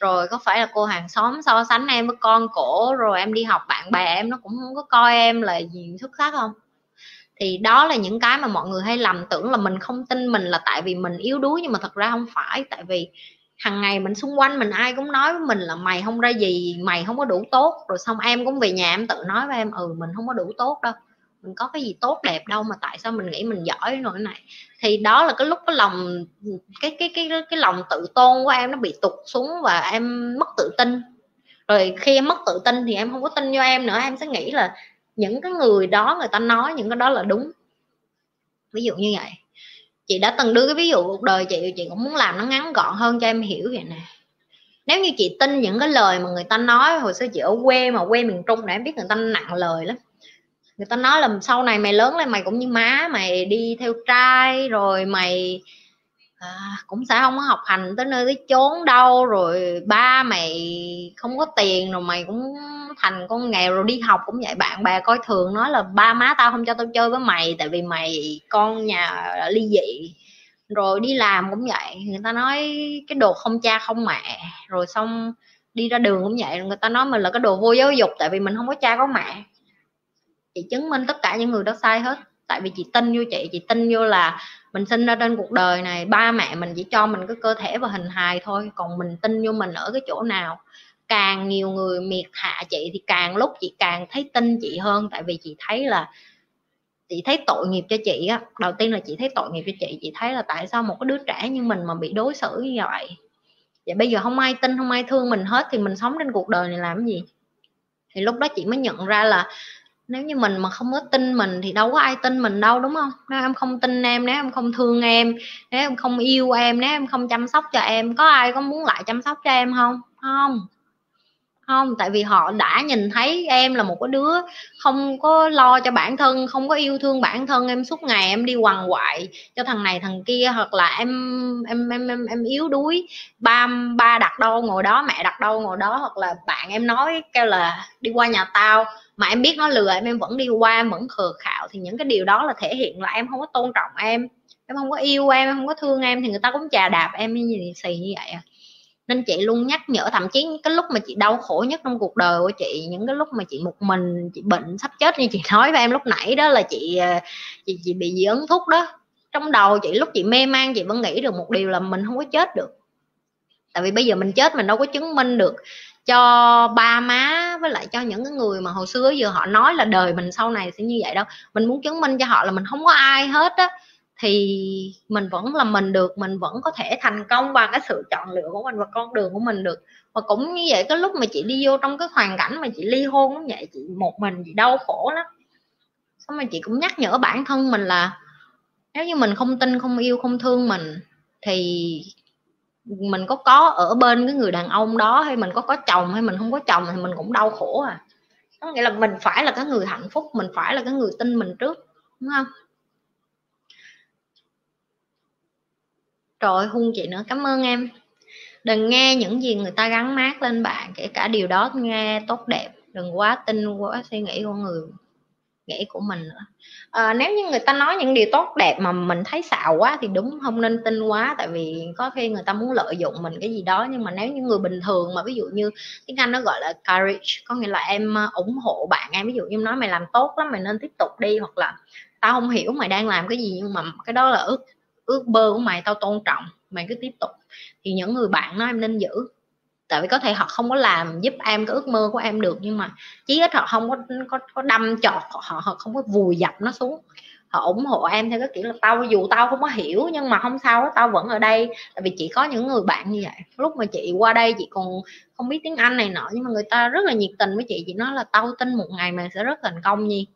rồi có phải là cô hàng xóm so sánh em với con cổ rồi em đi học bạn bè em nó cũng không có coi em là gì xuất sắc không? Thì đó là những cái mà mọi người hay lầm tưởng là mình không tin mình là tại vì mình yếu đuối, nhưng mà thật ra không phải. Tại vì hàng ngày mình xung quanh mình ai cũng nói với mình là mày không ra gì, mày không có đủ tốt. Rồi xong em cũng về nhà em tự nói với em ừ mình không có đủ tốt đâu mình có cái gì tốt đẹp đâu mà tại sao mình nghĩ mình giỏi nổi này? Thì đó là cái lúc cái lòng, cái cái cái cái lòng tự tôn của em nó bị tụt xuống và em mất tự tin. Rồi khi em mất tự tin thì em không có tin vô em nữa, em sẽ nghĩ là những cái người đó người ta nói những cái đó là đúng. Ví dụ như vậy. Chị đã từng đưa cái ví dụ cuộc đời chị chị cũng muốn làm nó ngắn gọn hơn cho em hiểu vậy nè. Nếu như chị tin những cái lời mà người ta nói hồi xưa chị ở quê mà quê miền trung để em biết người ta nặng lời lắm người ta nói là sau này mày lớn lên mày cũng như má mày đi theo trai rồi mày à, cũng sẽ không có học hành tới nơi tới chốn đâu rồi ba mày không có tiền rồi mày cũng thành con nghèo rồi đi học cũng vậy. Bạn bè coi thường nói là ba má tao không cho tao chơi với mày tại vì mày con nhà ly dị. Rồi đi làm cũng vậy. Người ta nói cái đồ không cha không mẹ rồi xong đi ra đường cũng vậy. Người ta nói mình là cái đồ vô giáo dục tại vì mình không có cha có mẹ chị chứng minh tất cả những người đó sai hết. Tại vì chị tin vô chị chị tin vô là mình sinh ra trên cuộc đời này, ba mẹ mình chỉ cho mình cái cơ thể và hình hài thôi, còn mình tin vô mình ở cái chỗ nào. Càng nhiều người miệt hạ chị thì càng lúc chị càng thấy tin chị hơn, tại vì chị thấy là, chị thấy tội nghiệp cho chị á. Đầu tiên là chị thấy tội nghiệp cho chị chị thấy là tại sao một cái đứa trẻ như mình mà bị đối xử như vậy? Vậy bây giờ không ai tin, không ai thương mình hết thì mình sống trên cuộc đời này làm gì? Thì lúc đó chị mới nhận ra là nếu như mình mà không có tin mình thì đâu có ai tin mình đâu đúng không? Nếu em không tin em nếu em không thương em nếu em không yêu em nếu em không chăm sóc cho em có ai có muốn lại chăm sóc cho em không? Không. Không tại vì họ đã nhìn thấy em là một cái đứa không có lo cho bản thân không có yêu thương bản thân. Em suốt ngày em đi quằn quại cho thằng này thằng kia hoặc là em em em em, em yếu đuối. Ba ba đặt đâu ngồi đó mẹ đặt đâu ngồi đó hoặc là bạn em nói kêu là đi qua nhà tao mà em biết nó lừa, em em vẫn đi qua em vẫn khờ khạo. Thì những cái điều đó là thể hiện là em không có tôn trọng em. Em không có yêu em em không có thương em. Thì người ta cũng chà đạp em như gì xì như vậy à. Nên chị luôn nhắc nhở, thậm chí cái lúc mà chị đau khổ nhất trong cuộc đời của chị, những cái lúc mà chị một mình, chị bệnh sắp chết như chị nói với em lúc nãy đó là chị ờ, chị chị bị dị ấn thuốc đó. Trong đầu chị, lúc chị mê man, chị vẫn nghĩ được một điều là mình không có chết được. Tại vì bây giờ mình chết mình đâu có chứng minh được cho ba má với lại cho những cái người mà hồi xưa giờ họ nói là đời mình sau này sẽ như vậy đâu. Mình muốn chứng minh cho họ là mình không có ai hết á. Thì mình vẫn là mình được, mình vẫn có thể thành công bằng cái sự chọn lựa của mình và con đường của mình được. Và cũng như vậy, cái lúc mà chị đi vô trong cái hoàn cảnh mà chị ly hôn cũng vậy chị một mình chị đau khổ lắm. Xong rồi chị cũng nhắc nhở bản thân mình là nếu như mình không tin, không yêu, không thương mình, thì mình có có ở bên cái người đàn ông đó, hay mình có có chồng hay mình không có chồng thì mình cũng đau khổ à. Có nghĩa là mình phải là cái người hạnh phúc, mình phải là cái người tin mình trước, đúng không? Trời hung chị nữa, cảm ơn em. Đừng nghe những gì người ta gắn mát lên bạn, kể cả điều đó nghe tốt đẹp. Đừng quá tin, quá suy nghĩ của người nghĩ của mình nữa. À, nếu như người ta nói những điều tốt đẹp mà mình thấy xạo quá thì đúng không nên tin quá tại vì có khi người ta muốn lợi dụng mình cái gì đó. Nhưng mà nếu như người bình thường mà ví dụ như tiếng anh nó gọi là courage có nghĩa là em ờ, ủng hộ bạn em ví dụ như nói mày làm tốt lắm mày nên tiếp tục đi hoặc là tao không hiểu mày đang làm cái gì nhưng mà cái đó là ước ước mơ của mày tao tôn trọng mày cứ tiếp tục. Thì những người bạn nói em nên giữ tại vì có thể họ không có làm giúp em cái ước mơ của em được nhưng mà chí ít họ không có có, có đâm chọt họ họ không có vùi dập nó xuống. Họ ủng hộ em theo cái kiểu là tao dù tao không có hiểu nhưng mà không sao tao vẫn ở đây. Tại vì chỉ có những người bạn như vậy. Lúc mà chị qua đây chị còn không biết tiếng anh này nọ nhưng mà người ta rất là nhiệt tình với chị. Chị nói là tao tin một ngày mày sẽ rất thành công nhi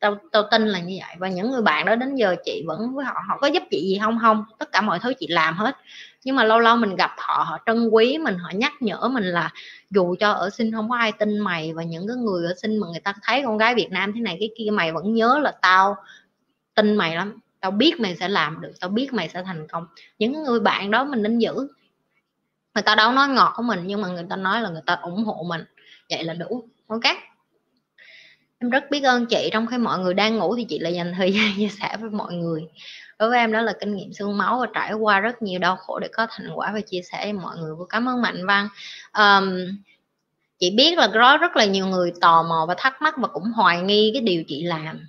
tao tao tin là như vậy. Và những người bạn đó đến giờ chị vẫn với họ họ có giúp chị gì không? Không. Tất cả mọi thứ chị làm hết. Nhưng mà lâu lâu mình gặp họ họ trân quý mình, họ nhắc nhở mình là dù cho ở sinh không có ai tin mày và những cái người ở sinh mà người ta thấy con gái Việt Nam thế này cái kia, mày vẫn nhớ là tao tin mày lắm. Tao biết mày sẽ làm được, tao biết mày sẽ thành công. Những người bạn đó mình nên giữ. Người ta đâu nói ngọt của mình, nhưng mà người ta nói là người ta ủng hộ mình. Vậy là đủ. Ok? Em rất biết ơn chị trong khi mọi người đang ngủ thì chị lại dành thời <laughs> gian chia sẻ với mọi người. Đối với em đó là kinh nghiệm xương máu và trải qua rất nhiều đau khổ để có thành quả và chia sẻ với mọi người. Vô cảm ơn mạnh văn. Um, chị biết là có rất là nhiều người tò mò và thắc mắc và cũng hoài nghi cái điều chị làm.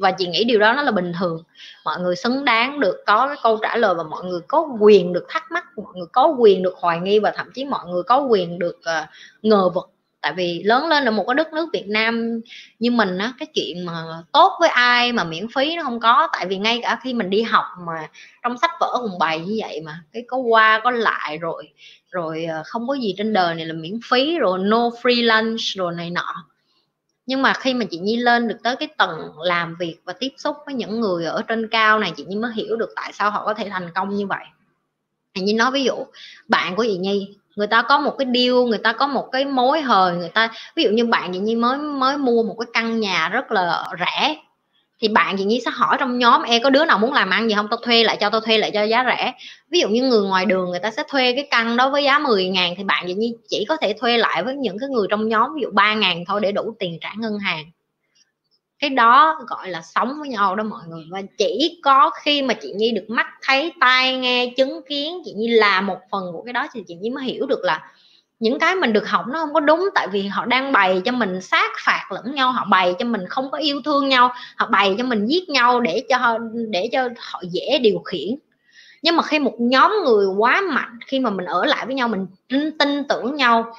Và chị nghĩ điều đó nó là bình thường. Mọi người xứng đáng được có cái câu trả lời và mọi người có quyền được thắc mắc mọi người có quyền được hoài nghi và thậm chí mọi người có quyền được uh, ngờ vực tại vì lớn lên ở một cái đất nước Việt Nam như mình á, cái chuyện mà tốt với ai mà miễn phí nó không có. Tại vì ngay cả khi mình đi học mà trong sách vở cùng bày như vậy mà, cái có qua, có lại rồi rồi ờ, không có gì trên đời này là miễn phí rồi, no free lunch rồi này nọ. Nhưng mà khi mà chị Nhi lên được tới cái tầng làm việc và tiếp xúc với những người ở trên cao này, chị Nhi mới hiểu được tại sao họ có thể thành công như vậy. Chị Nhi nói ví dụ, bạn của chị Nhi người ta có một cái deal, người ta có một cái mối hời, người ta, ví dụ như bạn chị Nhi mới mới mua một cái căn nhà rất là rẻ, thì bạn chị Nhi sẽ hỏi trong nhóm e có đứa nào muốn làm ăn gì không? Tao thuê lại cho, tao thuê lại cho giá rẻ. Ví dụ như người ngoài đường người ta sẽ thuê cái căn đó với giá 10 ngàn thì bạn chị Nhi chỉ có thể thuê lại với những cái người trong nhóm, ví dụ 3 ngàn thôi để đủ tiền trả ngân hàng cái đó gọi là sống với nhau đó mọi người. Và chỉ có khi mà chị Nhi được mắt thấy tai nghe chứng kiến chị Nhi là một phần của cái đó thì chị Nhi mới hiểu được là những cái mình được học nó không có đúng. Tại vì họ đang bày cho mình sát phạt lẫn nhau họ bày cho mình không có yêu thương nhau họ bày cho mình giết nhau để cho để cho họ dễ điều khiển. Nhưng mà khi một nhóm người quá mạnh khi mà mình ở lại với nhau mình tin, tin tưởng nhau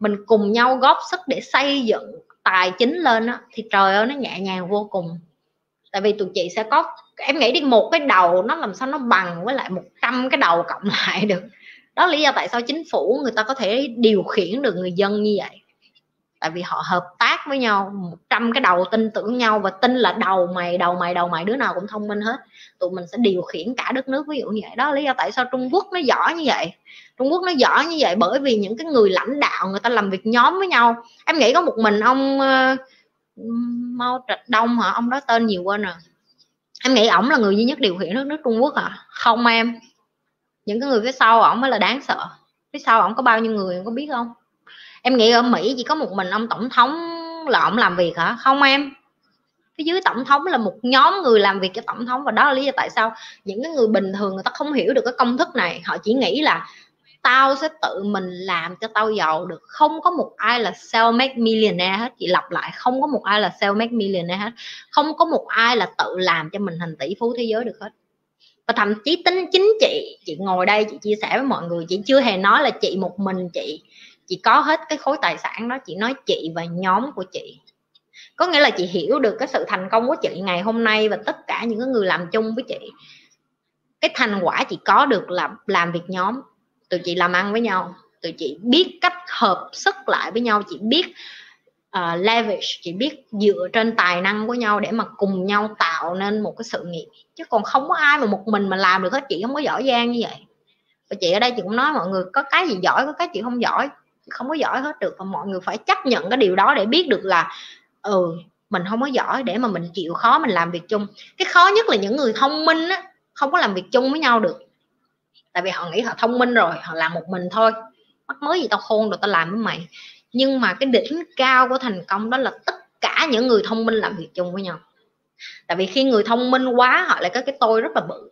mình cùng nhau góp sức để xây dựng tài chính lên đó, thì trời ơi nó nhẹ nhàng vô cùng. Tại vì tụi chị sẽ có em nghĩ đi một cái đầu nó làm sao nó bằng với lại 100 cái đầu cộng <laughs> lại được. Đó là lý do tại sao chính phủ người ta có thể điều khiển được người dân như vậy. Tại vì họ hợp tác với nhau một trăm cái đầu tin tưởng nhau và tin là đầu mày đầu mày đầu mày đứa nào cũng thông minh hết. Tụi mình sẽ điều khiển cả đất nước ví dụ như vậy. Đó là lý do tại sao Trung Quốc nó giỏi như vậy. Trung Quốc nó giỏi như vậy bởi vì những cái người lãnh đạo người ta làm việc nhóm với nhau. Em nghĩ có một mình ông uh, Mao Trạch Đông hả? Ông đó tên nhiều quên rồi. Em nghĩ ổng là người duy nhất điều khiển đất nước Trung Quốc hả? không em. Những cái người phía sau ổng mới là đáng sợ. Phía sau ổng có bao nhiêu người em có biết không? Em nghĩ ở mỹ chỉ có một mình ông tổng thống là ông làm việc hả? Không em. Phía dưới tổng thống là một nhóm người làm việc cho tổng thống và đó là lý do tại sao những cái người bình thường người ta không hiểu được cái công thức này. Họ chỉ nghĩ là tao sẽ tự mình làm cho tao giàu được. Không có một ai là self make millionaire hết. Chị lặp lại, không có một ai là self make millionaire hết. Không có một ai là tự làm cho mình thành tỷ phú thế giới được hết. Và thậm chí tính chính chị chị ngồi đây, chị chia sẻ với mọi người, chị chưa hề nói là chị một mình chị chị có hết cái khối tài sản đó. Chị nói chị và nhóm của chị. Có nghĩa là chị hiểu được cái sự thành công của chị ngày hôm nay và tất cả những người làm chung với chị. Cái thành quả chị có được là làm việc nhóm tụi chị làm ăn với nhau. Tụi chị biết cách hợp sức lại với nhau. Chị biết uh, leverage. Chị biết dựa trên tài năng của nhau để mà cùng nhau tạo nên một cái sự nghiệp. Chứ còn không có ai mà một mình mà làm được hết. Chị không có giỏi giang như vậy. Và chị ở đây chị cũng nói mọi người có cái gì giỏi có cái chị không giỏi. Không có giỏi hết được. Và mọi người phải chấp nhận cái điều đó để biết được là ừ mình không có giỏi để mà mình chịu khó mình làm việc chung. Cái khó nhất là những người thông minh á không có làm việc chung với nhau được tại vì họ nghĩ họ thông minh rồi, họ làm một mình thôi. Mắc mới gì tao khôn rồi tao làm với mày. Nhưng mà cái đỉnh cao của thành công đó là tất cả những người thông minh làm việc chung với nhau. Tại vì khi người thông minh quá, họ lại có cái tôi rất là bự.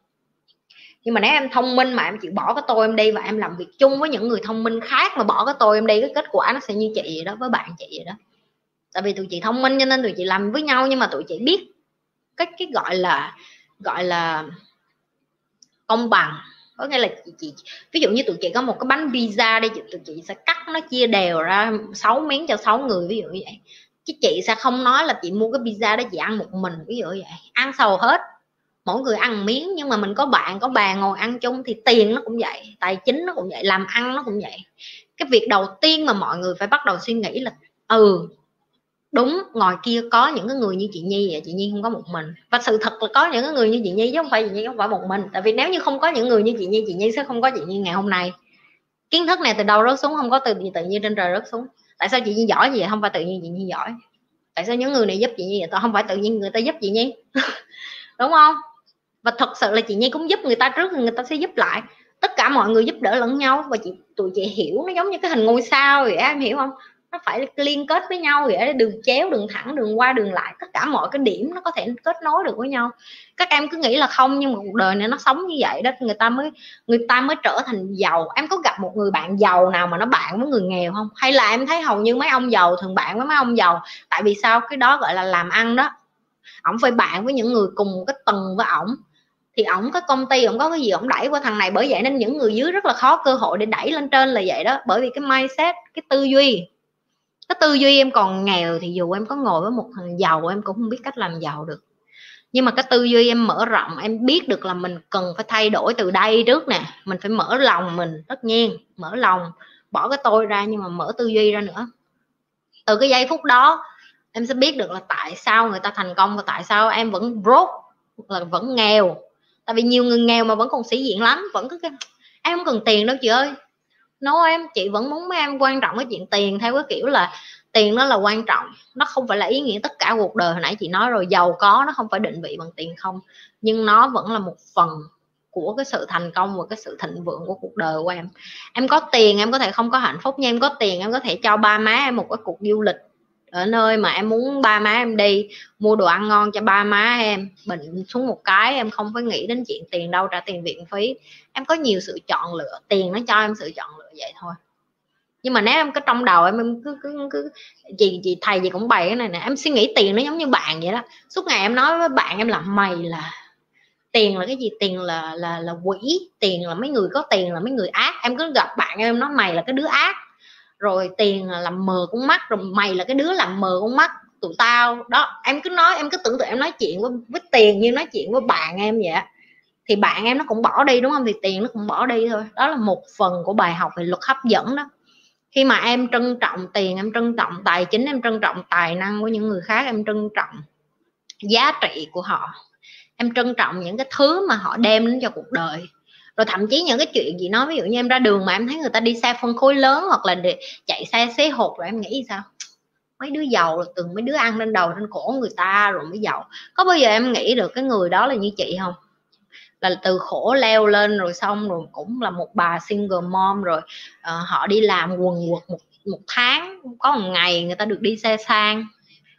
Nhưng mà nếu em thông minh mà em chịu bỏ cái tôi em đi và em làm việc chung với những người thông minh khác mà bỏ cái tôi em đi, cái kết quả nó sẽ như chị vậy đó, với bạn chị vậy đó. Tại vì tụi chị thông minh cho nên tụi chị làm với nhau, nhưng mà tụi chị biết cái cái gọi là gọi là công bằng có nghĩa là chị, chị ví dụ như tụi chị có một cái bánh pizza đi tụi chị sẽ cắt nó chia đều ra 6 miếng cho 6 người ví dụ như vậy. Chứ chị sẽ không nói là chị mua cái pizza đó chị ăn một mình ví dụ vậy. Ăn sầu hết. Mỗi người ăn miếng nhưng mà mình có bạn có bà ngồi ăn chung thì tiền nó cũng vậy tài chính nó cũng vậy làm ăn nó cũng vậy. Cái việc đầu tiên mà mọi người phải bắt đầu suy nghĩ là ừ đúng ngoài kia có những cái người như chị nhi vậy chị nhi không có một mình và sự thật là có những cái người như chị nhi chứ không phải chị nhi không phải một mình tại vì nếu như không có những người như chị nhi chị nhi sẽ không có chị nhi ngày hôm nay kiến thức này từ đầu rớt xuống không có từ tự nhiên trên trời rớt xuống tại sao chị nhi giỏi vậy không phải tự nhiên chị nhi giỏi tại sao những người này giúp chị nhi vậy không phải tự nhiên người ta giúp chị nhi đúng không và thật sự là chị nhi cũng giúp người ta trước người ta sẽ giúp lại tất cả mọi người giúp đỡ lẫn nhau và chị tụi chị hiểu nó giống như cái hình ngôi sao vậy em hiểu không nó phải liên kết với nhau vậy đường chéo, đường thẳng, đường qua, đường lại, tất cả mọi cái điểm nó có thể kết nối được với nhau. Các em cứ nghĩ là không, nhưng mà cuộc đời này nó sống như vậy đó, người ta mới, người ta mới trở thành giàu. Em có gặp một người bạn giàu nào mà nó bạn với người nghèo không? Hay là em thấy hầu như mấy ông giàu thường bạn với mấy ông giàu, tại vì sao? Cái đó gọi là làm ăn đó. Ổng phải bạn với những người cùng cái tầng với ổng. Thì ổng có công ty, ổng có cái gì, ổng đẩy qua thằng này, bởi vậy nên những người dưới rất là khó cơ hội để đẩy lên trên là vậy đó. Bởi vì cái mindset, cái tư duy cái tư duy em còn nghèo thì dù em có ngồi với một thằng giàu, em cũng không biết cách làm giàu được. Nhưng mà cái tư duy em mở rộng, em biết được là mình cần phải thay đổi từ đây trước nè. Mình phải mở lòng mình, tất nhiên, mở lòng, bỏ cái tôi ra nhưng mà mở tư duy ra nữa. Từ cái giây phút đó, em sẽ biết được là tại sao người ta thành công và tại sao em vẫn broke là vẫn nghèo. Tại vì nhiều người nghèo mà vẫn còn sĩ diện lắm, vẫn cứ cái em không cần tiền đâu chị ơi nó em, chị vẫn muốn mấy em quan trọng cái chuyện tiền theo cái kiểu là tiền nó là quan trọng, nó không phải là ý nghĩa tất cả cuộc đời. Hồi nãy chị nói rồi, giàu có nó không phải định vị bằng tiền không, nhưng nó vẫn là một phần của cái sự thành công và cái sự thịnh vượng của cuộc đời của em. Em có tiền em có thể không có hạnh phúc nhưng em có tiền em có thể cho ba má em một cái cuộc du lịch ở nơi mà em muốn ba má em đi, mua đồ ăn ngon cho ba má em. Bệnh xuống một cái em không phải nghĩ đến chuyện tiền đâu, trả tiền viện phí. Em có nhiều sự chọn lựa, tiền nó cho em sự chọn lựa vậy thôi. Nhưng mà nếu em có trong đầu em em cứ cứ cứ gì gì thầy gì cũng bày cái này nè, em suy nghĩ tiền nó giống như bạn vậy đó. Suốt ngày em nói với bạn em là mày là tiền là cái gì? Tiền là là là quỷ, tiền là mấy người có tiền là mấy người ác. Em cứ gặp bạn em nói mày là cái đứa ác rồi tiền là làm mờ con mắt rồi mày là cái đứa làm mờ con mắt tụi tao. Đó em cứ nói em cứ tưởng tượng em nói chuyện với, với tiền như nói chuyện với bạn em vậy thì bạn em nó cũng bỏ đi đúng không? Thì tiền nó cũng bỏ đi thôi. Đó là một phần của bài học về luật hấp dẫn đó. Khi mà em trân trọng tiền em trân trọng tài chính em trân trọng tài năng của những người khác em trân trọng giá trị của họ. Em trân trọng những cái thứ mà họ đem đến cho cuộc đời rồi thậm chí những cái chuyện gì nói ví dụ như em ra đường mà em thấy người ta đi xe phân khối lớn hoặc là để chạy xe xế hột rồi em nghĩ sao? Mấy đứa giàu rồi từng mấy đứa ăn lên đầu trên cổ người ta rồi mới giàu. Có bao giờ em nghĩ được cái người đó là như chị không? Là từ khổ leo lên rồi xong rồi cũng là một bà single mom rồi uh, họ đi làm quần quật một một tháng có một ngày người ta được đi xe sang.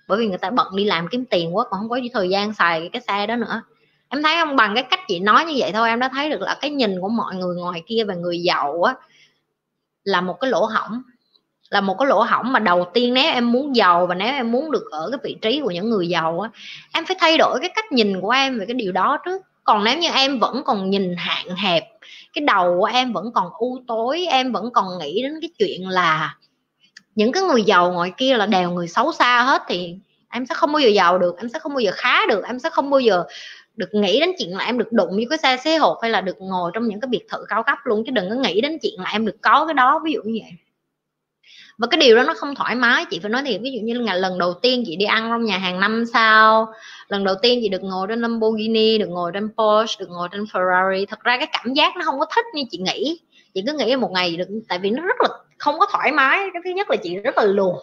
Bởi vì người ta bận đi làm kiếm tiền quá còn không có thời gian xài cái xe đó nữa em thấy không? Bằng cái cách chị nói như vậy thôi, em đã thấy được là cái nhìn của mọi người ngoài kia về người giàu á, là một cái lỗ hỏng là một cái lỗ hỏng mà đầu tiên nếu em muốn giàu và nếu em muốn được ở cái vị trí của những người giàu á, em phải thay đổi cái cách nhìn của em về cái điều đó trước. Còn nếu như em vẫn còn nhìn hạn hẹp, cái đầu của em vẫn còn u tối, em vẫn còn nghĩ đến cái chuyện là những cái người giàu ngoài kia là đều người xấu xa hết thì em sẽ không bao giờ giàu được, em sẽ không bao giờ khá được, em sẽ không bao giờ được nghĩ đến chuyện là em được đụng với cái xe xế hộp hay là được ngồi trong những cái biệt thự cao cấp luôn, chứ đừng có nghĩ đến chuyện là em được có cái đó, ví dụ như vậy. Và cái điều đó nó không thoải mái, chị phải nói thiệt, ví dụ như là lần đầu tiên chị đi ăn trong nhà hàng năm sao, lần đầu tiên chị được ngồi trên Lamborghini, được ngồi trên Porsche, được ngồi trên Ferrari, thật ra cái cảm giác nó không có thích như chị nghĩ. Chị cứ nghĩ một ngày được, tại vì nó rất là không có thoải mái, cái thứ nhất là chị rất là luồn.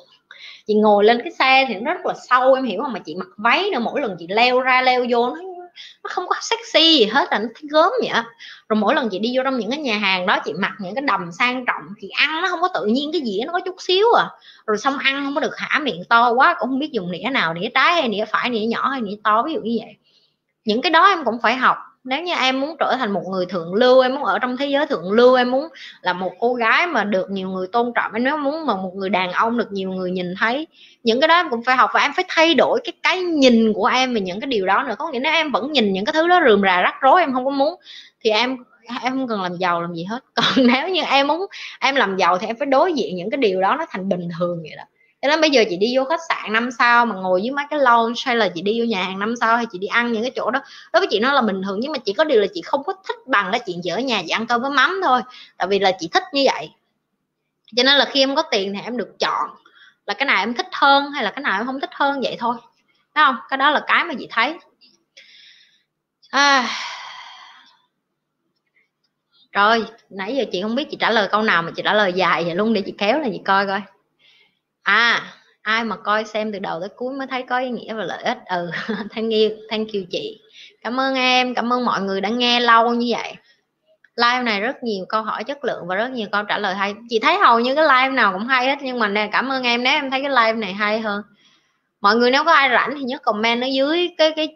Chị ngồi lên cái xe thì nó rất là sâu, em hiểu không? Mà chị mặc váy nữa, mỗi lần chị leo ra, leo vô, nó nó không có sexy gì hết là nó thấy gớm vậy rồi mỗi lần chị đi vô trong những cái nhà hàng đó, chị mặc những cái đầm sang trọng thì ăn nó không có tự nhiên cái gì nó có chút xíu à. Rồi xong ăn không có được hả, miệng to quá, cũng không biết dùng nĩa nào, nĩa trái hay nĩa phải, nĩa nhỏ hay nĩa to, ví dụ như vậy. Những cái đó em cũng phải học nếu như em muốn trở thành một người thượng lưu, em muốn ở trong thế giới thượng lưu, em muốn là một cô gái mà được nhiều người tôn trọng, em nếu muốn mà một người đàn ông được nhiều người nhìn thấy, những cái đó em cũng phải học và em phải thay đổi cái cái nhìn của em về những cái điều đó nữa. Có nghĩa nếu em vẫn nhìn những cái thứ đó rườm rà, rắc rối, em không có muốn, thì em em không cần làm giàu làm gì hết. <laughs> Còn nếu như em muốn em làm giàu thì em phải đối diện những cái điều đó nó thành bình thường vậy đó cho nên bây giờ chị đi vô khách sạn năm sao mà ngồi dưới mấy cái lounge hay là chị đi vô nhà hàng năm sao hay chị đi ăn những cái chỗ đó đối với chị nó là bình thường nhưng mà chỉ có điều là chị không có thích bằng cái chuyện chị ở nhà chị ăn cơm với mắm thôi tại vì là chị thích như vậy. Cho nên là khi em có tiền thì em được chọn là cái nào em thích hơn hay là cái nào em không thích hơn vậy thôi. Đúng không? Cái đó là cái mà chị thấy. À, rồi nãy giờ chị không biết chị trả lời câu nào mà chị trả lời dài vậy luôn để chị kéo là chị coi coi à ai mà coi xem từ đầu tới cuối mới thấy có ý nghĩa và lợi ích. Ừ <laughs> thank you thank you chị. Cảm ơn em, cảm ơn mọi người đã nghe lâu như vậy. Live này rất nhiều câu hỏi chất lượng và rất nhiều câu trả lời hay. Chị thấy hầu như cái live nào cũng hay hết, nhưng mà nè, cảm ơn em nếu em thấy cái live này hay hơn. Mọi người nếu có ai rảnh thì nhớ comment ở dưới cái cái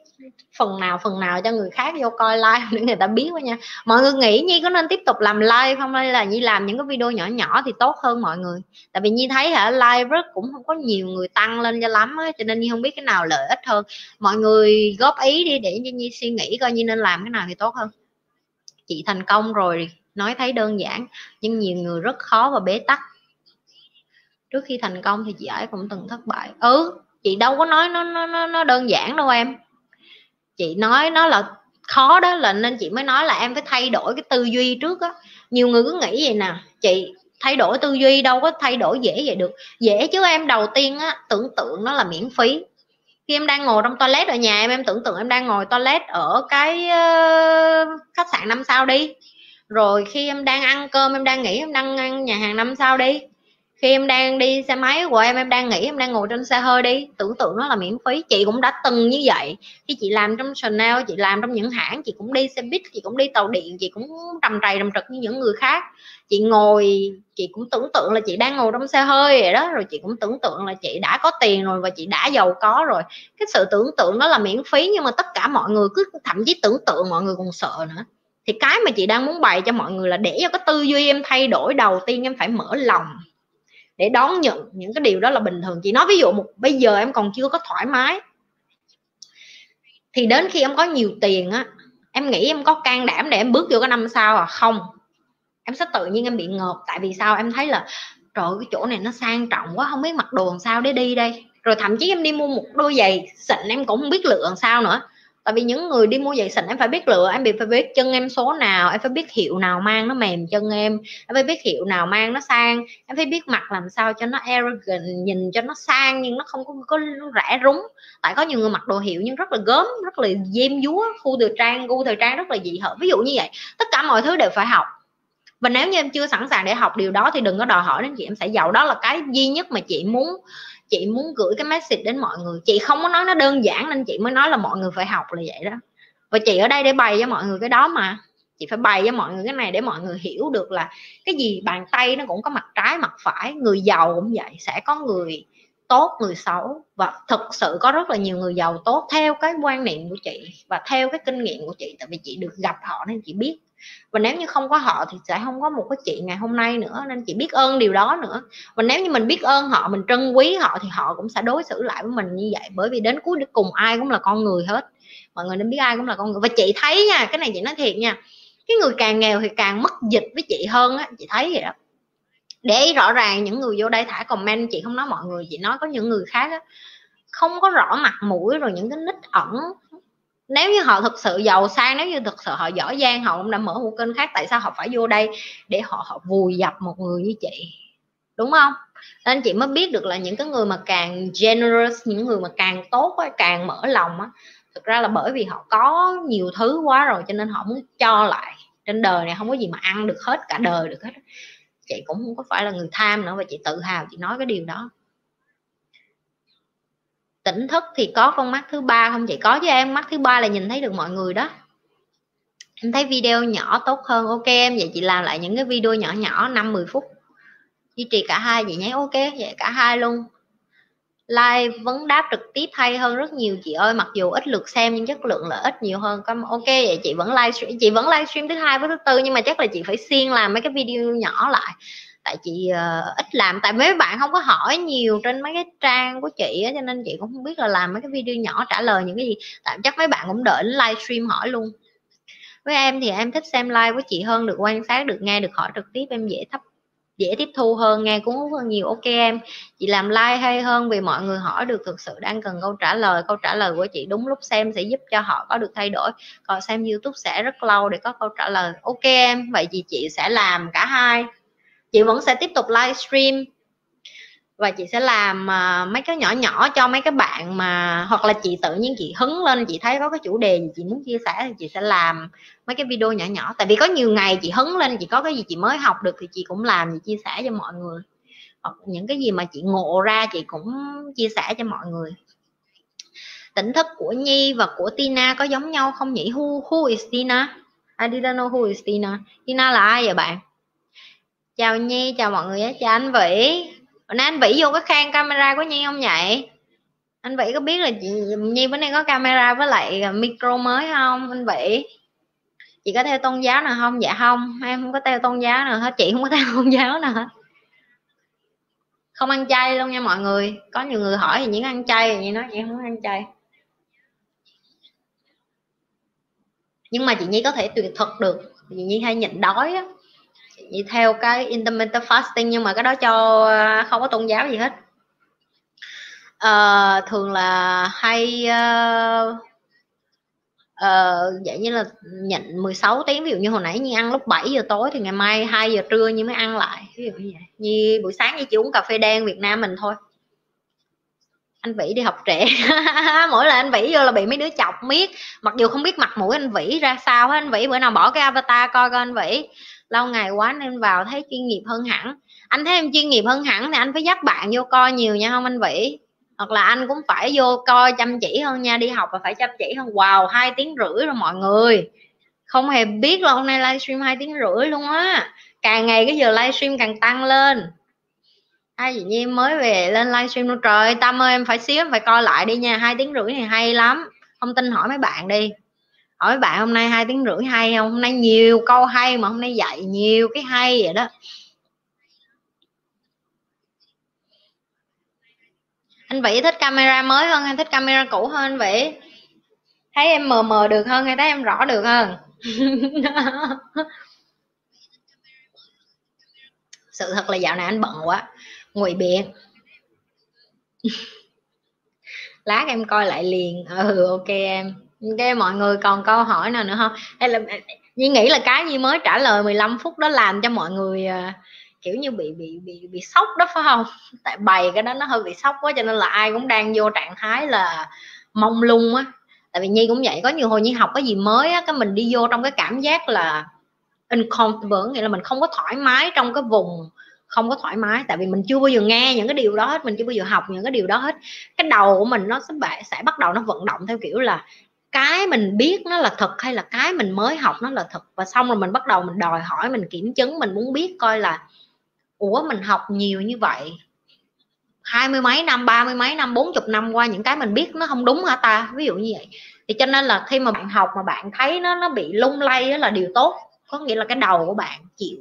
phần nào phần nào cho người khác vô coi live <laughs> để người ta biết quá nha. Mọi người nghĩ nhi có nên tiếp tục làm live không? Hay là nhi làm những cái video nhỏ nhỏ thì tốt hơn mọi người? Tại vì nhi thấy hả, live rất cũng không có nhiều người tăng lên cho lắm á, cho nên nhi không biết cái nào lợi ích hơn. Mọi người góp ý đi để nhi suy nghĩ coi nhi nên làm cái nào thì tốt hơn. Chị thành công rồi, nói thấy đơn giản, nhưng nhiều người rất khó và bế tắc. Trước khi thành công thì chị ấy cũng từng thất bại. Ừ chị đâu có nói nó nó nó đơn giản đâu em chị nói nó là khó đó là nên chị mới nói là em phải thay đổi cái tư duy trước á. Nhiều người cứ nghĩ vậy nè chị thay đổi tư duy đâu có thay đổi dễ vậy được. Dễ chứ em đầu tiên á tưởng tượng nó là miễn phí. Khi em đang ngồi trong toilet ở nhà em em tưởng tượng em đang ngồi toilet ở cái uh, khách sạn năm sao đi. Rồi khi em đang ăn cơm em đang nghĩ em đang ăn nhà hàng năm sao đi khi em đang đi xe máy của em em đang nghĩ em đang ngồi trên xe hơi đi, tưởng tượng nó là miễn phí. Chị cũng đã từng như vậy. Khi chị làm trong Chanel, chị làm trong những hãng, chị cũng đi xe buýt, chị cũng đi tàu điện, chị cũng trầm trầy trầm trực như những người khác. Chị ngồi, chị cũng tưởng tượng là chị đang ngồi trong xe hơi vậy đó. Rồi chị cũng tưởng tượng là chị đã có tiền rồi và chị đã giàu có rồi. Cái sự tưởng tượng đó là miễn phí, nhưng mà tất cả mọi người cứ thậm chí tưởng tượng mọi người còn sợ nữa. Thì cái mà chị đang muốn bày cho mọi người là để cho cái tư duy em thay đổi, đầu tiên em phải mở lòng để đón nhận những cái điều đó là bình thường. Chị nói ví dụ một, bây giờ em còn chưa có thoải mái, thì đến khi em có nhiều tiền á, em nghĩ em có can đảm để em bước vô cái năm sau à? Không. Em sẽ tự nhiên em bị ngợp, tại vì sao? Em thấy là, trời cái chỗ này nó sang trọng quá, không biết mặc đồ làm sao để đi đây. Rồi thậm chí em đi mua một đôi giày xịn, em cũng không biết lựa làm sao nữa tại vì những người đi mua giày xịn em phải biết lựa em bị phải biết chân em số nào em phải biết hiệu nào mang nó mềm chân em em phải biết hiệu nào mang nó sang em phải biết mặt làm sao cho nó arrogant nhìn cho nó sang nhưng nó không có, có rẻ rúng. Tại có nhiều người mặc đồ hiệu nhưng rất là gớm rất là diêm dúa khu thời trang gu thời trang rất là dị hợm. Ví dụ như vậy tất cả mọi thứ đều phải học. Và nếu như em chưa sẵn sàng để học điều đó thì đừng có đòi hỏi đến chị em sẽ giàu. Đó là cái duy nhất mà chị muốn chị muốn gửi cái message đến mọi người. Chị không có nói nó đơn giản nên chị mới nói là mọi người phải học là vậy đó. Và chị ở đây để bày cho mọi người cái đó mà. Chị phải bày cho mọi người cái này để mọi người hiểu được là cái gì bàn tay nó cũng có mặt trái, mặt phải. Người giàu cũng vậy, sẽ có người tốt, người xấu. Và thực sự có rất là nhiều người giàu tốt theo cái quan niệm của chị và theo cái kinh nghiệm của chị. Tại vì chị được gặp họ nên chị biết và nếu như không có họ thì sẽ không có một cái chị ngày hôm nay nữa, nên chị biết ơn điều đó nữa. Và nếu như mình biết ơn họ, mình trân quý họ thì họ cũng sẽ đối xử lại với mình như vậy, bởi vì đến cuối cùng ai cũng là con người hết. Mọi người nên biết ai cũng là con người. Và chị thấy nha, cái này chị nói thiệt nha, cái người càng nghèo thì càng mất dịch với chị hơn á, chị thấy vậy đó. Để rõ ràng những người vô đây thả comment chị không nói mọi người, chị nói có những người khác á, không có rõ mặt mũi rồi những cái nít ẩn nếu như họ thực sự giàu sang, nếu như thực sự họ giỏi giang, họ cũng đã mở một kênh khác, tại sao họ phải vô đây để họ họ vùi dập một người như chị? Đúng không? Nên chị mới biết được là những cái người mà càng generous, những người mà càng tốt càng mở lòng á, thực ra là bởi vì họ có nhiều thứ quá rồi cho nên họ muốn cho lại. Trên đời này không có gì mà ăn được hết, cả đời được hết chị cũng không có phải là người tham nữa và chị tự hào chị nói cái điều đó tỉnh thức thì có con mắt thứ ba, không chị có chứ em. Mắt thứ ba là nhìn thấy được mọi người đó. Em thấy video nhỏ tốt hơn, ok em. Vậy chị làm lại những cái video nhỏ nhỏ 5 10 phút. Duy trì cả hai, vậy nhé, ok, vậy cả hai luôn. Like vấn đáp trực tiếp hay hơn rất nhiều, chị ơi. Mặc dù ít lượt xem nhưng chất lượng là ít nhiều hơn. Ok, vậy chị vẫn livestream, chị vẫn livestream thứ hai với thứ tư, nhưng mà chắc là chị phải xuyên làm mấy cái video nhỏ lại tại chị uh, ít làm tại mấy bạn không có hỏi nhiều trên mấy cái trang của chị á cho nên chị cũng không biết là làm mấy cái video nhỏ trả lời những cái gì. Tại chắc mấy bạn cũng đợi livestream hỏi luôn. Với em thì em thích xem live với chị hơn được quan sát được nghe được hỏi trực tiếp em dễ thấp dễ tiếp thu hơn nghe cuốn hút hơn nhiều. Ok em chị làm like hay hơn vì mọi người hỏi được thực sự đang cần câu trả lời câu trả lời của chị đúng lúc xem sẽ giúp cho họ có được thay đổi. Còn xem youtube sẽ rất lâu để có câu trả lời. Ok em vậy thì chị sẽ làm cả hai chị vẫn sẽ tiếp tục livestream và chị sẽ làm uh, mấy cái nhỏ nhỏ cho mấy cái bạn mà hoặc là chị tự nhiên chị hứng lên chị thấy có cái chủ đề gì chị muốn chia sẻ thì chị sẽ làm mấy cái video nhỏ nhỏ tại vì có nhiều ngày chị hứng lên chị có cái gì chị mới học được thì chị cũng làm chị chia sẻ cho mọi người hoặc những cái gì mà chị ngộ ra chị cũng chia sẻ cho mọi người tỉnh thức của Nhi và của Tina có giống nhau không nhỉ? Who, who is Tina? I didn't know who is Tina. Tina là ai vậy bạn? Chào Nhi, chào mọi người chào anh Vĩ. Bữa nay anh vĩ vô cái khang camera của nhi không nhỉ? Anh vĩ có biết là chị nhi bữa nay có camera với lại micro mới không anh vĩ? Chị có theo tôn giáo nào không? Dạ không. Em không có theo tôn giáo nào hết. Chị không có theo <laughs> tôn giáo nào hết. Không ăn chay luôn nha mọi người. Có nhiều người hỏi thì những ăn chay thì nói chị không ăn chay. Nhưng mà chị nhi có thể tuyệt thực được. Chị nhi hay nhịn đói á chị theo cái intermittent fasting nhưng mà cái đó cho ờ, không có tôn giáo gì hết. Uh, thường là hay uh, uh, vậy như là nhận 16 tiếng ví dụ như hồi nãy như ăn lúc 7 giờ tối thì ngày mai 2 giờ trưa như mới ăn lại ví dụ như vậy. Như buổi sáng như chỉ uống cà phê đen Việt Nam mình thôi. Anh vĩ đi học trẻ <laughs> mỗi lần anh vĩ vô là bị mấy đứa chọc miết mặc dù không biết mặt mũi anh vĩ ra sao hết anh vĩ bữa nào bỏ cái avatar coi coi anh vĩ lâu ngày quá nên vào thấy chuyên nghiệp hơn hẳn. Anh thấy em chuyên nghiệp hơn hẳn thì anh phải dắt bạn vô coi nhiều nha không anh vĩ? Hoặc là anh cũng phải vô coi chăm chỉ hơn nha, đi học và phải chăm chỉ hơn. Wow, hai tiếng rưỡi rồi mọi người. Không hề biết là hôm nay livestream hai tiếng rưỡi luôn á. Càng ngày cái giờ livestream càng tăng lên. Ai chị em mới về lên livestream luôn. Trời Tâm ơi, em phải xíu, em phải coi lại đi nha. Hai tiếng rưỡi này hay lắm. Không tin hỏi mấy bạn đi hỏi bạn hôm nay hai tiếng rưỡi hay không? Hôm nay nhiều câu hay mà hôm nay dạy nhiều cái hay vậy đó. Anh vĩ thích camera mới hơn hay thích camera cũ hơn anh vĩ? Thấy em mờ mờ được hơn hay thấy em rõ được hơn? <laughs> Sự thật là dạo này anh bận quá ngụy biện <laughs> lát em coi lại liền. Ừ ok em cái mọi người còn câu hỏi nào nữa không? Hay là à, Nhi nghĩ là cái Nhi mới trả lời 15 phút đó làm cho mọi người uh, kiểu như bị bị bị bị sốc đó phải không? Tại bày cái đó nó hơi bị sốc quá cho nên là ai cũng đang vô trạng thái là mong lung á. Tại vì Nhi cũng vậy có nhiều hồi Nhi học cái gì mới á cái mình đi vô trong cái cảm giác là uncomfortable nghĩa là mình không có thoải mái trong cái vùng không có thoải mái. Tại vì mình chưa bao giờ nghe những cái điều đó hết mình chưa bao giờ học những cái điều đó hết. Cái đầu của mình nó sẽ sẽ bắt đầu nó vận động theo kiểu là cái mình biết nó là thật hay là cái mình mới học nó là thật? Và xong rồi mình bắt đầu mình đòi hỏi, mình kiểm chứng, mình muốn biết coi là, ủa, mình học nhiều như vậy, hai mươi mấy năm, ba mươi mấy năm, bốn chục năm qua những cái mình biết nó không đúng hả ta? Ví dụ như vậy. Thì cho nên là khi mà bạn học mà bạn thấy nó nó bị lung lay đó là điều tốt. Có nghĩa là cái đầu của bạn chịu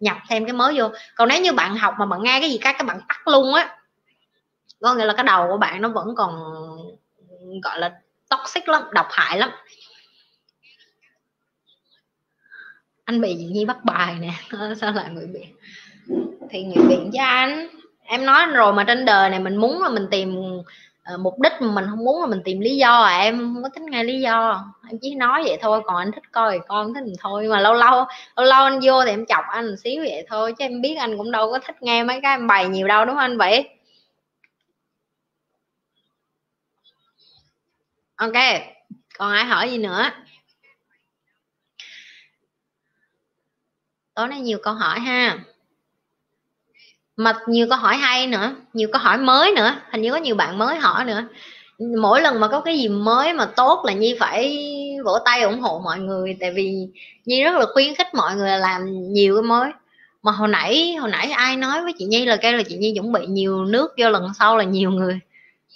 nhập thêm cái mới vô. Còn nếu như bạn học mà bạn nghe cái gì các các bạn tắt luôn á, có nghĩa là cái đầu của bạn nó vẫn còn, gọi là toxic lắm độc hại lắm. Anh bị gì nhi bắt bài nè sao lại người bị? Thì người biện cho anh em nói rồi mà trên đời này mình muốn là mình tìm uh, mục đích mà mình không muốn là mình tìm lý do à em không có thích nghe lý do. Em chỉ nói vậy thôi còn anh thích coi thì con thích thì thôi. Mà lâu lâu lâu lâu anh vô thì em chọc anh một xíu vậy thôi chứ em biết anh cũng đâu có thích nghe mấy cái em bày nhiều đâu đúng không anh vậy ok, còn ai hỏi gì nữa? Tối nay nhiều câu hỏi ha. Mà nhiều câu hỏi hay nữa, nhiều câu hỏi mới nữa, hình như có nhiều bạn mới hỏi nữa. Mỗi lần mà có cái gì mới mà tốt là nhi phải vỗ tay ủng hộ mọi người, tại vì nhi rất là khuyến khích mọi người làm nhiều cái mới. Mà hồi nãy hồi nãy ai nói với chị nhi là kêu là chị nhi chuẩn bị nhiều nước vô lần sau là nhiều người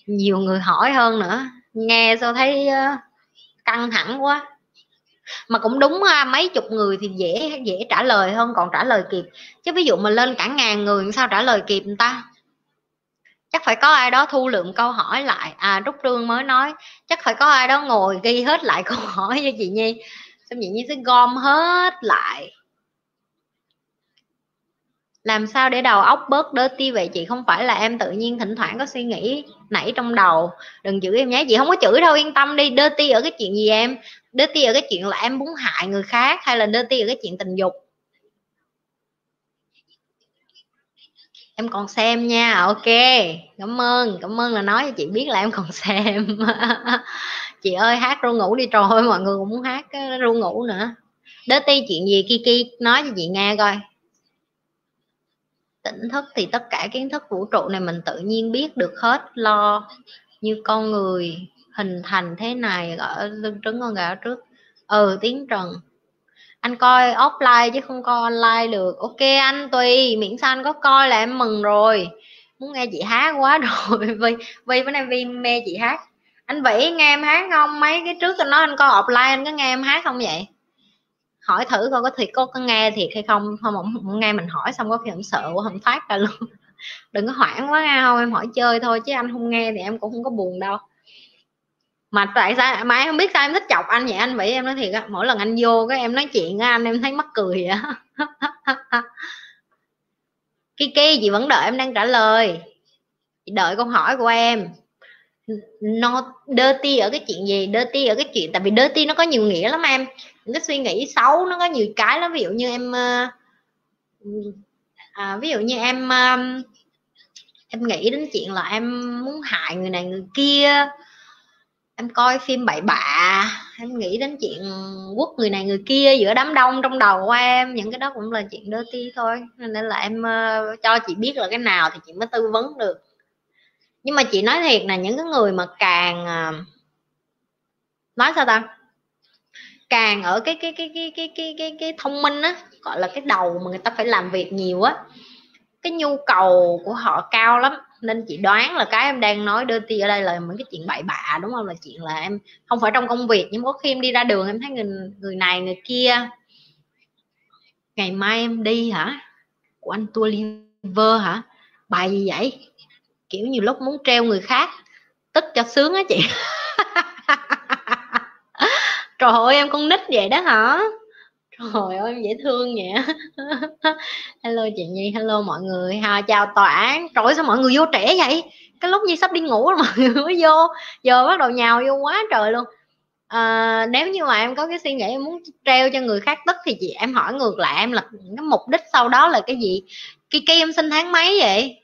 nhiều người hỏi hơn nữa nghe sao thấy ờ, căng thẳng quá. Mà cũng đúng ờ, mấy chục người thì dễ dễ trả lời hơn, còn trả lời kịp. Chứ ví dụ mà lên cả ngàn người sao trả lời kịp người ta? Chắc phải có ai đó thu lượng câu hỏi lại. À trúc trương mới nói, chắc phải có ai đó ngồi ghi hết lại <laughs> câu hỏi cho chị nhi. Xong chị nhi sẽ gom hết lại làm sao để đầu óc bớt dirty vậy? Chị không phải là em tự nhiên thỉnh thoảng có suy nghĩ nảy trong đầu. Đừng chửi em nhé. Chị không có chửi đâu, yên tâm đi. Dirty ở cái chuyện gì em? Dirty ở cái chuyện là em muốn hại người khác hay là dirty ở cái chuyện tình dục? Em còn xem nha. Ok. Cảm ơn. Cảm ơn là nói cho chị biết là em còn <laughs> xem. <laughs> Chị ơi, hát ru ngủ đi trời mọi người cũng muốn hát ru ngủ nữa. Dirty chuyện gì? Kiki, nói cho chị nghe coi tỉnh thức thì tất cả kiến thức vũ trụ này mình tự nhiên biết được hết. Lo như con người hình thành thế này, ở lưng trứng con gà trước. Ừ tiếng trần. Anh coi offline chứ không coi online được. Ok anh, tùy. Miễn sao anh có coi là em mừng rồi. Muốn nghe chị hát quá <laughs> rồi. Vì vì bữa nay vi mê chị hát. Anh vĩ nghe em hát không? Mấy cái trước anh nói anh coi offline, anh có nghe em hát không vậy? Hỏi thử coi có thiệt có, có nghe thiệt hay không. Không ông nghe mình hỏi xong có khi ông sợ quá không phát ra luôn. <laughs> Đừng có hoảng quá nghe không em hỏi chơi thôi chứ anh không nghe thì em cũng không có buồn đâu. Mà tại sao mà em không biết sao em thích chọc anh vậy? Anh vậy em nói thiệt á mỗi lần anh vô cái em nói chuyện với anh em thấy mắc cười vậy Kiki <laughs> chị vẫn đợi em đang trả lời. Chị đợi câu hỏi của em. Nó dirty ở cái chuyện gì? Dirty ở cái chuyện tại vì dirty nó có nhiều nghĩa lắm em những cái suy nghĩ xấu nó có nhiều cái lắm. Ví dụ như em ờ, à, ví dụ như em ờ, em nghĩ đến chuyện là em muốn hại người này người kia em coi phim bậy bạ em nghĩ đến chuyện quất người này người kia giữa đám đông trong đầu của em những cái đó cũng là chuyện dirty thôi. Nên là em uh, cho chị biết là cái nào thì chị mới tư vấn được. Nhưng mà chị nói thiệt là những cái người mà càng uh, nói sao ta? Càng ở cái cái cái cái cái cái cái, cái thông minh á gọi là cái đầu mà người ta phải làm việc nhiều á cái nhu cầu của họ cao lắm. Nên chị đoán là cái em đang nói đơn ti ở đây là những cái chuyện bậy bạ đúng không? Là chuyện là em không phải trong công việc nhưng có khi em đi ra đường em thấy người người này người kia. Ngày mai em đi hả? Của anh tua liver hả? Bài gì vậy? Kiểu nhiều lúc muốn treo người khác tức cho sướng á chị. <laughs> trời ơi em con nít vậy đó hả? Trời ơi em dễ thương vậy. <laughs> Hello chị nhi hello mọi người. Ha chào án trời sao mọi người vô trẻ vậy? Cái lúc nhi sắp đi ngủ rồi <laughs> mọi người mới vô. Giờ bắt đầu nhào vô quá trời luôn. À, nếu như mà em có cái suy nghĩ em muốn treo cho người khác tức thì chị em hỏi ngược lại em là cái mục đích sau đó là cái gì? Cái cây em sinh tháng mấy vậy?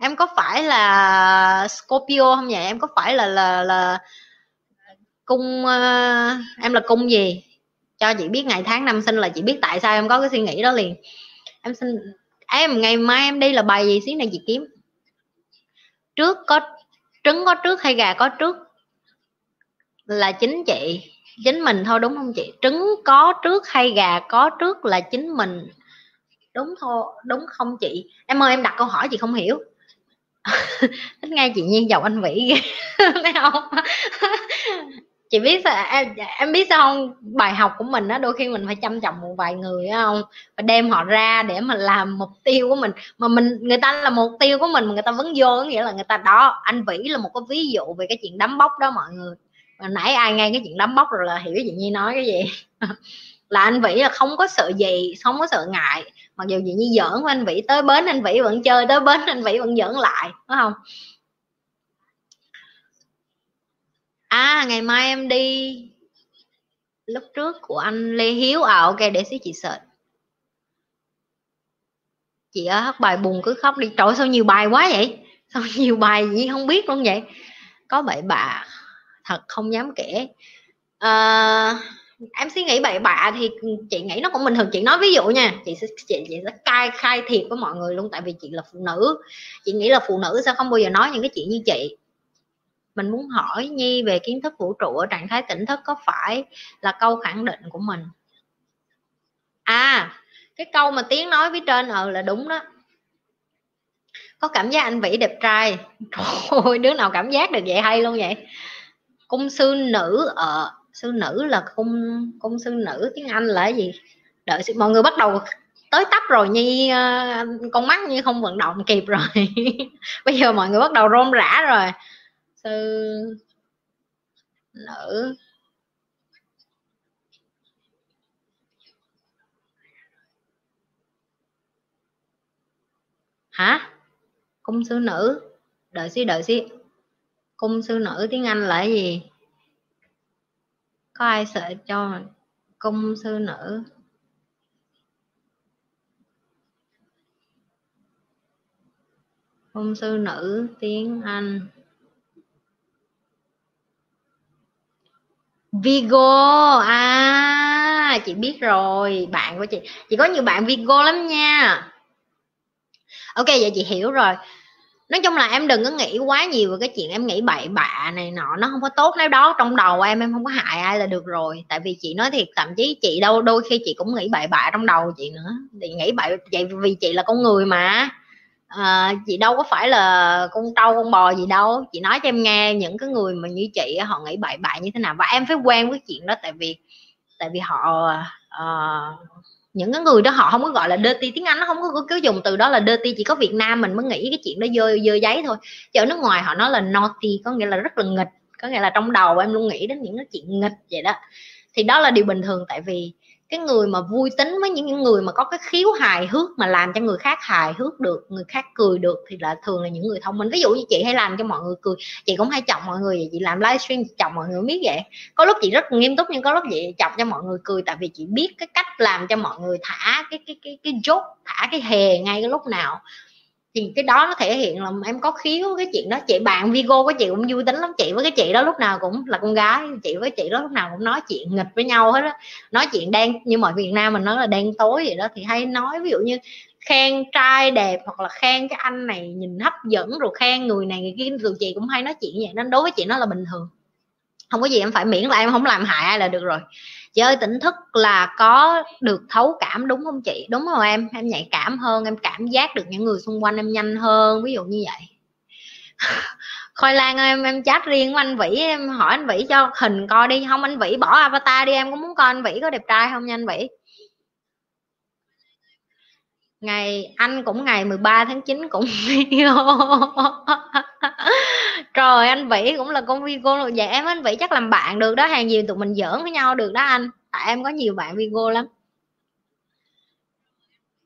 Em có phải là Scorpio không vậy? Em có phải là là là cung uh, em là cung gì? Cho chị biết ngày tháng năm sinh là chị biết tại sao em có cái suy nghĩ đó liền. Em sinh em ngày mai em đi là bài gì? Xí này chị kiếm. Trước có trứng có trước hay gà có trước? Là chính chị chính mình thôi đúng không chị? Trứng có trước hay gà có trước là chính mình. Đúng thôi đúng không chị? Em ơi em đặt câu hỏi chị không hiểu. <laughs> Thích nghe chị nhiên giọng anh vĩ ghê. <laughs> Thấy không? Chị biết sao em, em biết sao không? Bài học của mình á đôi khi mình phải chăm trọng một vài người không? Và đem họ ra để mà làm mục tiêu của mình. Mà mình người ta là mục tiêu của mình mà người ta vẫn vô có nghĩa là người ta đó. Anh vĩ là một cái ví dụ về cái chuyện đấm bốc đó mọi người. Mà nãy ai nghe cái chuyện đấm bốc rồi là hiểu chị nhi nói cái gì? <laughs> Là anh vĩ là không có sợ gì không có sợ ngại. Mặc dù gì như giỡn với anh vĩ tới bến anh vĩ vẫn chơi tới bến anh vĩ vẫn giỡn lại đúng không? À ngày mai em đi. Lúc trước của anh lê hiếu à ok để xí chị sợ chị ở hát bài buồn cứ khóc đi. Trời sao nhiều bài quá vậy? Sao <laughs> nhiều bài gì không biết luôn vậy? Có bậy bạ thật không dám kể. À, em suy nghĩ bậy bạ thì chị nghĩ nó cũng bình thường. Chị nói ví dụ nha chị sẽ chị, chị sẽ cai khai thiệt với mọi người luôn. Tại vì chị là phụ nữ. Chị nghĩ là phụ nữ sao không bao giờ nói những cái chuyện như chị mình muốn hỏi nhi về kiến thức vũ trụ ở trạng thái tỉnh thức có phải là câu khẳng định của mình? À cái câu mà tiếng nói phía trên ờ là đúng đó. Có cảm giác anh vĩ đẹp trai. <laughs> Thôi đứa nào cảm giác được vậy hay luôn vậy? Cung sư nữ ở sư nữ là cung cung sư nữ, tiếng anh là cái gì? Đợi mọi người bắt đầu tới tấp rồi, nhi ờ, con mắt như không vận động kịp rồi. <laughs> Bây giờ mọi người bắt đầu rôm rã rồi tư nữ hả? Cung sư nữ. Đợi xí đợi xí. Cung sư nữ tiếng anh là gì? Có ai sợ cho cung sư nữ? Cung sư nữ tiếng anh. Vigo. À chị biết rồi. Bạn của chị. Chị có nhiều bạn Vigo lắm nha. Ok vậy chị hiểu rồi. Nói chung là em đừng có nghĩ quá nhiều về cái chuyện em nghĩ bậy bạ này nọ. Nó không có tốt nếu đó. Trong đầu em em không có hại ai là được rồi. Tại vì chị nói thiệt, thậm chí chị đâu, đôi khi chị cũng nghĩ bậy bạ trong đầu chị nữa. Thì nghĩ bậy, vậy vì chị là con người mà à, chị đâu có phải là con trâu con bò gì đâu. Chị nói cho em nghe những cái người mà như chị họ nghĩ bậy bạ như thế nào. Và em phải quen với chuyện đó tại vì tại vì họ uh, những cái người đó họ không có gọi là dirty tiếng anh nó không có cứ dùng từ đó là dirty chỉ có việt nam mình mới nghĩ cái chuyện đó dơ dơ giấy thôi. Chứ ở nước ngoài họ nói là naughty có nghĩa là rất là nghịch có nghĩa là trong đầu em luôn nghĩ đến những cái chuyện nghịch vậy đó. Thì đó là điều bình thường tại vì cái người mà vui tính với những người mà có cái khiếu hài hước mà làm cho người khác hài hước được, người khác cười được thì là thường là những người thông minh. Ví dụ như chị hay làm cho mọi người cười, chị cũng hay chọc mọi người vậy, chị làm livestream chọc mọi người biết vậy. Có lúc chị rất nghiêm túc nhưng có lúc chị chọc cho mọi người cười tại vì chị biết cái cách làm cho mọi người thả cái cái cái cái chốt thả cái hề ngay cái lúc nào thì cái đó nó thể hiện là em có khiếu cái chuyện đó. Chị, bạn Vigo của chị cũng vui tính lắm. Chị với cái chị đó lúc nào cũng là con gái. Chị với chị đó lúc nào cũng nói chuyện nghịch với nhau hết á. Nói chuyện đen như mọi Việt Nam mình nói là đen tối vậy đó, thì hay nói. Ví dụ như khen trai đẹp hoặc là khen cái anh này nhìn hấp dẫn, rồi khen người này người kia, tụi chị cũng hay nói chuyện vậy. Nên đối với chị nó là bình thường. Không có gì em phải miễn là em không làm hại ai là được rồi chơi tỉnh thức là có được thấu cảm, đúng không chị? Đúng không em? Em nhạy cảm hơn, em cảm giác được những người xung quanh em nhanh hơn, ví dụ như vậy. <laughs> Khoai lang em em chat riêng với anh vĩ, em hỏi anh vĩ cho hình coi đi. Không, anh vĩ bỏ avatar đi, em cũng muốn coi anh vĩ có đẹp trai không nha anh vĩ? Ngày, anh cũng ngày 13 tháng 9 cũng <laughs> video rồi anh vĩ cũng là con Vigo rồi vậy em anh vĩ chắc làm bạn được đó. Hàng gì tụi mình giỡn với nhau được đó anh. Tại em có nhiều bạn Vigo lắm.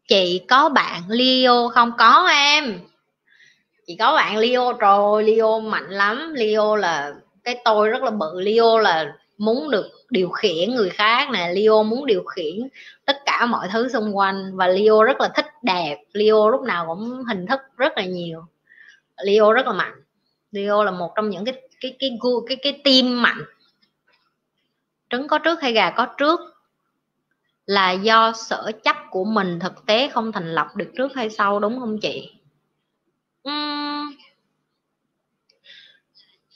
Chị có bạn Leo không? Có em. Chị có bạn Leo. Rồi Leo mạnh lắm. Leo là, cái tôi rất là bự. Leo là muốn được điều khiển người khác nè. Leo muốn điều khiển tất cả mọi thứ xung quanh. Và Leo rất là thích đẹp. Leo lúc nào cũng hình thức rất là nhiều. Leo rất là mạnh. Leo là một trong những cái cái cái cái cái, cái tim mạnh. Trứng có trước hay gà có trước là do sở chấp của mình thực tế không thành lập được trước hay sau đúng không chị? Uhm,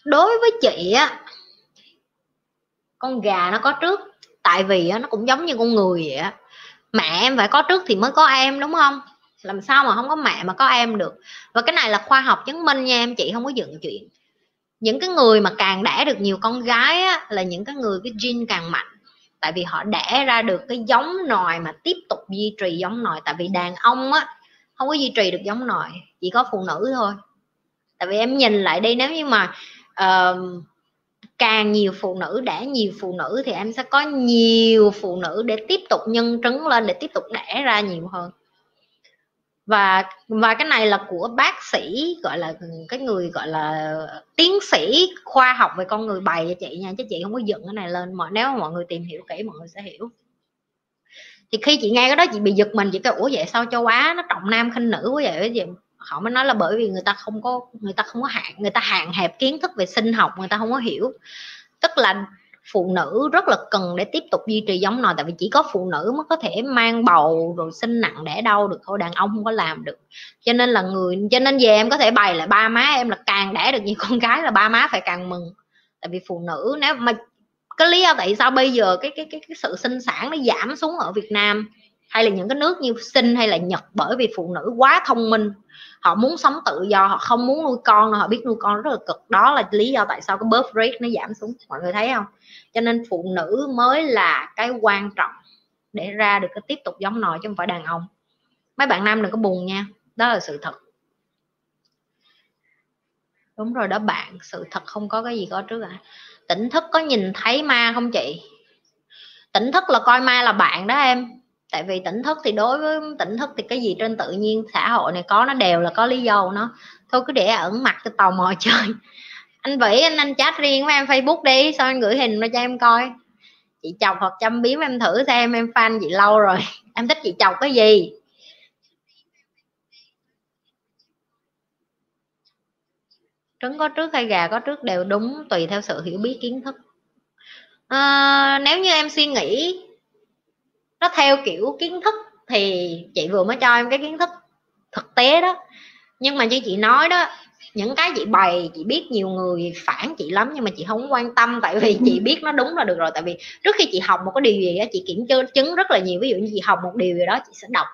đối với chị á con gà nó có trước tại vì á nó cũng giống như con người vậy á. Mẹ em phải có trước thì mới có em đúng không? Làm sao mà không có mẹ mà có em được? Và cái này là khoa học chứng minh nha em chị không có dựng chuyện. Những cái người mà càng đẻ được nhiều con gái á, là những cái người cái gene càng mạnh. Tại vì họ đẻ ra được cái giống nòi mà tiếp tục duy trì giống nòi. Tại vì đàn ông á không có duy trì được giống nòi chỉ có phụ nữ thôi. Tại vì em nhìn lại đi nếu như mà uh, càng nhiều phụ nữ đẻ nhiều phụ nữ thì em sẽ có nhiều phụ nữ để tiếp tục nhân trứng lên để tiếp tục đẻ ra nhiều hơn và và cái này là của bác sĩ, gọi là, cái người gọi là tiến sĩ khoa học về con người bày cho chị nha, chứ chị không có dựng cái này lên. Mà nếu mà mọi người tìm hiểu kỹ, mọi người sẽ hiểu. Thì khi chị nghe cái đó, chị bị giật mình, chị kêu, ủa vậy sao châu á nó trọng nam khinh nữ quá vậy? Gì họ mới nói là bởi vì người ta không có, người ta không có hạn, người ta hạn hẹp kiến thức về sinh học, người ta không có hiểu. Tức là phụ nữ rất là cần để tiếp tục duy trì giống nòi tại vì chỉ có phụ nữ mới có thể mang bầu rồi sinh nặng đẻ đau được thôi đàn ông không có làm được. Cho nên là người cho nên về em có thể bày lại ba má em là càng đẻ được nhiều <laughs> con gái là ba má phải càng mừng. Tại vì phụ nữ nếu mà cái lý do tại sao bây giờ cái cái cái, cái sự sinh sản nó giảm xuống ở Việt Nam hay là những cái nước như sinh hay là Nhật bởi vì phụ nữ quá thông minh họ muốn sống tự do, họ không muốn nuôi con, họ biết nuôi con rất là cực. Đó là lý do tại sao cái birth rate nó giảm xuống. Mọi người thấy không? Cho nên phụ nữ mới là cái quan trọng để ra được cái tiếp tục giống nòi chứ không phải đàn ông. Mấy bạn nam đừng có buồn nha, đó là sự thật. Đúng rồi đó bạn, sự thật không có cái gì có trước à tỉnh thức có nhìn thấy ma không chị? Tỉnh thức là coi ma là bạn đó em tại vì tỉnh thức thì đối với tỉnh thức thì cái gì trên tự nhiên xã hội này có nó đều là có lý do của nó. Thôi cứ để ẩn mặt cho tò mò <laughs> chơi. Anh vĩ anh anh chat riêng với em facebook đi sao anh gửi hình ra cho em coi. Chị chọc hoặc chăm biếm em thử xem em fan chị lâu rồi. <laughs> Em thích chị chọc cái gì? Trứng có trước hay gà có trước đều đúng tùy theo sự hiểu biết kiến thức. À, nếu như em suy nghĩ nó theo kiểu kiến thức thì chị vừa mới cho em cái kiến thức thực tế đó. Nhưng mà như chị nói đó những cái chị bày chị biết nhiều người phản chị lắm nhưng mà chị không quan tâm tại vì chị <laughs> biết nó đúng là được rồi. Tại vì trước khi chị học một cái điều gì đó chị kiểm chứng rất là nhiều. Ví dụ như chị học một điều gì đó chị sẽ đọc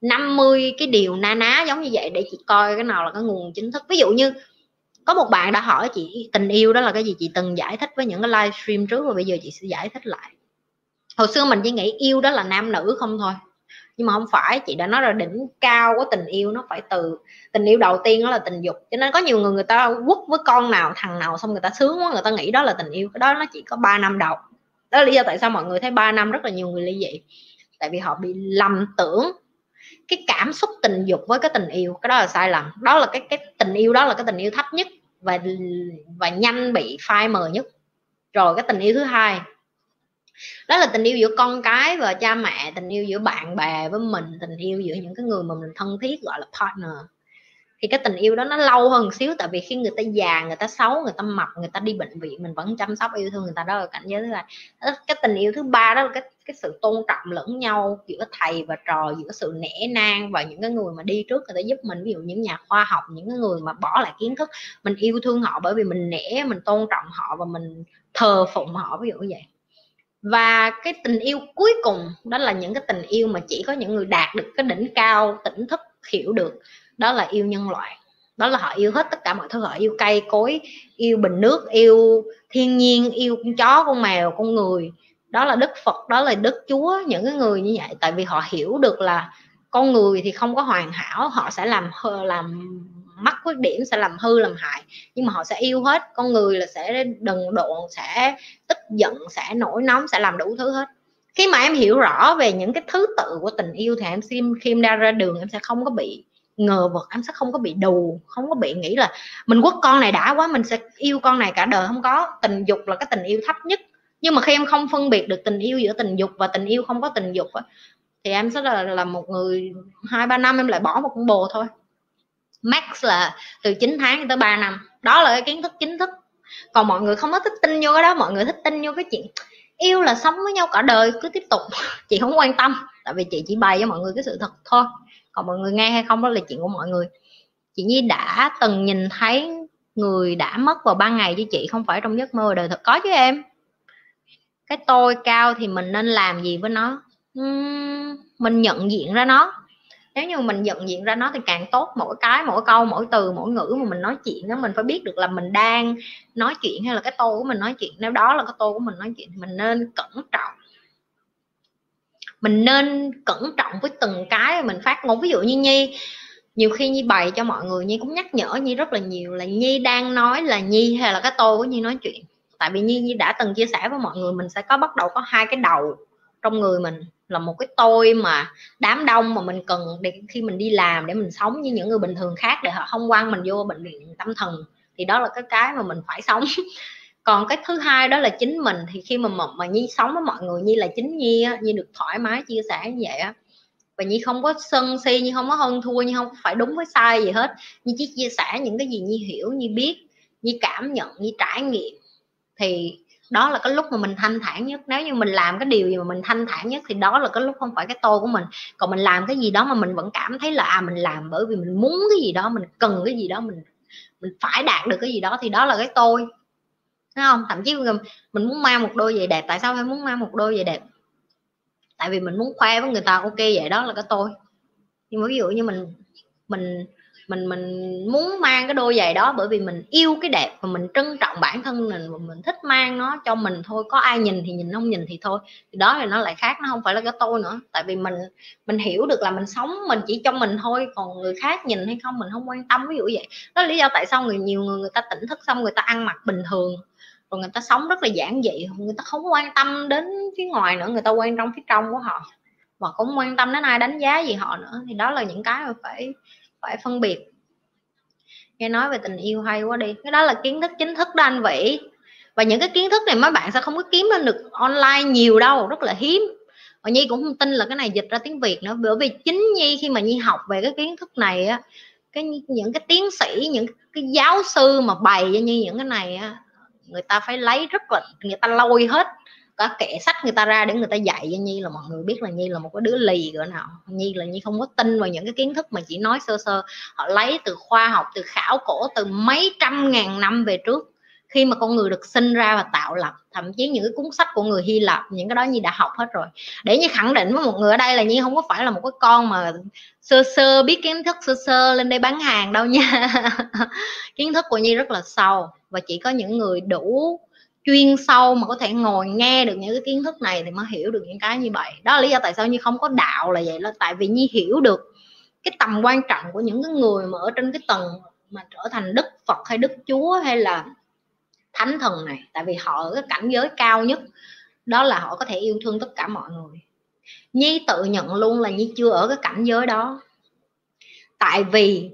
50 cái điều na ná giống như vậy để chị coi cái nào là cái nguồn chính thức. Ví dụ như có một bạn đã hỏi chị tình yêu đó là cái gì? Chị từng giải thích với những cái livestream trước và bây giờ chị sẽ giải thích lại hồi xưa mình chỉ nghĩ yêu đó là nam nữ không thôi. Nhưng mà không phải, chị đã nói là đỉnh cao của tình yêu nó phải từ, tình yêu đầu tiên đó là tình dục. Cho nên có nhiều người người ta quất với con nào, thằng nào xong người ta sướng quá, người ta nghĩ đó là tình yêu. Cái đó nó chỉ có 3 năm đầu. Đó là lý do tại sao mọi người thấy 3 năm rất là nhiều người ly dị. Tại vì họ bị lầm tưởng cái cảm xúc tình dục với cái tình yêu. Cái đó là sai lầm. Đó là cái cái tình yêu đó là cái tình yêu thấp nhất và và nhanh bị phai mờ nhất. Rồi cái tình yêu thứ hai đó là tình yêu giữa con cái và cha mẹ, tình yêu giữa bạn bè với mình, tình yêu giữa những cái người mà mình thân thiết, gọi là partner. Thì cái tình yêu đó nó lâu hơn xíu, tại vì khi người ta già, người ta xấu, người ta mập, người ta đi bệnh viện, mình vẫn chăm sóc yêu thương người ta. Đó là cảnh giới thứ hai. Cái tình yêu thứ ba đó là cái cái sự tôn trọng lẫn nhau giữa thầy và trò, giữa sự nể nang và những cái người mà đi trước người ta giúp mình. Ví dụ những nhà khoa học, những cái người mà bỏ lại kiến thức, mình yêu thương họ bởi vì mình nể, mình tôn trọng họ và mình thờ phụng họ, ví dụ như vậy và cái tình yêu cuối cùng, đó là những cái tình yêu mà chỉ có những người đạt được cái đỉnh cao, tỉnh thức, hiểu được, đó là yêu nhân loại. Đó là họ yêu hết tất cả mọi thứ, họ yêu cây, cối, yêu bình nước, yêu thiên nhiên, yêu con chó, con mèo, con người. Đó là đức phật, đó là đức chúa, những cái người như vậy. Tại vì họ hiểu được là con người thì không có hoàn hảo, họ sẽ làm làm mắc khuyết điểm sẽ làm hư, làm hại. Nhưng mà họ sẽ yêu hết. Con người là sẽ đần độn, sẽ tức giận, sẽ nổi nóng, sẽ làm đủ thứ hết. Khi mà em hiểu rõ về những cái thứ tự của tình yêu thì em xin, khi em ra ra đường em sẽ không có bị ngờ vực, em sẽ không có bị đù, không có bị nghĩ là mình quất con này đã quá, mình sẽ yêu con này cả đời. Không có. Tình dục là cái tình yêu thấp nhất. Nhưng mà khi em không phân biệt được tình yêu giữa tình dục và tình yêu không có tình dục thì em sẽ là là một người, hai, ba năm em lại bỏ một con bồ thôi max là từ 9 tháng tới 3 năm. Đó là cái kiến thức chính thức. Còn mọi người không có thích tin vô cái đó mọi người thích tin vô cái chuyện yêu là sống với nhau cả đời cứ tiếp tục. <laughs> Chị không quan tâm tại vì chị chỉ bày cho mọi người cái sự thật thôi. Còn mọi người nghe hay không đó là chuyện của mọi người. Chị nhi đã từng nhìn thấy người đã mất vào ban ngày với chị không phải trong giấc mơ đời thật. Có chứ em. Cái tôi cao thì mình nên làm gì với nó? Uhm, mình nhận diện ra nó nếu như mình nhận diện ra nó thì càng tốt mỗi cái mỗi câu mỗi từ mỗi ngữ mà mình nói chuyện đó mình phải biết được là mình đang nói chuyện hay là cái tô của mình nói chuyện. Nếu đó là cái tô của mình nói chuyện thì mình nên cẩn trọng. Mình nên cẩn trọng với từng cái mình phát ngôn. Ví dụ như nhi nhiều khi nhi bày cho mọi người nhi cũng nhắc nhở nhi rất là nhiều là nhi đang nói là nhi hay là cái tô của nhi nói chuyện. Tại vì nhi, nhi đã từng chia sẻ với mọi người mình sẽ có bắt đầu có hai cái đầu trong người mình là một cái tôi mà đám đông mà mình cần để khi mình đi làm để mình sống như những người bình thường khác để họ không quan mình vô bệnh viện tâm thần thì đó là cái cái mà mình phải sống. <laughs> Còn cái thứ hai đó là chính mình thì khi mà mà, mà nhi sống với mọi người nhi là chính nhi á, nhi được thoải mái chia sẻ như vậy á. Và nhi không có sân si nhi không có hơn thua nhi không phải đúng với sai gì hết. Nhi chỉ chia sẻ những cái gì nhi hiểu nhi biết nhi cảm nhận nhi trải nghiệm. Thì đó là cái lúc mà mình thanh thản nhất. Nếu như mình làm cái điều gì mà mình thanh thản nhất thì đó là cái lúc không phải cái tôi của mình. Còn mình làm cái gì đó mà mình vẫn cảm thấy là à mình làm bởi vì mình muốn cái gì đó, mình cần cái gì đó, mình mình phải đạt được cái gì đó thì đó là cái tôi. Thấy không? Thậm chí mình muốn mang một đôi giày đẹp. Tại sao phải muốn mang một đôi giày đẹp? Tại vì mình muốn khoe với người ta, ok, vậy đó là cái tôi. Nhưng mà ví dụ như mình mình mình mình muốn mang cái đôi giày đó bởi vì mình yêu cái đẹp và mình trân trọng bản thân mình và mình thích mang nó cho mình thôi. Có ai nhìn thì nhìn, không nhìn thì thôi. Thì đó thì nó lại khác, nó không phải là cái tôi nữa. Tại vì mình mình hiểu được là mình sống mình chỉ cho mình thôi, còn người khác nhìn hay không mình không quan tâm. Ví dụ vậy. Đó là lý do tại sao người, nhiều người người ta tỉnh thức xong người ta ăn mặc bình thường, rồi người ta sống rất là giản dị, người ta không quan tâm đến phía ngoài nữa, người ta quan trong phía trong của họ. Và cũng quan tâm đến ai đánh giá gì họ nữa. Thì đó là những cái mà phải phải phân biệt. Nghe nói về tình yêu hay quá đi. Cái đó là kiến thức chính thức đó anh vĩ. Và những cái kiến thức này mấy bạn sẽ không có kiếm lên được online nhiều đâu, rất là hiếm. Và nhi cũng không tin là cái này dịch ra tiếng việt nữa. Bởi vì chính nhi khi mà nhi học về cái kiến thức này á, cái những cái tiến sĩ, những cái giáo sư mà bày cho như những cái này á, người ta phải lấy rất là, người ta lôi hết có kệ sách người ta ra để người ta dạy cho nhi là mọi người biết là nhi là một cái đứa lì cỡ nào nhi là nhi không có tin vào những cái kiến thức mà chỉ nói sơ sơ. Họ lấy từ khoa học, từ khảo cổ, từ mấy trăm ngàn năm về trước. Khi mà con người được sinh ra và tạo lập, thậm chí những cái cuốn sách của người Hy Lạp, những cái đó Nhi đã học hết rồi. Để như khẳng định với một người ở đây là Nhi không có phải là một cái con mà sơ sơ biết kiến thức sơ sơ lên đây bán hàng đâu nha. <laughs> Kiến thức của Nhi rất là sâu và chỉ có những người đủ chuyên sâu mà có thể ngồi nghe được những cái kiến thức này thì mới hiểu được những cái như vậy. Đó là lý do tại sao như không có đạo là vậy, là tại vì nhi hiểu được cái tầm quan trọng của những cái người mà ở trên cái tầng mà trở thành đức phật hay đức chúa hay là thánh thần này. Tại vì họ ở cái cảnh giới cao nhất, đó là họ có thể yêu thương tất cả mọi người. Nhi tự nhận luôn là nhi chưa ở cái cảnh giới đó. Tại vì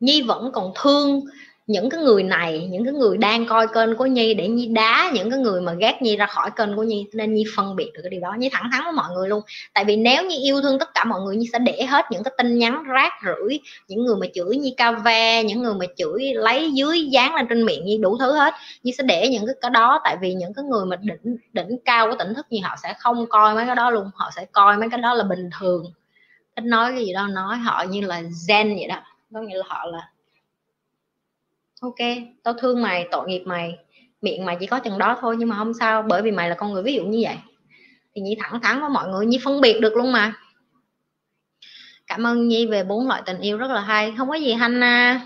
nhi vẫn còn thương những cái người này, những cái người đang coi kênh của nhi để nhi đá những cái người mà ghét nhi ra khỏi kênh của nhi, nên nhi phân biệt được cái điều đó. Nhi thẳng thắn với mọi người luôn. Tại vì nếu như yêu thương tất cả mọi người, nhi sẽ để hết những cái tin nhắn, rác rưởi, những người mà chửi nhi ca ve, những người mà chửi lấy dưới dán lên trên miệng nhi, đủ thứ hết. Nhi sẽ để những cái đó, tại vì những cái người mà đỉnh đỉnh cao của tỉnh thức như họ sẽ không coi mấy cái đó luôn. Họ sẽ coi mấy cái đó là bình thường. Thích nói cái gì đó, nói họ như là zen vậy đó. Có nghĩa là họ là ok, tao thương mày, tội nghiệp mày. Miệng mày chỉ có chừng đó thôi, nhưng mà không sao, bởi vì mày là con người ví dụ như vậy. Thì nhi thẳng thắn với mọi người, nhi phân biệt được luôn mà. Cảm ơn nhi về bốn loại tình yêu rất là hay. Không có gì Hanna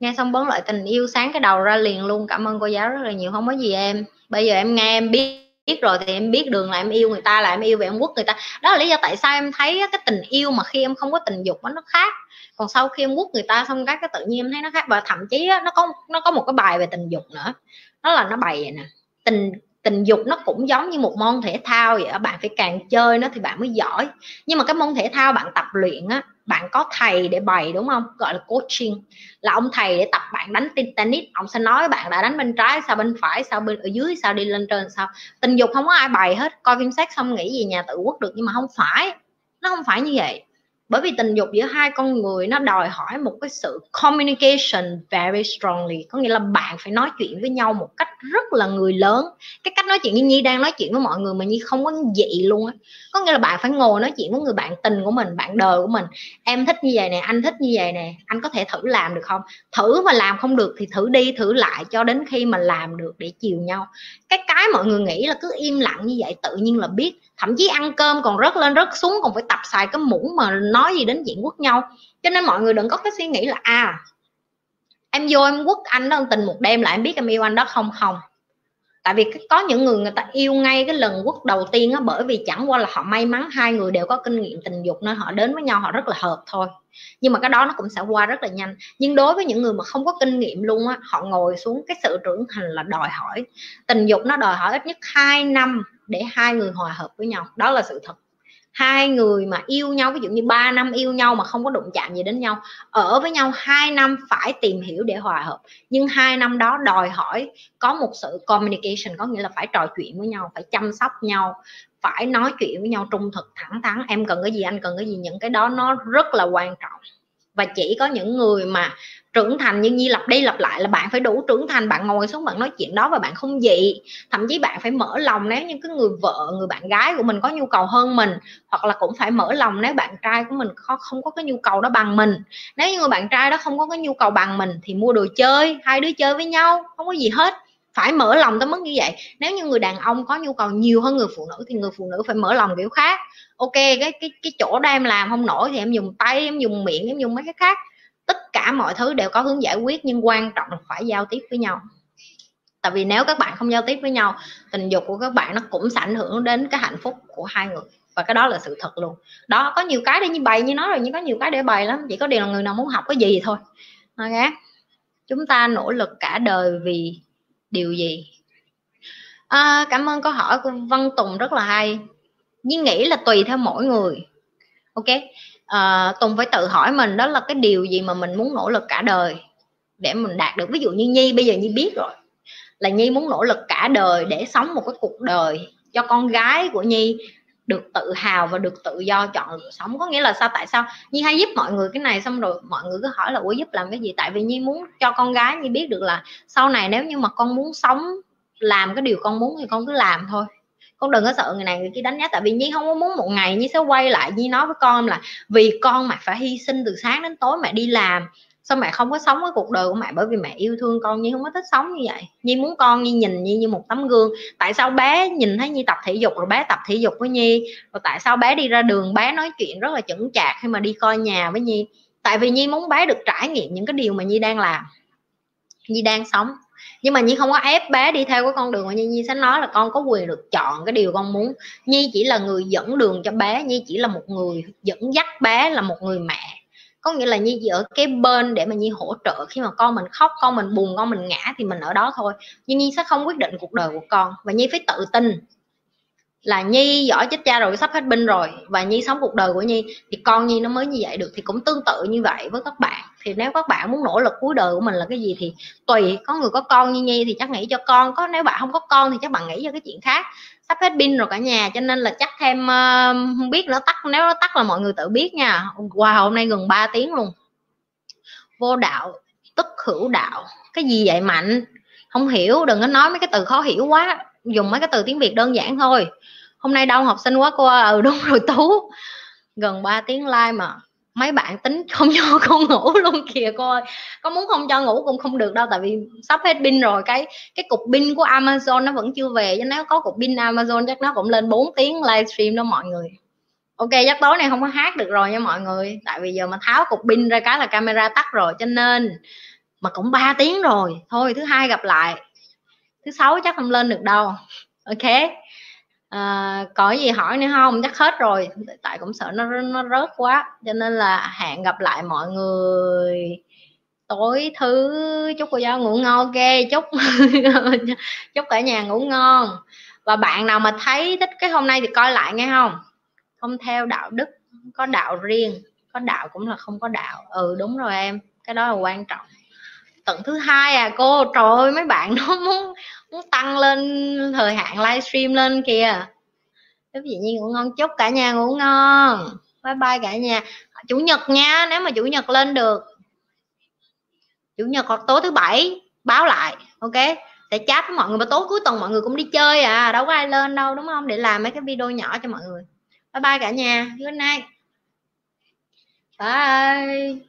nghe xong bốn loại tình yêu sáng cái đầu ra liền luôn. Cảm ơn cô giáo rất là nhiều. Không có gì em. Bây giờ em nghe, em biết biết rồi thì em biết đường là em yêu người ta, là em yêu về em quốc người ta. Đó là lý do tại sao em thấy cái tình yêu mà khi em không có tình dục nó khác còn sau khi em quốc người ta xong cái cái tự nhiên em thấy nó khác. Và thậm chí nó có nó có một cái bài về tình dục nữa. Nó là nó bày vậy nè. Tình tình dục nó cũng giống như một môn thể thao vậy bạn phải càng chơi nó thì bạn mới giỏi. Nhưng mà cái môn thể thao bạn tập luyện á, bạn có thầy để bày, đúng không? Gọi là coaching. Là ông thầy để tập bạn đánh tennis. Ông sẽ nói bạn đã đánh bên trái, sao bên phải, sao bên, ở dưới, sao đi lên trên, sao. Tình dục không có ai bày hết. Coi phim sex xong nghĩ gì nhà tự quốc được. Nhưng mà không phải. Nó không phải như vậy bởi vì tình dục giữa hai con người nó đòi hỏi một cái sự communication very strongly. Có nghĩa là bạn phải nói chuyện với nhau một cách rất là người lớn. Cái cách nói chuyện, như nhi đang nói chuyện với mọi người mà nhi không có dị luôn á. Có nghĩa là bạn phải ngồi nói chuyện với người bạn tình của mình, bạn đời của mình. Em thích như vậy nè, anh thích như vậy nè, anh có thể thử làm được không? Thử mà làm không được thì thử đi, thử lại cho đến khi mà làm được để chiều nhau. Cái cái mọi người nghĩ là cứ im lặng như vậy tự nhiên là biết. Thậm chí ăn cơm còn rớt lên, rớt xuống, còn phải tập xài cái muỗng mà nói gì đến chuyện quất nhau. Cho nên mọi người đừng có cái suy nghĩ là à em vô em quất anh đó tình một đêm là em biết em yêu anh đó không không. Tại vì có những người người ta yêu ngay cái lần quất đầu tiên á, bởi vì chẳng qua là họ may mắn, hai người đều có kinh nghiệm tình dục nên họ đến với nhau họ rất là hợp thôi. Nhưng mà cái đó nó cũng sẽ qua rất là nhanh. Nhưng đối với những người mà không có kinh nghiệm luôn á, họ ngồi xuống cái sự trưởng thành là đòi hỏi. Tình dục nó đòi hỏi ít nhất 2 năm để hai người hòa hợp với nhau. Đó là sự thật hai người mà yêu nhau, ví dụ như 3 năm yêu nhau mà không có đụng chạm gì đến nhau, ở với nhau 2 năm phải tìm hiểu để hòa hợp. Nhưng hai năm đó đòi hỏi có một sự communication, có nghĩa là phải trò chuyện với nhau, phải chăm sóc nhau, phải nói chuyện với nhau trung thực, thẳng thắn. Em cần cái gì, anh cần cái gì, những cái đó nó rất là quan trọng. Và chỉ có những người mà trưởng thành như nhi lặp đi lặp lại là bạn phải đủ trưởng thành, bạn ngồi xuống bạn nói chuyện đó và bạn không dị. Thậm chí bạn phải mở lòng nếu như cái người vợ, người bạn gái của mình có nhu cầu hơn mình, hoặc là cũng phải mở lòng nếu bạn trai của mình không không có cái nhu cầu đó bằng mình. Nếu như người bạn trai đó không có cái nhu cầu bằng mình thì mua đồ chơi, hai đứa chơi với nhau, không có gì hết. Phải mở lòng tới mức như vậy. Nếu như người đàn ông có nhu cầu nhiều hơn người phụ nữ thì người phụ nữ phải mở lòng kiểu khác. Ok, cái cái cái chỗ đó em làm không nổi thì em dùng tay, em dùng miệng, em dùng mấy cái khác tất cả mọi thứ đều có hướng giải quyết nhưng quan trọng là phải giao tiếp với nhau. Tại vì nếu các bạn không giao tiếp với nhau tình dục của các bạn nó cũng sẽ ảnh hưởng đến cái hạnh phúc của hai người. Và cái đó là sự thật luôn. Đó có nhiều cái để như bày như nói rồi nhưng có nhiều cái để bày lắm. Chỉ có điều là người nào muốn học cái gì thôi. Ok? Chúng ta nỗ lực cả đời vì điều gì? À, cảm ơn câu hỏi của Văn Tùng rất là hay. Nhưng nghĩ là tùy theo mỗi người. Ok? À, Tùng phải tự hỏi mình đó là cái điều gì mà mình muốn nỗ lực cả đời để mình đạt được? Ví dụ như Nhi bây giờ Nhi biết rồi là Nhi muốn nỗ lực cả đời để sống một cái cuộc đời cho con gái của Nhi được tự hào và được tự do chọn lựa sống. Có nghĩa là sao? Tại sao nhi hay giúp mọi người cái này xong rồi mọi người cứ hỏi là ủa giúp làm cái gì? Tại vì nhi muốn cho con gái nhi biết được là sau này nếu như mà con muốn sống làm cái điều con muốn thì con cứ làm thôi con đừng có sợ người này người kia đánh giá, tại vì nhi không có muốn một ngày nhi sẽ quay lại nhi nói với con là vì con mẹ phải hy sinh từ sáng đến tối mẹ đi làm sao mẹ không có sống với cuộc đời của mẹ bởi vì mẹ yêu thương con, nhi không có thích sống như vậy. Nhi muốn con nhi nhìn nhi như một tấm gương. Tại sao bé nhìn thấy nhi tập thể dục rồi bé tập thể dục với nhi? Rồi tại sao bé đi ra đường bé nói chuyện rất là chững chạc khi mà đi coi nhà với nhi? Tại vì nhi muốn bé được trải nghiệm những cái điều mà nhi đang làm, nhi đang sống nhưng mà nhi không có ép bé đi theo cái con đường mà nhi, nhi sẽ nói là con có quyền được chọn cái điều con muốn. Nhi chỉ là người dẫn đường cho bé nhi chỉ là một người dẫn dắt bé là một người mẹ. Có nghĩa là nhi ở cái bên để mà nhi hỗ trợ. Khi mà con mình khóc con mình buồn con mình ngã thì mình ở đó thôi. Nhưng nhi sẽ không quyết định cuộc đời của con. Và nhi phải tự tin là nhi giỏi chết cha rồi sắp hết binh rồi. Và nhi sống cuộc đời của nhi. Thì con nhi nó mới như vậy được. Thì cũng tương tự như vậy với các bạn thì nếu các bạn muốn nỗ lực cuối đời của mình là cái gì thì tùy. Có người có con như nhi thì chắc nghĩ cho con. Có nếu bạn không có con thì chắc bạn nghĩ cho cái chuyện khác. Sắp hết pin rồi cả nhà cho nên là chắc thêm uh, không biết nó tắt nếu nó tắt là mọi người tự biết nha. Wow hôm nay gần 3 tiếng luôn. Vô đạo tức hữu đạo. Cái gì vậy mạnh? Không hiểu đừng có nói mấy cái từ khó hiểu quá. Dùng mấy cái từ tiếng việt đơn giản thôi. Hôm nay đông học sinh quá cô ừ đúng rồi tú. Gần 3 tiếng like mà mấy bạn tính <laughs> không cho con ngủ luôn kìa cô ơi có muốn không cho ngủ cũng không được đâu, tại vì sắp hết pin rồi. Cái cái cục pin của Amazon nó vẫn chưa về, chứ nếu có cục pin Amazon chắc nó cũng lên 4 tiếng livestream đó mọi người. Ok, chắc tối này không có hát được rồi nha mọi người, tại vì giờ mà tháo cục pin ra cái là camera tắt rồi, cho nên mà cũng 3 tiếng rồi. Thôi, thứ hai gặp lại. Thứ sáu chắc không lên được đâu. Ok à, có gì hỏi nữa không? Chắc hết rồi. Tại cũng sợ nó nó rớt quá. Cho nên là hẹn gặp lại mọi người. Tối thứ chúc cô giáo ngủ ngon ok. Chúc <laughs> chúc cả nhà ngủ ngon. Và bạn nào mà thấy thích cái hôm nay thì coi lại nghe không? Không theo đạo đức có đạo riêng. Có đạo cũng là không có đạo. Ừ đúng rồi em. Cái đó là quan trọng. Tận thứ hai à cô. Trời ơi mấy bạn nó <laughs> muốn muốn tăng lên thời hạn livestream lên kìa. Quý vị nhiên ngủ ngon chúc cả nhà ngủ ngon. Bye bye cả nhà. Chủ nhật nha, nếu mà chủ nhật lên được. Chủ nhật hoặc tối thứ bảy, báo lại, ok? Sẽ chat với mọi người mà tối cuối tuần mọi người cũng đi chơi à đâu có ai lên đâu, đúng không? Để làm mấy cái video nhỏ cho mọi người. Bye bye cả nhà. Good night. Bye.